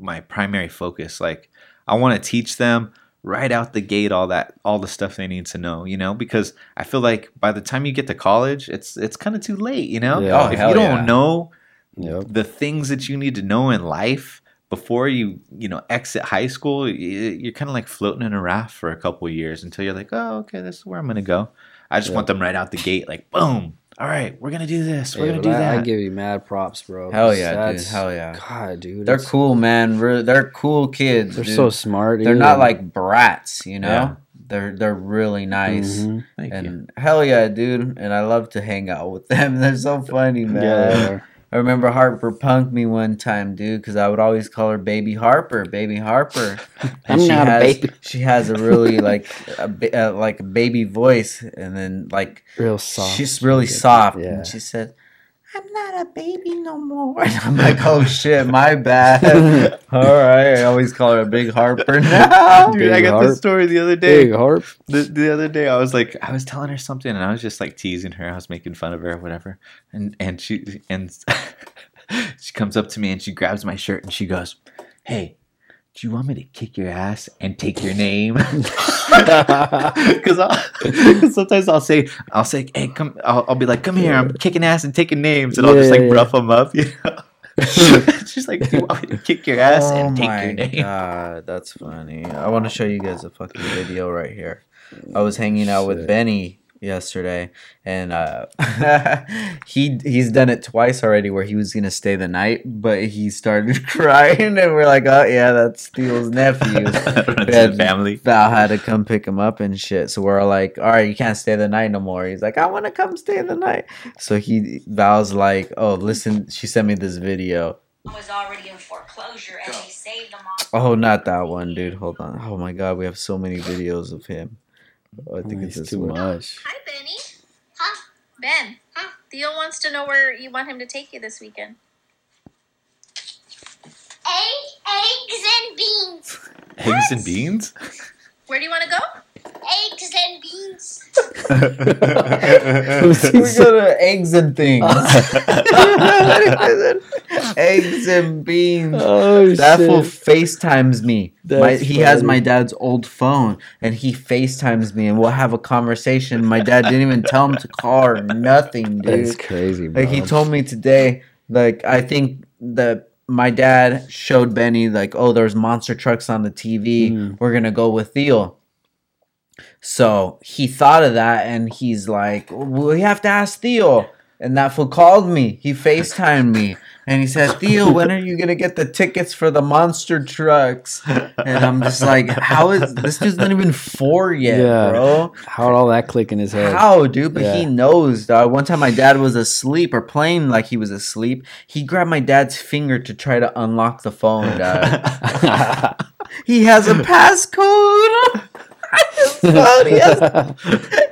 my primary focus like i want to teach them right out the gate all that all the stuff they need to know you know because i feel like by the time you get to college it's it's kind of too late you know Yeah. Oh, if you don't yeah. know yep. the things that you need to know in life before you you know exit high school you're kind of like floating in a raft for a couple of years until you're like oh okay this is where i'm gonna go i just Yeah. want them right out the gate like boom all right we're gonna do this we're Yeah, gonna do I, that I give you mad props, bro. Hell yeah, dude. Hell yeah. God, dude, They're cool, man. Re- They're cool kids. They're dude. so smart. They're dude. not like brats, you know. Yeah. They're they're really nice. Mhm. Thank you. And hell yeah, dude. And I love to hang out with them. They're so funny, man. Yeah, they are. I remember Harper punked me one time, dude, because I would always call her Baby Harper, Baby Harper. I'm she not a has, baby. She has a really like a, ba- uh, like a baby voice, and then like real soft. she's really soft, Yeah. and she said, "I'm not a baby no more." And I'm like, "Oh shit, my bad." All right, I always call her a Big Harper now. Dude, I Big got this story the other day. Big harp. the, the other day I was like I was telling her something and I was just like teasing her. I was making fun of her or whatever. And and she and she comes up to me and she grabs my shirt and she goes, "Hey, do you want me to kick your ass and take your name?" Because sometimes I'll say, I'll say, "Hey, come," I'll, I'll be like, "Come here, I'm kicking ass and taking names," and I'll just like yeah, rough them up, you know. She's like, "Do you want me to kick your ass and oh take your name?" Oh god, that's funny. I want to show you guys a fucking video right here. I was hanging out with. Benny yesterday, and uh, he he's done it twice already. Where he was gonna stay the night, but he started crying, and we're like, "Oh yeah, that's Steele's nephew." Runs in the And family. Val had to come pick him up and shit. So we're like, all right, you can't stay the night no more. He's like, I want to come stay the night. So he Val's like, oh, listen, she sent me this video. was already in foreclosure and they saved them all. Oh, not that one, dude. Hold on. Oh my god, we have so many videos of him. Oh, I think it's It's too one. much. Hi, Benny. Huh? Ben. Huh? Theo wants to know where you want him to take you this weekend. Egg, eggs and beans. Eggs and beans? Where do you want to go? Eggs and beans. we go to eggs and things. eggs and beans. Oh That fool FaceTimes me. My, he has my dad's old phone and he FaceTimes me and we'll have a conversation. My dad didn't even tell him to call or nothing, dude. That's crazy, bro. Like he told me today, like I think that my dad showed Benny like, oh, there's monster trucks on the TV. Mhm. We're gonna go with Theo. So he thought of that and he's like, we have to ask Theo. And that fool called me. He FaceTimed me. And he said, Theo, when are you gonna get the tickets for the monster trucks? And I'm just like, how is this dude's not even four yet, Yeah. bro? How'd all that click in his head? How, dude? But he knows, dog. One time my dad was asleep or playing like he was asleep. He grabbed my dad's finger to try to unlock the phone, dog. he has a passcode. His phone,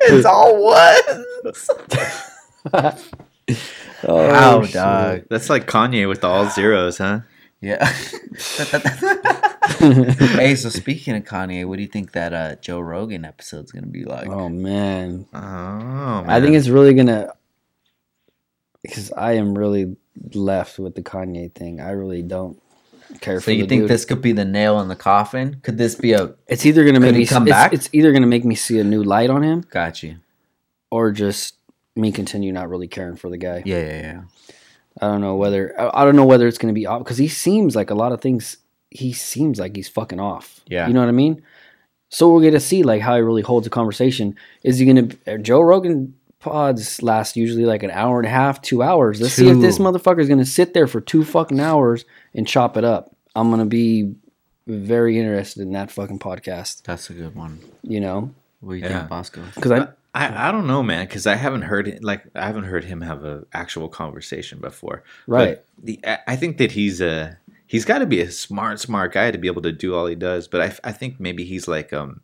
it's all ones. Oh, How, dog? That's like Kanye with all zeros, huh? Yeah. hey, so speaking of Kanye, what do you think that uh, Joe Rogan episode's gonna be like? Oh man, Oh, I think it's really gonna because I am really left with the Kanye thing. I really don't care so for. you think dude. this could be the nail in the coffin? Could this be a It's either gonna make me come it's, back? It's either gonna make me see a new light on him, got you? or just me continue not really caring for the guy. Yeah, yeah, yeah. I don't know whether I don't know whether it's gonna be off because he seems like a lot of things. He seems like he's fucking off. Yeah. you know what I mean. So we're gonna see like how he really holds a conversation. Is he gonna Joe Rogan pods last usually like an hour and a half, two hours. Let's see if this Two. motherfucker is gonna sit there for two fucking hours and chop it up. I'm gonna be very interested in that fucking podcast. That's a good one. You know, What do you Yeah. think, Bosco? because I I, I don't know, man, because I haven't heard it. Like I haven't heard him have a actual conversation before. right. But the I, I think that he's a he's got to be a smart smart guy to be able to do all he does. But I I think maybe he's like um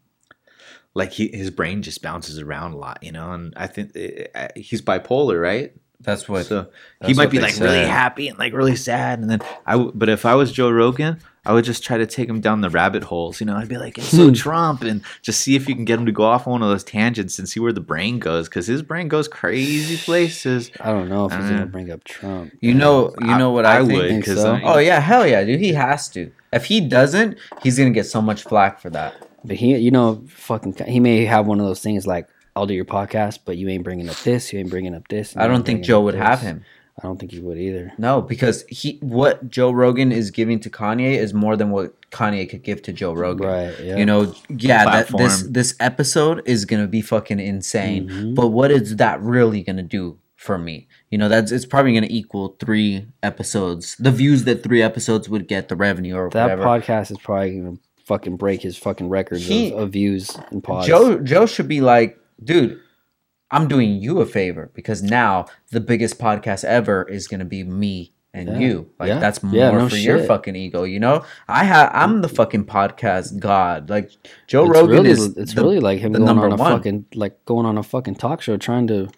like he his brain just bounces around a lot, you know. And I think uh, he's bipolar, right? That's what. so he might be they like really happy and like really sad, and then I. w- But if I was Joe Rogan, I would just try to take him down the rabbit holes. You know, I'd be like, "It's so Trump," and just see if you can get him to go off on one of those tangents and see where the brain goes, because his brain goes crazy places. I don't know if he's Uh, gonna bring up Trump. you know, you know what I, I think? would, Think 'cause, so? uh, Oh yeah, hell yeah, dude. He has to. If he doesn't, he's gonna get so much flack for that. But he, you know, fucking, he may have one of those things like, "I'll do your podcast, but you ain't bringing up this, you ain't bringing up this." I don't think Joe would this." have him. I don't think he would either. No, because he what Joe Rogan is giving to Kanye is more than what Kanye could give to Joe Rogan. Right? Yeah. You know, yeah, that this this episode is gonna be fucking insane. Mhm. But what is that really gonna do for me? You know, that's it's probably gonna equal three episodes. The views that three episodes would get, the revenue or that whatever. podcast is probably gonna fucking break his fucking records He- of, of views and pods. Joe Joe should be like, dude, I'm doing you a favor because now the biggest podcast ever is gonna be me and Yeah. you. Like Yeah. that's more Yeah, no for your fucking ego, you know? I have I'm the fucking podcast god. Like Joe it's Rogan really, is it's the- really like him going number on a one. fucking like going on a fucking talk show trying to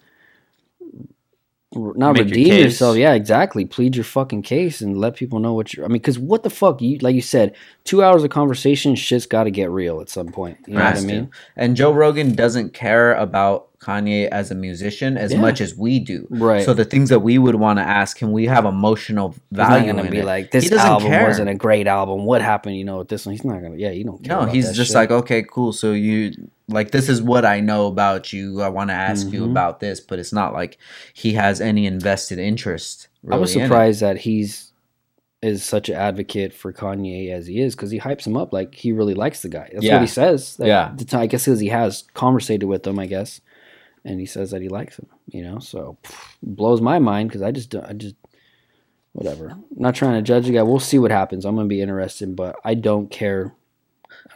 not Make redeem case. yourself. Yeah, exactly. Plead your fucking case and let people know what you're. I mean, because what the fuck? You like you said, two hours of conversation, shit's got to get real at some point. You know what I to. mean? And Joe Rogan doesn't care about Kanye as a musician as Yeah. much as we do. Right. So the things that we would want to ask him, we have emotional He's not value gonna be it. like this album care. wasn't a great album. What happened? You know, with this one, he's not gonna. Yeah, you don't. Care No, he's just shit. like, okay, cool. So you like this is what I know about you. I want to ask you Mhm. about this, but it's not like he has any invested interest. I was really surprised that he's is such an advocate for Kanye as he is because he hypes him up like he really likes the guy. That's Yeah. what he says. Like, Yeah. the time- I guess because he has conversated with him, I guess, and he says that he likes him. You know, so pff, blows my mind because I just don't- I just whatever. I'm not trying to judge the guy. We'll see what happens. I'm gonna be interested, but I don't care.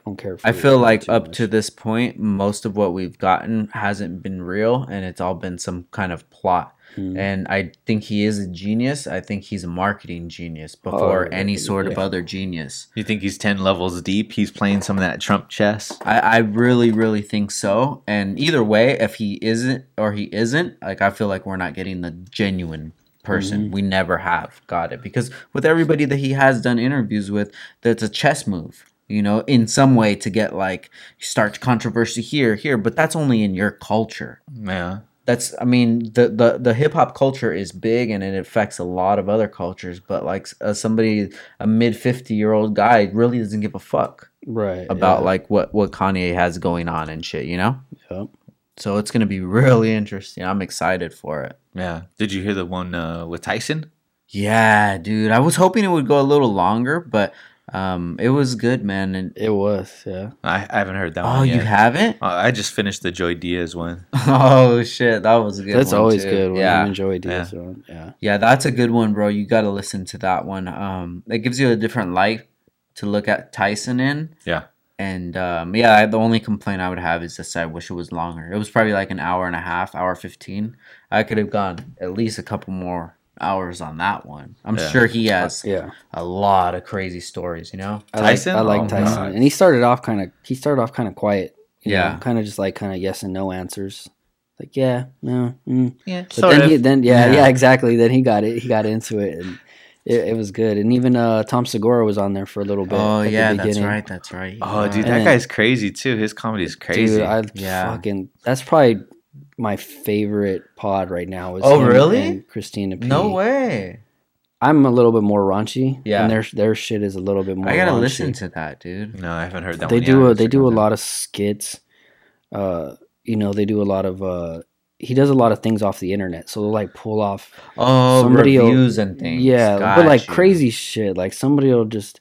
I don't care. I feel like up much. to this point, most of what we've gotten hasn't been real, and it's all been some kind of plot. Mhm. and I think he is a genius. I think he's a marketing genius before Oh, any sort of other genius. You think he's ten levels deep? He's playing some of that Trump chess. I, I really, really think so. And either way, if he isn't or he isn't, like I feel like we're not getting the genuine person. We never have got it because with everybody that he has done interviews with, that's a chess move. You know, in some way to get like start controversy here, here, but that's only in your culture. Yeah. That's, I mean, the the the hip hop culture is big and it affects a lot of other cultures. But like uh, somebody, a mid fifty year old guy, really doesn't give a fuck Right. about yeah, like what what Kanye has going on and shit, you know. Yep. So it's gonna be really interesting. I'm excited for it. Yeah. Did you hear the one uh, with Tyson? Yeah, dude. I was hoping it would go a little longer, but um, it was good, man. And It was. Yeah. I, I haven't heard that oh, one you haven't? Uh, I just finished the Joey Diaz one. Oh shit, that was a good. That's one, always too. good when Yeah, you enjoy deals. so, Yeah. yeah, that's a good one, bro. You got to listen to that one. Um, it gives you a different light to look at Tyson in. Yeah. And um, yeah, I- the only complaint I would have is just I wish it was longer. It was probably like an hour and a half, hour fifteen. I could have gone at least a couple more hours on that one. I'm Yeah. sure he has Yeah. a lot of crazy stories. You know? I Tyson? Like, I like Oh, Tyson, God. and he started off kind of. He started off kind of quiet. Yeah. Kind of just like kind of yes and no answers. Like yeah, no. Mm. Yeah. But then he then yeah, Yeah. yeah exactly. Then he got it. He got into it, and it, it was good. And even uh, Tom Segura was on there for a little bit. Oh yeah, that's right. That's right. Oh, dude, And that then- guy's crazy too. His comedy is crazy. Dude, I Yeah. fucking that's probably my favorite pod right now. Is Oh, really? Christina P. no way. I'm a little bit more raunchy. Yeah. and their their shit is a little bit more. I gotta raunchy. listen to that, dude. no, I haven't heard that they one. do yet. a they do a lot of skits. Uh, you know, they do a lot of uh. He does a lot of things off the internet, so they'll like pull off Oh, Somebody will- reviews and things. Yeah, Got but like you. crazy shit. Like somebody will just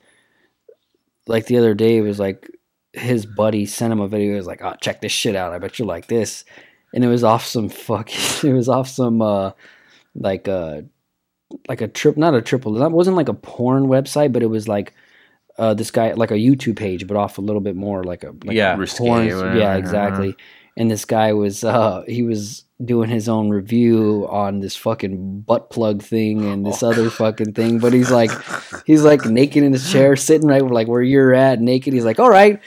like the other day it was like his buddy sent him a video. He was like, "Oh, check this shit out. I bet you like this," and it was off some fucking. It was off some uh like uh like a trip, not a triple. That wasn't like a porn website, but it was like uh this guy like a YouTube page, but off a little bit more like a like Yeah. Risque porn. Yeah, uh-huh. exactly. And this guy was uh he was doing his own review on this fucking butt plug thing and this Oh, other fucking thing. But he's like he's like naked in his chair, sitting right like where you're at, naked. He's like, All right,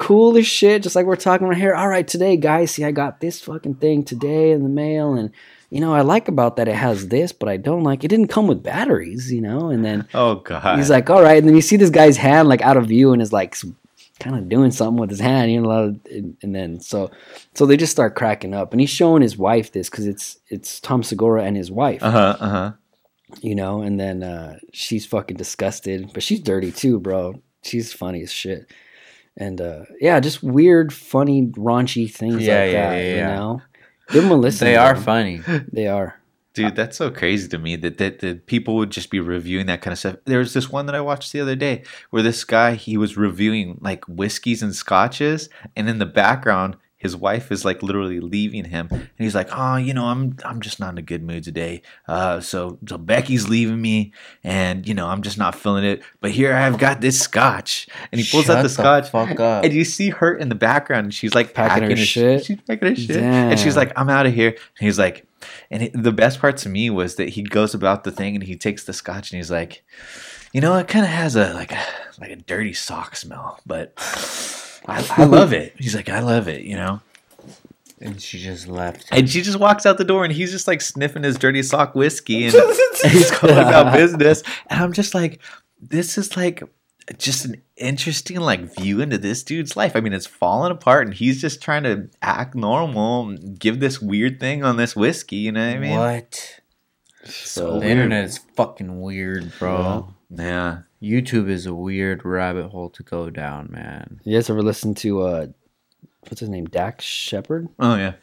cool as shit, just like we're talking right here. All right, today, guys, see I got this fucking thing today in the mail and you know, I like about that it has this, but I don't like it didn't come with batteries, you know, and then Oh god. He's like, all right, and then you see this guy's hand like out of view, and is like kind of doing something with his hand, you know, and, then so so they just start cracking up, and he's showing his wife this because it's it's Tom Segura and his wife, uh huh, uh huh. you know, and then uh, she's fucking disgusted, but she's dirty too, bro. She's funny as shit, and uh, yeah, just weird, funny, raunchy things Yeah, like yeah, that, yeah, you yeah. know. Give them a listen. They are them. funny. They are. Dude, that's so crazy to me that, that that people would just be reviewing that kind of stuff. There was this one that I watched the other day where this guy he was reviewing like whiskeys and scotches, and in the background his wife is like literally leaving him, and he's like, "Oh, you know, I'm I'm just not in a good mood today. Uh, so so Becky's leaving me, and you know, I'm just not feeling it. But here I've got this scotch, and he pulls Shut out the the scotch, and you see her in the background, and she's like Packing her his shit? She's packing her shit, and she's Damn. like, "I'm out of here." And he's like, and it, the best part to me was that he goes about the thing and he takes the scotch and he's like, you know, it kind of has a like a like a dirty sock smell, but I, I love it. He's like, I love it, you know. And she just left. And she just walks out the door and he's just like sniffing his dirty sock whiskey and he's going about business. And I'm just like, this is like just an interesting like view into this dude's life. I mean, it's falling apart and he's just trying to act normal and give this weird thing on this whiskey, you know what I mean? what? So The weird. internet is fucking weird, bro. Yeah. YouTube is a weird rabbit hole to go down, man. You guys ever listen to uh, what's his name, Dax Shepard? Oh yeah.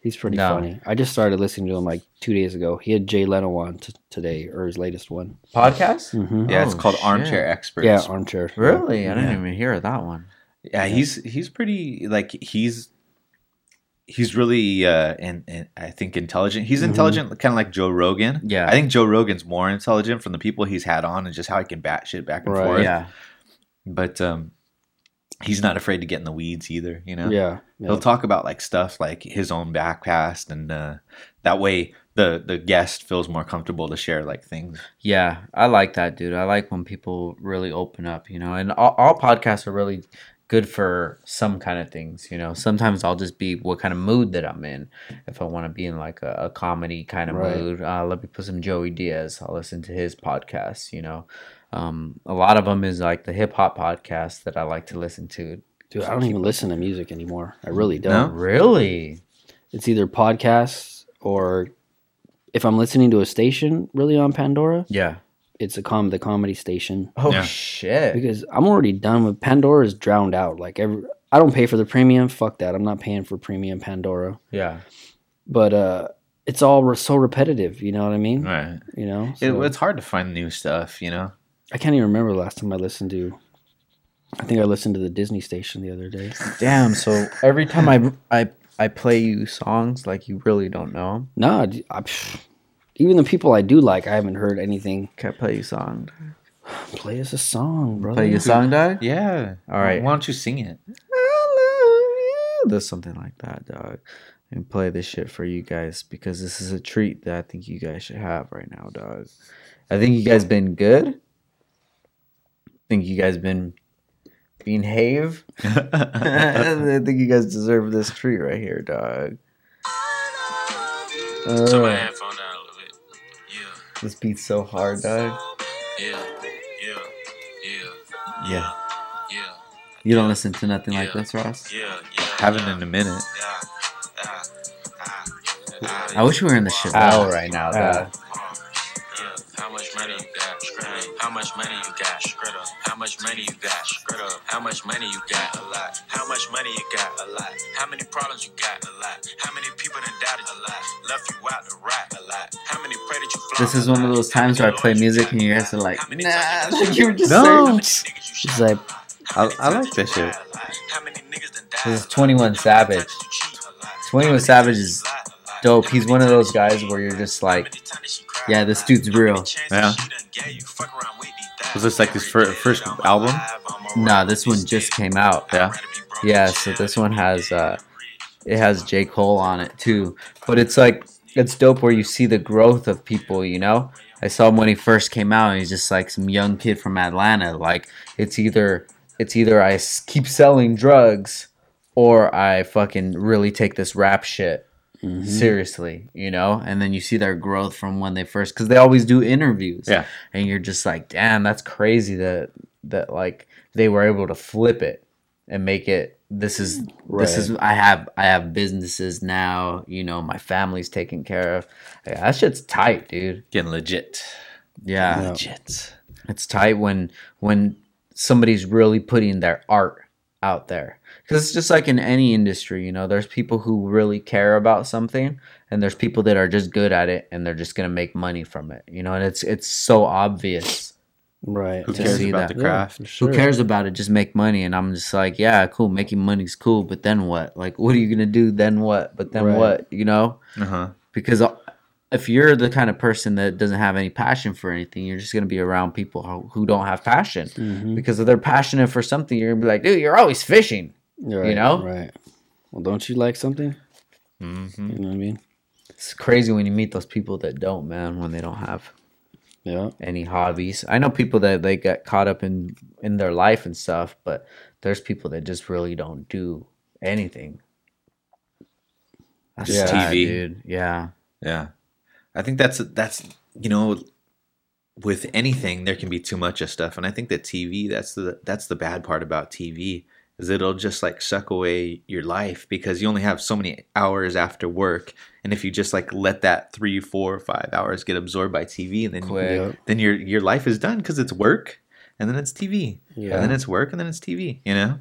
He's pretty No. funny. I just started listening to him like two days ago. He had Jay Leno on t- today, or his latest one. Podcast? Mm-hmm. Yeah, it's Oh, called shit. Armchair Experts. Yeah, armchair. Really? I didn't even hear of that one. Yeah, he's he's pretty like he's he's really uh and, and I think intelligent. He's Mhm. intelligent kind of like Joe Rogan. Yeah. I think Joe Rogan's more intelligent from the people he's had on and just how he can bat shit back and Right. forth. Yeah. But um he's not afraid to get in the weeds either, you know. Yeah, yeah. He'll talk about like stuff like his own back past and uh that way the the guest feels more comfortable to share like things. Yeah, I like that, dude. I like when people really open up, you know. And all, all podcasts are really good for some kind of things, you know. Sometimes I'll just be what kind of mood that I'm in. If I want to be in like a, a comedy kind of Right. mood, uh, let me put some Joey Diaz. I'll listen to his podcast, you know. Um, a lot of them is like the hip hop podcast that I like to listen to. Dude, I don't even listen to music anymore. I really don't. Really? It's either podcasts or if I'm listening to a station really on Pandora, Yeah. It's a com the comedy station Oh Yeah. shit. because I'm already done with Pandora is drowned out. Like every I don't pay for the premium. Fuck that. I'm not paying for premium Pandora. Yeah. But uh it's all re- so repetitive, you know what I mean? Right. You know? It, it's hard to find new stuff, you know. I can't even remember the last time I listened to I think I listened to the Disney station the other day. Damn. So every time I I I play you songs like you really don't know 'em. No, d- I, pff, even the people I do like, I haven't heard anything. Can I play you a song? Play us a song, brother. Play you a song, dog? Yeah. All right. Why don't you sing it? I love you. There's something like that, dog. And play this shit for you guys because this is a treat that I think you guys should have right now, dog. I think you guys been good. I think you guys been being have. I think you guys deserve this treat right here, dog. Turn my Uh, headphone this beat's so hard, dog. yeah, yeah, yeah, yeah. yeah, You don't listen to nothing like this, Ross. yeah, yeah. Haven't in a minute. Yeah, I wish we were in the Chevelle right now, dog. yeah. How much money you got? Straight. How much money you got? Straight up. How much money you got? Straight up. How much money you got? A lot. How much money you got? A lot. How many problems you got? A lot. How many people done doubted a lot? Left you out to rot a lot. How many pray that you flop? This is one of those times where I play music and you guys are like, nah, times like you were just No. saying. How many niggas you It's shot? like I- I like this shit. lied a lot? How many niggas done died This is 21 Savage. times you cheat a lot? 21 How Savage is you lie a lot? dope. He's one of those guys where you're just like, many times she cried yeah, this dude's real. Yeah. She done gave you? Fuck around with these dimes. Was this like his fir- first album? Nah, this one just came out. Yeah. Yeah, so this one has uh it has J. Cole on it too. But it's like it's dope where you see the growth of people, you know? I saw him when he first came out and he's just like some young kid from Atlanta. Like it's either it's either I keep selling drugs or I fucking really take this rap shit mhm. seriously, you know? And then you see their growth from when they first cuz they always do interviews. Yeah. And you're just like, "Damn, that's crazy that that like they were able to flip it and make it this is this is I have I have businesses now, you know, my family's taken care of. Yeah, that shit's tight, dude. Getting legit. Yeah. Yeah. Legit. It's tight when when somebody's really putting their art out there. Cuz it's just like in any industry, you know, there's people who really care about something and there's people that are just good at it and they're just going to make money from it, you know, and it's it's so obvious. Right. Who To cares see about that. the craft? for sure. Who cares about it? Just make money. And I'm just like, yeah, cool. Making money's cool, but then what? Like, what are you gonna do? Then what? But then Right. what? You know? Uh huh. Because uh, if you're the kind of person that doesn't have any passion for anything, you're just gonna be around people who, who don't have passion. Mhm. Because if they're passionate for something, you're gonna be like, dude, you're always fishing. Right, know? Right. Well, don't you like something? hmm You know what I mean? It's crazy when you meet those people that don't, man. When they don't have Yeah. any hobbies. I know people that they get caught up in in their life and stuff, but there's people that just really don't do anything. That's Yeah. sad, TV. dude. Yeah. Yeah. I think that's that's you know with anything there can be too much of stuff and I think that TV that's the that's the bad part about TV is it'll just like suck away your life because you only have so many hours after work and if you just like let that three, four, five hours get absorbed by TV and then Quick. Then your your life is done because it's work and then it's TV Yeah. and then it's work and then it's TV you know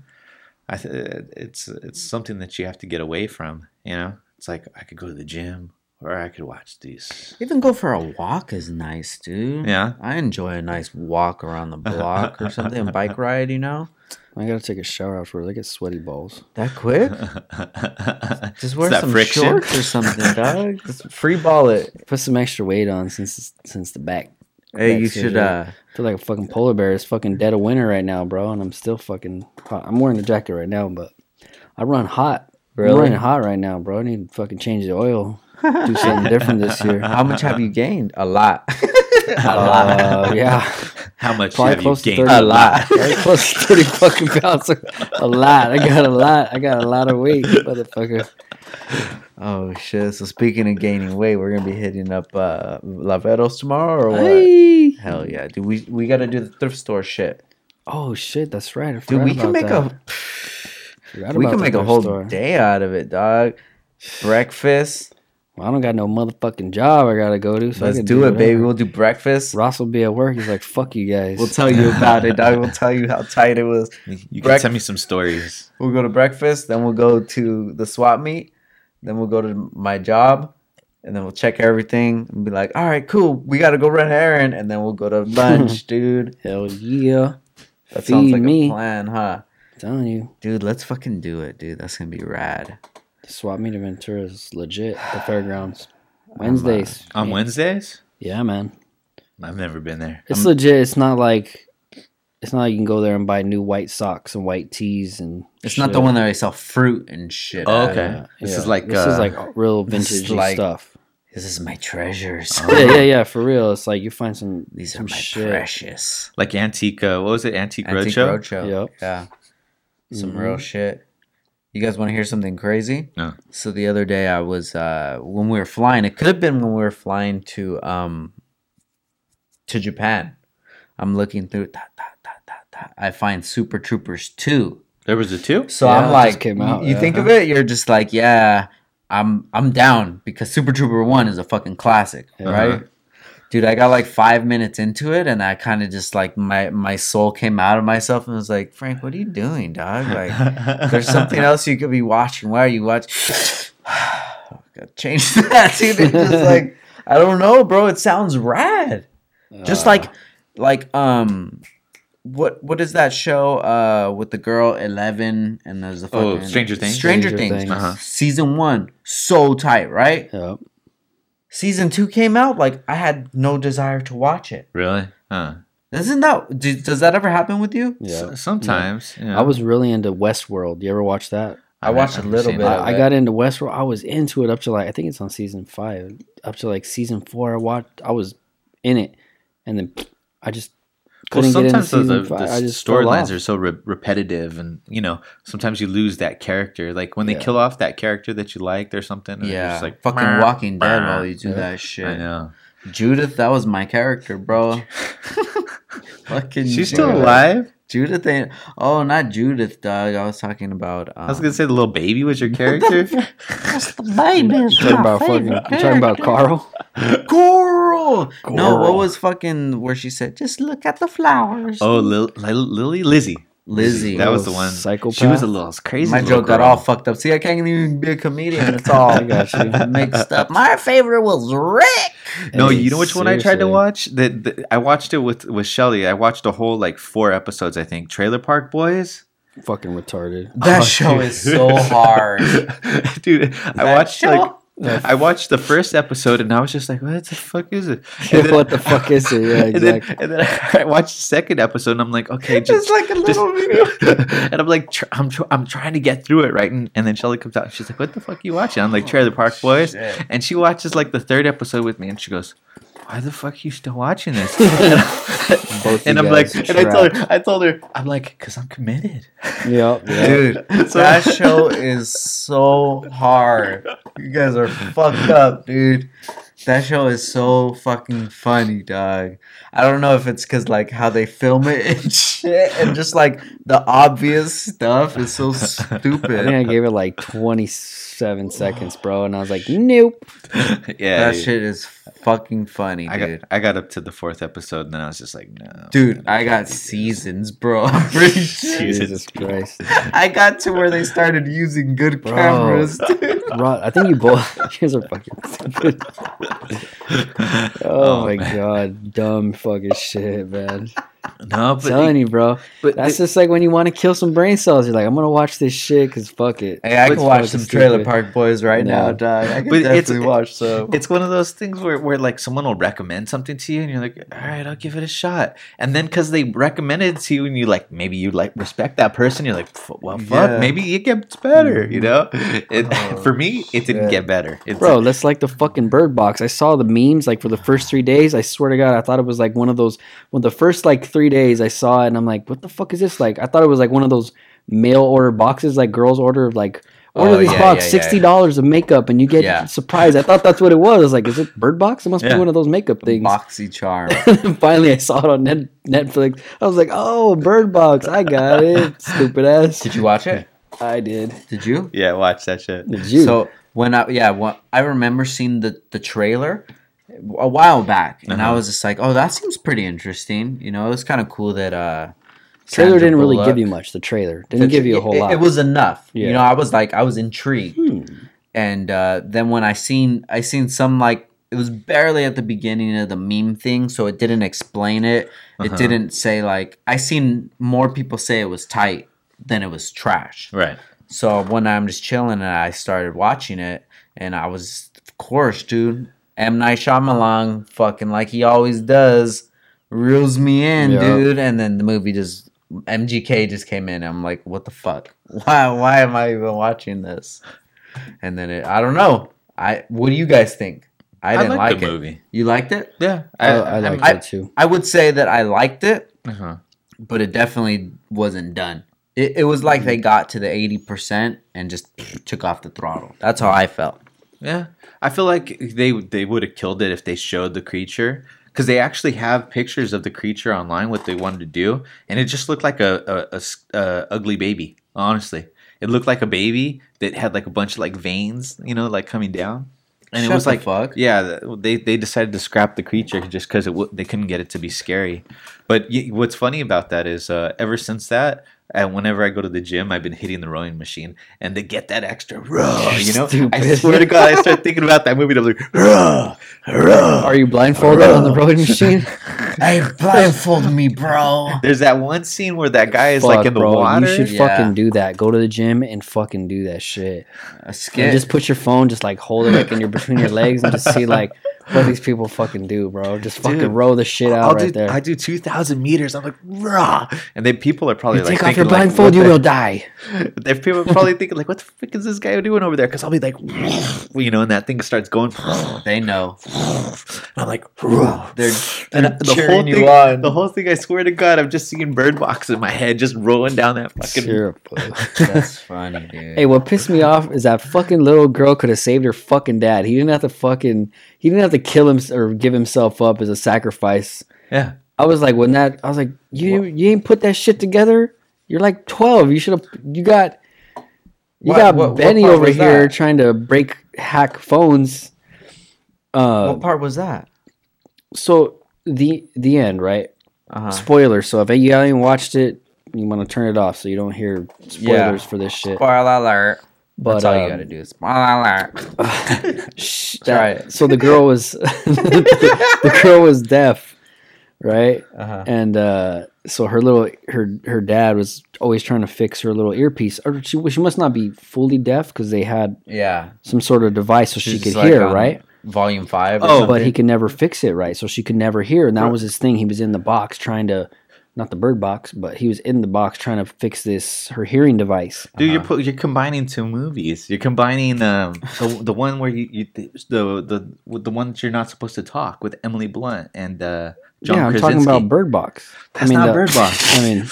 I th- it's it's something that you have to get away from you know it's like I could go to the gym or I could watch these Even go for a walk is nice, dude. Yeah. I enjoy a nice walk around the block or something, a bike ride, you know? I gotta take a shower afterwards. I get sweaty balls. That quick? Just wear some friction? shorts or something, dog. Just free ball it. Put some extra weight on since since the back. Hey, back you surgery. should uh I feel like a fucking polar bear. It's fucking dead of winter right now, bro, and I'm still fucking. Hot. I'm wearing a jacket right now, but I run hot. Really? I'm running hot right now, bro. I need to fucking change the oil. do something different this year. How much have you gained? A lot. A Uh, yeah, How much probably have you close to gained? thirty. A lot. Close to thirty fucking pounds. A lot. I got a lot. I got a lot of weight, motherfucker. Oh shit! So speaking of gaining weight, we're gonna be hitting up uh, Laveros tomorrow or what? Hey. Hell yeah, dude! We we gotta do the thrift store shit, Oh shit, that's right. I dude. We can make that. a we can make a whole store. day out of it, dog. Breakfast. Well, I don't got no motherfucking job I gotta go to. So Let's can do it, baby. We'll do breakfast. Ross will be at work. He's like, "Fuck you guys." We'll tell you about it, dog. We'll tell you how tight it was. You can Break- send me some stories. We'll go to breakfast, then we'll go to the swap meet, then we'll go to my job, and then we'll check everything and be like, all right, cool, we gotta go run an errand, and then we'll go to lunch, dude. Hell yeah! That sounds like me. a plan, huh? telling you, Dude, let's fucking do it, dude. That's gonna be rad. The swap meet in Ventura is legit. The fairgrounds, Wednesdays. On Yeah. Wednesdays? Yeah, man. I've never been there. It's I'm- legit. It's not like it's not like you can go there and buy new white socks and white tees and. It's not the one that I sell fruit and shit. Oh, okay. Yeah, This yeah. is like, this is uh, like real this vintage like- stuff. This is my treasures. yeah, yeah, yeah. For real, it's like you find some These are some my shit. precious. Like Antique, uh, what was it? Antique, Antique Roadshow? Roadshow. Yep. Yeah. Some Mhm. real shit. You guys want to hear something crazy? No. So the other day I was uh when we were flying, it could have been when we were flying to um to Japan. I'm looking through ta, ta, ta, ta, ta. I find Super Troopers 2. There was a two? So Yeah, I'm like came you- out, you yeah. think of it, you're just like, yeah, I'm I'm down because Super Trooper 1 is a fucking classic, Yeah. right? Dude, I got like 5 minutes into it and I kind of just like my my soul came out of myself and was like, "Frank, what are you doing, dog?" Like there's something else you could be watching. Why are you watching? Gotta change that, dude. It's just like I don't know, bro. It sounds rad. Just Uh, like, like um, what what is that show uh with the girl Eleven and there's the Oh, Stranger Things? Stranger, Stranger Things. Things. Uh-huh. Season one, so tight, right? Yep. Season two came out, like I had no desire to watch it. Really? Huh. Isn't that? Do, does that ever happen with you? Yeah. S- sometimes. Yeah. I was really into Westworld. You ever watch that? I watched a little bit I, I got into Westworld. I was into it up to like I think it's on season five. Up to like season four, I watched. I was in it, and then I just Well, couldn't get sometimes the, season the, the I just fell storylines are so re- repetitive, and you know sometimes you lose that character. Like when they Yeah. kill off that character that you liked or something. and Yeah, just like fucking "Brr, Walking Dead while you do Yeah. that shit. I know. Judith, that was my character, bro. fucking She's still alive. Judith ain't. Oh, not Judith, dog. I was talking about. Um, I was gonna say the little baby was your character. Just the baby. You talking about fucking? You talking about Carl? Coral. No, what was fucking where she said, "Just look at the flowers." oh, Lil- Lil- Lily, Lizzie. Lizzie. That was the one. psychopath? She was a little crazy. My little joke got all fucked up. See, I can't even be a comedian. It's all I got mixed up. My favorite was Rick. No, Hey, you know which one I tried to watch? That that- I watched it with with Shelly. I watched a whole like four episodes. I think Trailer Park Boys. Fucking retarded. That Oh, show dude. is so hard. dude. I That watched show? like Uh, I watched the first episode and I was just like, "What the fuck is it?" what the fuck is it? Yeah, And then, exactly. and then I watched the second episode and I'm like, "Okay, just." like a just- little video. and I'm like, tr- I'm tr- I'm trying to get through it, right? And, and then Shelly comes out. And she's like, "What the fuck are you watching?" I'm like, "Trailer Park oh, Boys." Shit. And she watches like the third episode with me, and she goes, "Why the fuck are you still watching this?" Both and I'm like, and I told her, I told her, I'm like, because I'm committed. Yep. yep. Dude, So- that show is so hard. You guys are fucked up, dude. That show is so fucking funny, dog. I don't know if it's because like how they film it and shit, and just like the obvious stuff is so stupid. I think. I gave it like 27 seconds, bro, and I was like, nope. yeah, That shit is fucking funny, I dude. got I got up to the fourth episode, and then I was just like, no, Dude, I got seasons, bro. I'm pretty sure. Jesus Christ. I got to where they started using good Bro. cameras, dude. Rod, I think you both. You guys are fucking stupid. Oh, oh, my god, dumb fucking shit, man. No, but telling you, bro. but That's the- just like when you want to kill some brain cells. You're like, I'm gonna watch this shit because fuck it. Hey, I It's can watch fucking some stupid. Trailer Park Boys right No. now, dog. I can But it's- definitely watch so. it's one of those things where, where like someone will recommend something to you and you're like all right i'll give it a shot and then because they recommended to you and you like maybe you like respect that person you're like well fuck Yeah. maybe it gets better you know it, Oh, for me it didn't get better it's Bro, that's like the fucking bird box. I saw the memes like for the first three days. I swear to God, I thought it was like one of those. When the first like three days, I saw it and I'm like, what the fuck is this? Like, I thought it was like one of those mail order boxes, like girls order like order Oh, this yeah, box, yeah, yeah, sixty dollars of makeup, and you get Yeah. surprised. I thought that's what it was. I was like, is it bird box? It must be one of those makeup things. BoxyCharm. Finally, I saw it on net- Netflix. I was like, oh, bird box. I got it. Stupid ass. Did you watch it? I did. Did you? yeah watch that shit Did you? So when I yeah, when, I remember seeing the the trailer a while back, and I Uh-huh. was just like, oh, that seems pretty interesting. You know, it was kind of cool that uh, trailer didn't really Bullock- give you much. The trailer didn't give you a whole it, lot. It was enough. Yeah. You know, I was like, I was intrigued, Hmm. and uh, then when I seen I seen some like it was barely at the beginning of the meme thing, so it didn't explain it. It Uh-huh. didn't say like I seen more people say it was tight than it was trash. right So one night I'm just chilling and I started watching it, and I was, of course, dude, M Night Shyamalan, fucking like he always does, reels me in, Yeah. dude. And then the movie just MGK just came in. And I'm like, what the fuck? Why? Why am I even watching this? And then it, I don't know. I what do you guys think? I didn't liked like the it. movie You liked it? yeah I, I liked I- it too. I would say that I liked it uh-huh. but it definitely wasn't done. It, it was like they got to the 80% and just took off the throttle. That's how I felt. Yeah, I feel like they they would have killed it if they showed the creature because they actually have pictures of the creature online. What they wanted to do, and it just looked like a a ugly baby. Honestly, it looked like a baby that had like a bunch of like veins, you know, like coming down. And it Shut was the like, fuck. yeah, they they decided to scrap the creature just because it w- they couldn't get it to be scary. But y- what's funny about that is, uh, ever since that, and whenever I go to the gym, I've been hitting the rowing machine, and they get that extra row. You know, I swear to God, I start thinking about that movie. I'm like, row, row. Are you blindfolded on the rowing machine? Hey, blindfold me, bro. There's that one scene where that guy is like in the bro, water. You should Yeah. fucking do that. Go to the gym and fucking do that shit. A And just put your phone, just like hold it like in your between your legs, and just see like what these people fucking do, bro. Just fucking Dude, row the shit out I'll right do, there. I do two thousand meters. I'm like, raw, and then people are probably you like, take off your thinking, like, blindfold, you the- will die. If people are probably thinking like, what the frick is this guy doing over there? Because I'll be like, you know, and that thing starts going. they know. And I'm like, raw. They're, And they're the whole cheering thing, you on. the whole thing, I swear to God, I'm just seeing Bird Box in my head, just rolling down that fucking. Sure. That's funny, dude. Hey, what pissed me off is that fucking little girl could have saved her fucking dad. He didn't have to fucking. He didn't have to kill him or give himself up as a sacrifice. Yeah, I was like, when that, I was like, you you ain't put that shit together. You're like 12. You should have. You got. You What- got what- what Benny over here that? trying to break hack phones. Uh, what part was that? so the the end, right? Uh-huh. Spoiler. So if you haven't watched it, you want to turn it off so you don't hear spoilers Yeah. for this shit. Spoiler alert. But That's all you um, gotta do. Shh, Try that- it. So the girl was the girl was deaf, right? Uh-huh. And uh, so her little her her dad was always trying to fix her little earpiece. Or she she must not be fully deaf because they had Yeah. some sort of device so she could like hear, right? Volume five. Or Oh, But he could never fix it right, so she could never hear. And that was his thing. He was in the box trying to. Not the bird box, but he was in the box trying to fix this her hearing device. dude, you're Uh-huh. pu- you're combining two movies. You're combining um the, the one where you, you the the the one that you're not supposed to talk with Emily Blunt and uh, John yeah, I'm Krasinski. talking about Bird Box. That's not the- Bird Box. I mean,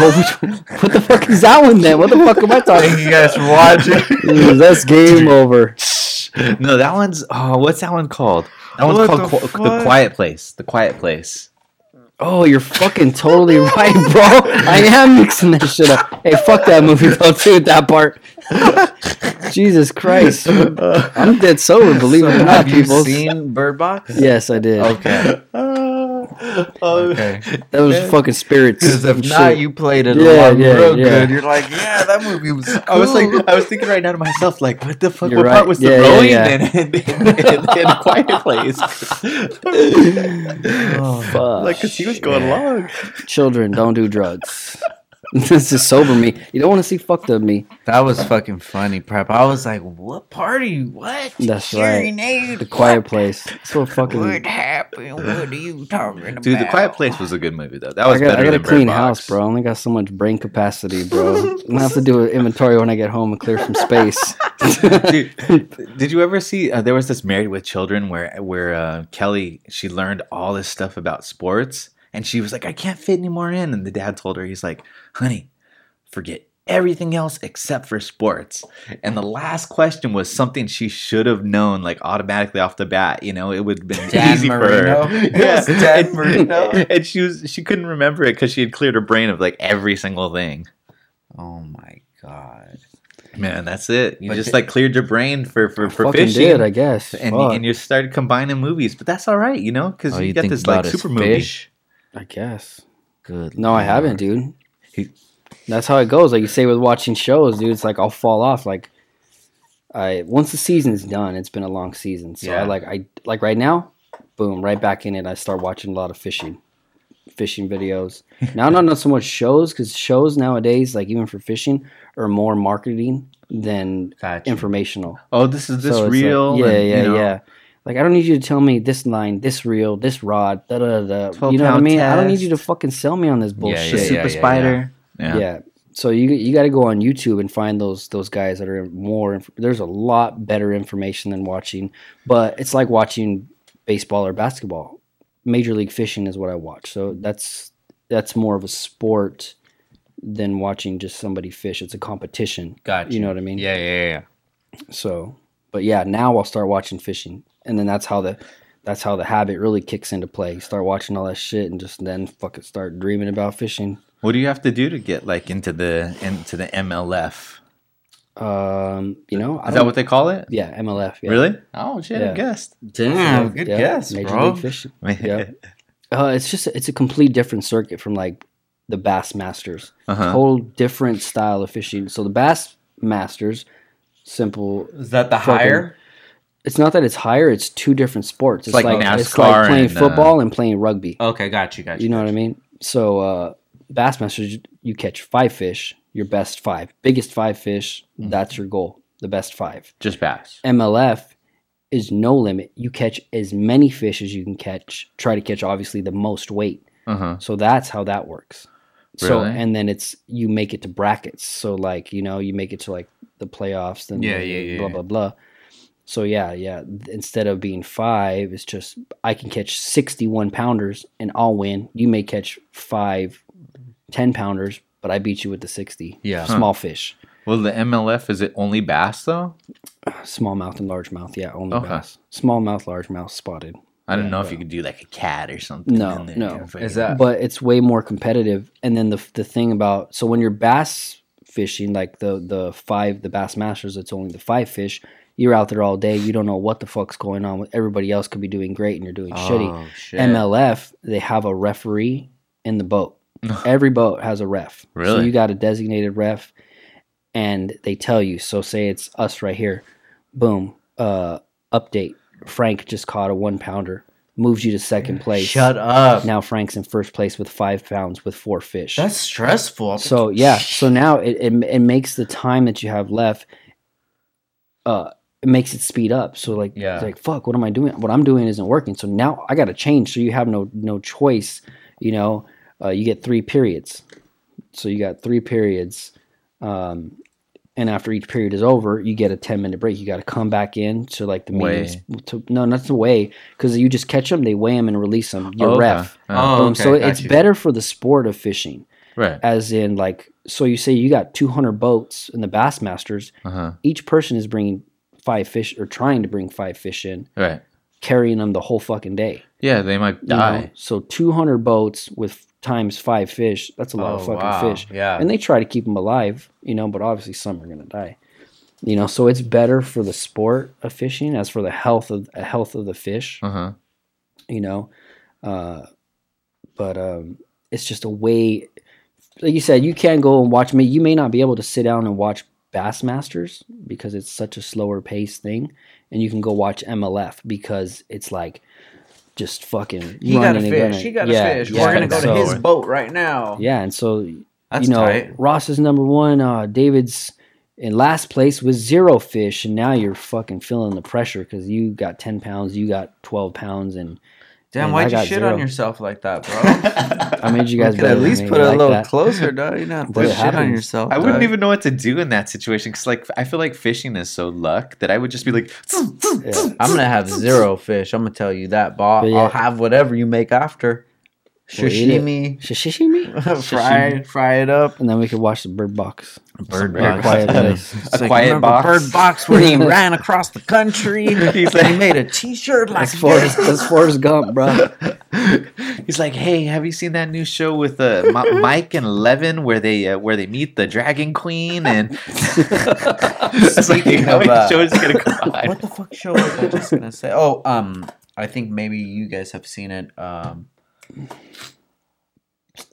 well, which, what the fuck is that one then? What the fuck am I talking? Thank you guys for watching. Ooh, That's game over. no, that one's oh, what's that one called? That one's called the Qu- the? Quiet Place. The Quiet Place. Oh, you're fucking totally right, bro. I am mixing that shit up. Hey, fuck that movie though, too. That part. Jesus Christ, uh, I'm dead sober. Believe it or not, Have you people. seen Bird Box? Yes, I did. Okay. Uh, Oh, Okay. That was fucking spirits. Because if not, shit. you played it Yeah, along yeah, real yeah. good. You're like, yeah, that movie was. Cool. I was like, I was thinking right now to myself, like, what the fuck? You're what right. part was the Yeah, yeah, rowing yeah. in, in, in, in a quiet place? Oh. Fuck. like, cause he was going along. children don't do drugs. this is sober me. You don't want to see fucked up me. that was fucking funny, prep. I was like, what party? What? That's Hearing right. aid? The quiet place. So fucking. What happened? What are you talking about? Dude, The Quiet Place was a good movie though. That was I was got, better I got a than Bird clean Box. house, bro. I only got so much brain capacity, bro. I'm gonna have to do an inventory when I get home and clear some space. Dude, did you ever see? Uh, there was this Married with Children where where uh, Kelly she learned all this stuff about sports, and she was like, "I can't fit any more in." And the dad told her, "He's like, honey, forget everything else except for sports." And the last question was something she should have known, like automatically off the bat. You know, it would have been Dan easy Marino? for her. It was Dan and, Marino. and she was she couldn't remember it because she had cleared her brain of like every single thing. Oh my god. Man, that's it. You But just it- like cleared your brain for for, for fucking fishing. did, I guess. and Fuck, and you started combining movies, but that's all right, you know, because Oh, you, you get this like about his super movie. I guess. Good. No, I haven't, dude. He- That's how it goes. Like you say with watching shows, dude. It's like I'll fall off. Like I once the season's done, it's been a long season. So Yeah. I like I like right now, boom, right back in it. I start watching a lot of fishing, fishing videos. now not not so much shows because shows nowadays, like even for fishing, are more marketing than Gotcha. informational. Oh, this is this So it's like- real? yeah, and, you yeah, know, yeah. Like I don't need you to tell me this line, this reel, this rod, da da da. 12 You know what I pound mean? I don't need you to fucking sell me on this Yeah, bullshit. The yeah, super yeah, spider. Yeah. Yeah. So you you got to go on YouTube and find those those guys that are more. Inf- there's a lot better information than watching, but it's like watching baseball or basketball. Major League Fishing is what I watch. So that's that's more of a sport than watching just somebody fish. It's a competition. Gotcha. You know what I mean? Yeah, yeah, yeah. So, but yeah, now I'll start watching fishing, and then that's how the that's how the habit really kicks into play. You start watching all that shit, and just then fucking start dreaming about fishing. What do you have to do to get like into the into the MLF? Um, you know, I Is that what they call it? Yeah, MLF. Yeah. Really? Oh shit! Yeah. I guessed. Damn, good Yeah, guess, Major bro. League Fishing. Yeah. Uh, it's just it's a complete different circuit from like the Bass Masters. Uh-huh. Whole different style of fishing. So the Bass Masters, simple. Is that the Fucking- higher? It's not that it's higher. It's two different sports. It's like like, it's like playing and, uh, football and playing rugby. Okay, got you, got you. You know what I mean? So uh, Bassmasters, you catch five fish, your best five, biggest five fish. Mm-hmm. That's your goal, the best five. Just bass. MLF is no limit. You catch as many fish as you can catch. Try to catch obviously the most weight. Uh huh. So that's how that works. Really? So and then it's you make it to brackets. So like you know you make it to like the playoffs. Then Yeah, yeah, yeah, Blah blah blah. So yeah, yeah. Instead of being five, it's just I can catch sixty-one pounders and I'll win. You may catch five, ten pounders, but I beat you with the sixty. Yeah. small fish, Well, the MLF is it only bass though? small mouth and large mouth. Yeah, only Okay. bass. Small mouth, large mouth, spotted. I don't Yeah, know if you could do like a cat or something. No, in there, no. Is that but it's way more competitive. And then the the thing about so when you're bass fishing, like the the five the bass masters, it's only the five fish. You're out there all day. You don't know what the fuck's going on. Everybody else could be doing great, and you're doing shitty. Oh, shit. MLF, they have a referee in the boat. Every boat has a ref. Really? So you got a designated ref, and they tell you. So say it's us right here. Boom. Uh, update. Frank just caught a one pounder. Moves you to second place. Shut up. Now Frank's in first place with five pounds with four fish. That's stressful. so yeah. So now it, it it makes the time that you have left. Uh, it makes it speed up. So like, Yeah. it's like fuck, what am I doing? What I'm doing isn't working. So now I got to change. So you have no no choice. You know, uh, you get three periods. So you got three periods. Um, and after each period is over, you get a 10 minute break. You got to come back in to like the Weigh. To, no, not the way, because you just catch them, they weigh them and release them. Your Oh, ref. Oh, Oh, Boom. okay, so got it's you. better for the sport of fishing, Right. as in like, so you say you got 200 boats in the Bassmasters. Uh huh. Each person is bringing five fish or trying to bring five fish in, Right. carrying them the whole fucking day. Yeah, they might you know? die. So 200 boats with times five fish. That's a lot of Oh, fucking wow. fish. Yeah. And they try to keep them alive, you know, but obviously some are going to die. You know, so it's better for the sport of fishing as for the health of the health of the fish, Uh huh. you know. Uh but um, it's just a way. Like you said, you can go and watch me. You may not be able to sit down and watch Bassmasters because it's such a slower paced thing, and you can go watch MLF because it's like just fucking. He got and fish. gunning. He got Yeah, fish. yeah, We're gonna go so- to his boat right now. Yeah, and so That's you know, tight. Ross is number one. Uh, David's in last place with zero fish, and now you're fucking feeling the pressure because you got ten pounds, you got twelve pounds, and Damn, and why'd I you shit zero. on yourself like that, bro? I made you guys could better at least put I it a little that. closer, dog. You not But put shit on yourself. I wouldn't even know what to do in that situation because, like, I feel like fishing is so luck that I would just be like, Yeah. I'm gonna have zero fish. I'm gonna tell you that, Bob. Yeah. I'll have whatever you make after. We'll eat it. Sashimi, Shishimi, fry, fry it up. and then we could watch the Bird Box. Bird box. quiet place. It's A quiet remember box. Bird box where he ran across the country. He's and he made a T-shirt like That's Forrest. That's Forrest Gump, bro. He's like, "Hey, have you seen that new show with uh, Mi- Mike and Levin where they uh, where they meet the Dragon Queen?" And it's like, Speaking of, uh, shows is gonna come on? What the fuck show was I just gonna say? Oh, um, I think maybe you guys have seen it. Um,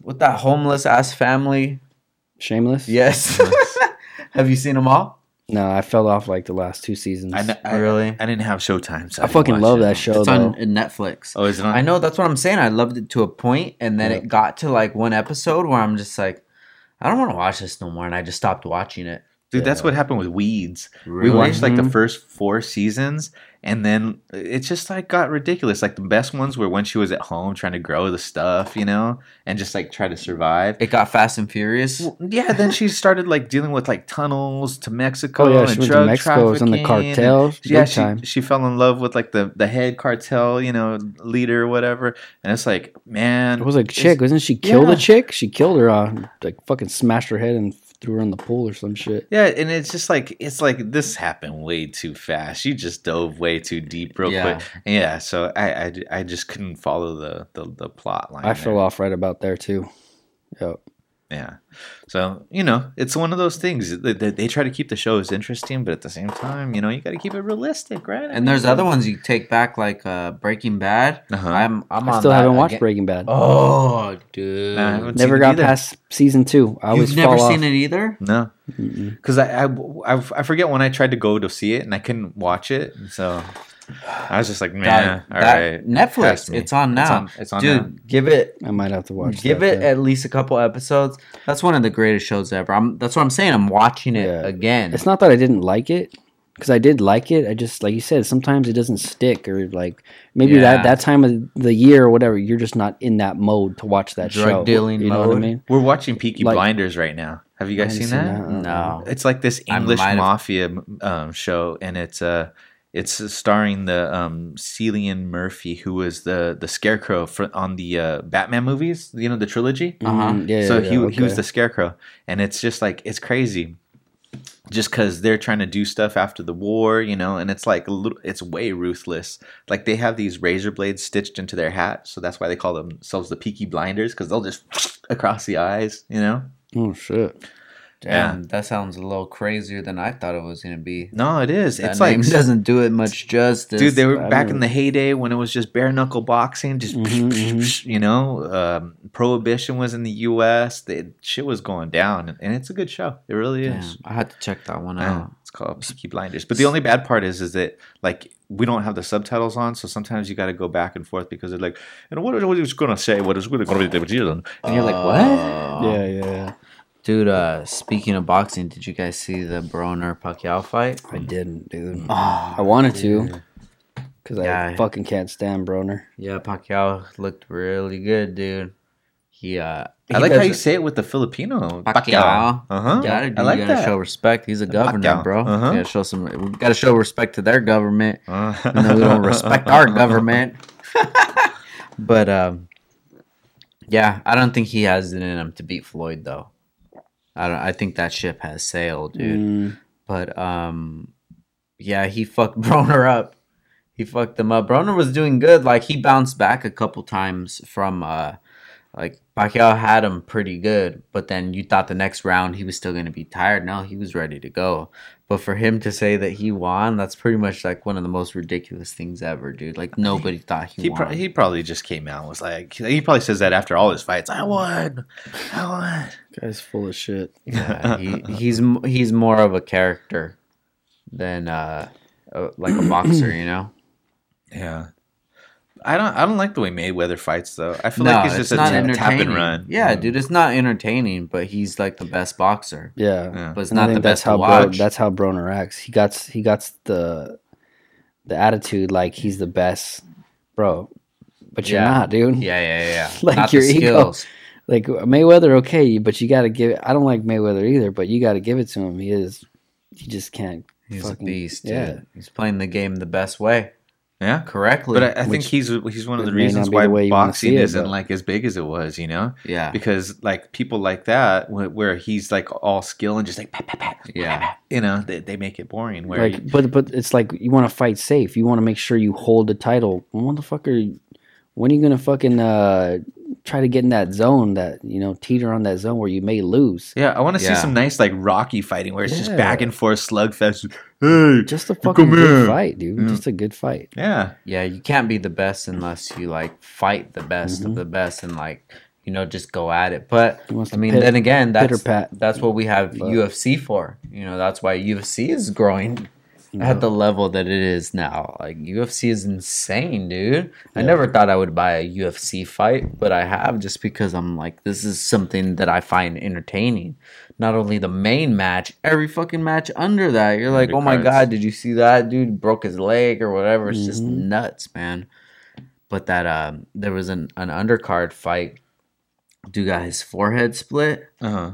with that homeless ass family. Shameless. Yes. have you seen them all? No, I fell off like the last two seasons. I, kn- I Really? I didn't have Showtime. So I didn't fucking love it. that show It's though. on Netflix. Oh, is it on? I know that's what I'm saying. I loved it to a point, and then Yeah. it got to like one episode where I'm just like, I don't want to watch this no more, and I just stopped watching it. Dude, that's what happened with Weeds. Really? We watched like the Mhm. first four seasons, and then it just like got ridiculous. Like the best ones were when she was at home trying to grow the stuff, you know, and just like try to survive. It got Fast and Furious. Well, yeah, then she started like dealing with like tunnels to Mexico. Oh yeah, and she went to Mexico. Was in the trafficking, and- cartel. yeah, she time. she fell in love with like the the head cartel, you know, leader or whatever. And it's like, man, It was a chick, wasn't she? Killed Yeah. a chick. She killed her. Uh, like fucking smashed her head and threw her in the pool or some shit. Yeah, and it's just like it's like this happened way too fast. She just dove way too deep real Yeah. quick. Yeah, so I, I I just couldn't follow the the, the plot line. I fell off right about there too. Yep. Yeah, so you know, it's one of those things. They, they, they try to keep the shows interesting, but at the same time, you know, you got to keep it realistic, right? I And there's other ones you take back, like uh, Breaking Bad. Uh-huh. I'm I'm I on still that haven't watched again. Breaking Bad. Oh, dude. Nah, I Never got either. past season two. I always You've never fall seen off. it either. No, because I, I I I forget when I tried to go to see it and I couldn't watch it, so I was just like, man, That- all that- right, Netflix. It's on now. It's on, it's on Dude, now. give it I might have to watch. give that it then. at least a couple episodes. That's one of the greatest shows ever. I'm that's what I'm saying. I'm watching it Yeah. again. It's not that I didn't like it, because I did like it. I just, like you said, sometimes it doesn't stick, or like maybe Yeah. that that time of the year or whatever, you're just not in that mode to watch that Drug show. dealing You know what I mean? We're watching Peaky Like- Blinders right now. Have you guys seen seen that? that. no. It's like this English mafia um, show, and it's uh, it's starring the um, Cillian Murphy, who was the the Scarecrow for, on the uh, Batman movies. You know the trilogy. Uh-huh. Mhm, Yeah. so yeah, he yeah, he was the Scarecrow, and it's just like it's crazy. Just because they're trying to do stuff after the war, you know, and it's like a little, it's way ruthless. Like they have these razor blades stitched into their hat, so that's why they call themselves the Peaky Blinders, because they'll just across the eyes, you know. Oh shit! Damn, that sounds a little crazier than I thought it was gonna be. No, it is. That it's like doesn't do it much justice. Dude, they were I back know. in the heyday when it was just bare knuckle boxing, just Mhm, mhm. you know, um, prohibition was in the U.S. The shit was going down, and, it's a good show. It really Damn, is. I had to check that one Yeah, out. it's called Peaky Blinders. But the only bad part is, is that like we don't have the subtitles on, so sometimes you got to go back and forth because they're like, and what what is going to say? What is going to be? The and you're like, what? Yeah, yeah, yeah. Dude, uh, speaking of boxing, did you guys see the Broner Pacquiao fight? I didn't, dude. Oh, I wanted to, because Yeah. I fucking can't stand Broner. yeah, Pacquiao looked really good, dude. He, uh, I like how you say it with the Filipino Pacquiao. Uh huh. Gotta, do, I like you gotta that. show respect. He's a governor, Pacquiao. bro. Uh-huh. You gotta show some. We gotta show respect to their government. Uh, even though we don't respect our government. but um, yeah, I don't think he has it in him to beat Floyd though. I don't. I think that ship has sailed, dude. Mm, But um, yeah, he fucked Broner up. He fucked him up. Broner was doing good. Like he bounced back a couple times from uh, like Pacquiao had him pretty good. But then you thought the next round he was still gonna be tired. No, he was ready to go. But for him to say that he won, that's pretty much like one of the most ridiculous things ever, dude. Like nobody thought he, He, won. pro- he probably just came out and was like, he probably says that after all his fights. I won. I won. Guy's full of shit. yeah, he, he's he's more of a character than uh, uh like a boxer, you know. Yeah. I don't. I don't like the way Mayweather fights though. I feel no, like it's it's just a not tap, tap and run. Yeah, mm. dude, it's not entertaining, but he's like the best boxer. Yeah. Yeah. But it's And not the think best that's how to Bro, watch. that's how Broner acts. He got he got the the attitude like he's the best, bro. But you're Yeah. not, dude. yeah, yeah, yeah. Like not your the ego. skills. Like Mayweather, okay, but you got to give. it I don't like Mayweather either, but you got to give it to him. He is. You just can't. He's a fucking- beast, dude. He's playing the game the best way, Yeah. correctly. But I, I think he's he's one of the it may not reasons why the you boxing it, isn't like as big as it was. You know. yeah, because like people like that wh- where he's like all skill and just like pat, pat, pat, pat, Yeah. you know they, they make it boring where Like, but but it's like you want to fight safe. You want to make sure you hold the title. Motherfucker, when are you gonna fucking uh try to get in that zone that you know teeter on that zone where you may lose? yeah i want to Yeah. see some nice like rocky fighting where it's just back and forth slugfest hey Just a fucking good here. fight, dude. Yeah. Just a good fight. yeah yeah. You can't be the best unless you like fight the best Mhm. of the best and like you know just go at it. But I mean, pit- then again, that's that's what we have But- UFC for. You know, that's why UFC is growing you at the level that it is now. Like UFC is insane, dude. I never thought I would buy a UFC fight, but I have just because I'm like, this is something that I find entertaining. Not only the main match, every fucking match under that. You're like, oh my god, did you see that dude broke his leg or whatever? It's just Mhm. nuts, man. But that um, there was an an undercard fight. Dude got his forehead split. uh-huh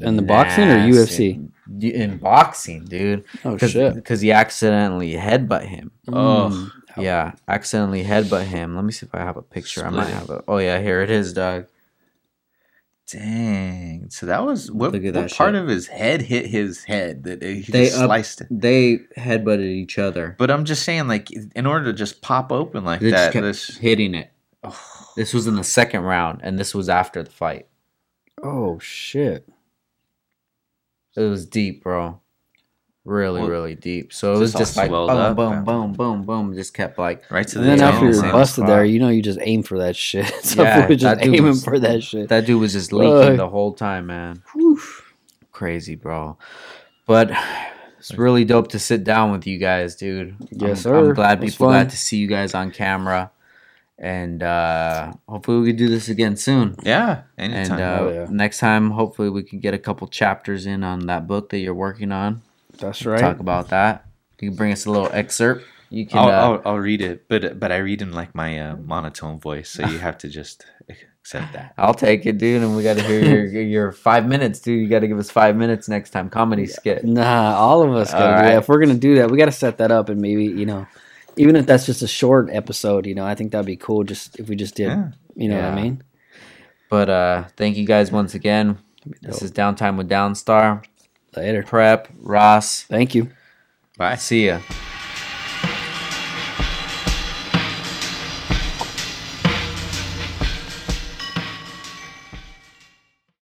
in the boxing or UFC? Y- In boxing, dude. Oh Cause, shit! 'cause he accidentally headbutt him. Oh. Mm. Yeah, accidentally headbutt him. Let me see if I have a picture. I might have a. Oh yeah, here it is, dog. dang so that was what, Look at what that part shit. of his head hit his head that he They just up- sliced it They headbutted each other. but i'm just saying like in order to just pop open like They just that kept this hitting it. oh, This was in the second round, and this was after the fight. Oh shit! It was deep, bro. Really, Well, really deep. So it was just like boom, up. boom, boom, boom, boom. Just kept like right to And then after you're same busted spot. there, you know you just aim for that shit. so Yeah, we're just that aiming was- for that shit. that dude was just leaking Ugh. the whole time, man. Whew. Crazy, bro. But it's really dope to sit down with you guys, dude. Yes, I'm, sir. I'm glad people fun. got to see you guys on camera, and uh, hopefully we can do this again soon. yeah And uh, Oh, yeah. next time, hopefully we can get a couple chapters in on that book that you're working on. That's right. Talk about that. You can bring us a little excerpt. You can. I'll, uh, I'll, I'll read it, but but I read in like my uh, monotone voice, so you have to just accept that. I'll take it, dude, and we got to hear your your five minutes, dude. You got to give us five minutes next time. Comedy skit. Nah, all of us gotta All do right. that. If we're gonna do that, we gotta set that up and maybe you know, even if that's just a short episode, you know, I think that'd be cool. Just if we just did, Yeah. you know what I mean? But uh, thank you guys once again. This is Downtime with Downstar. Later. Prep, Ross. Thank you. Bye. See ya.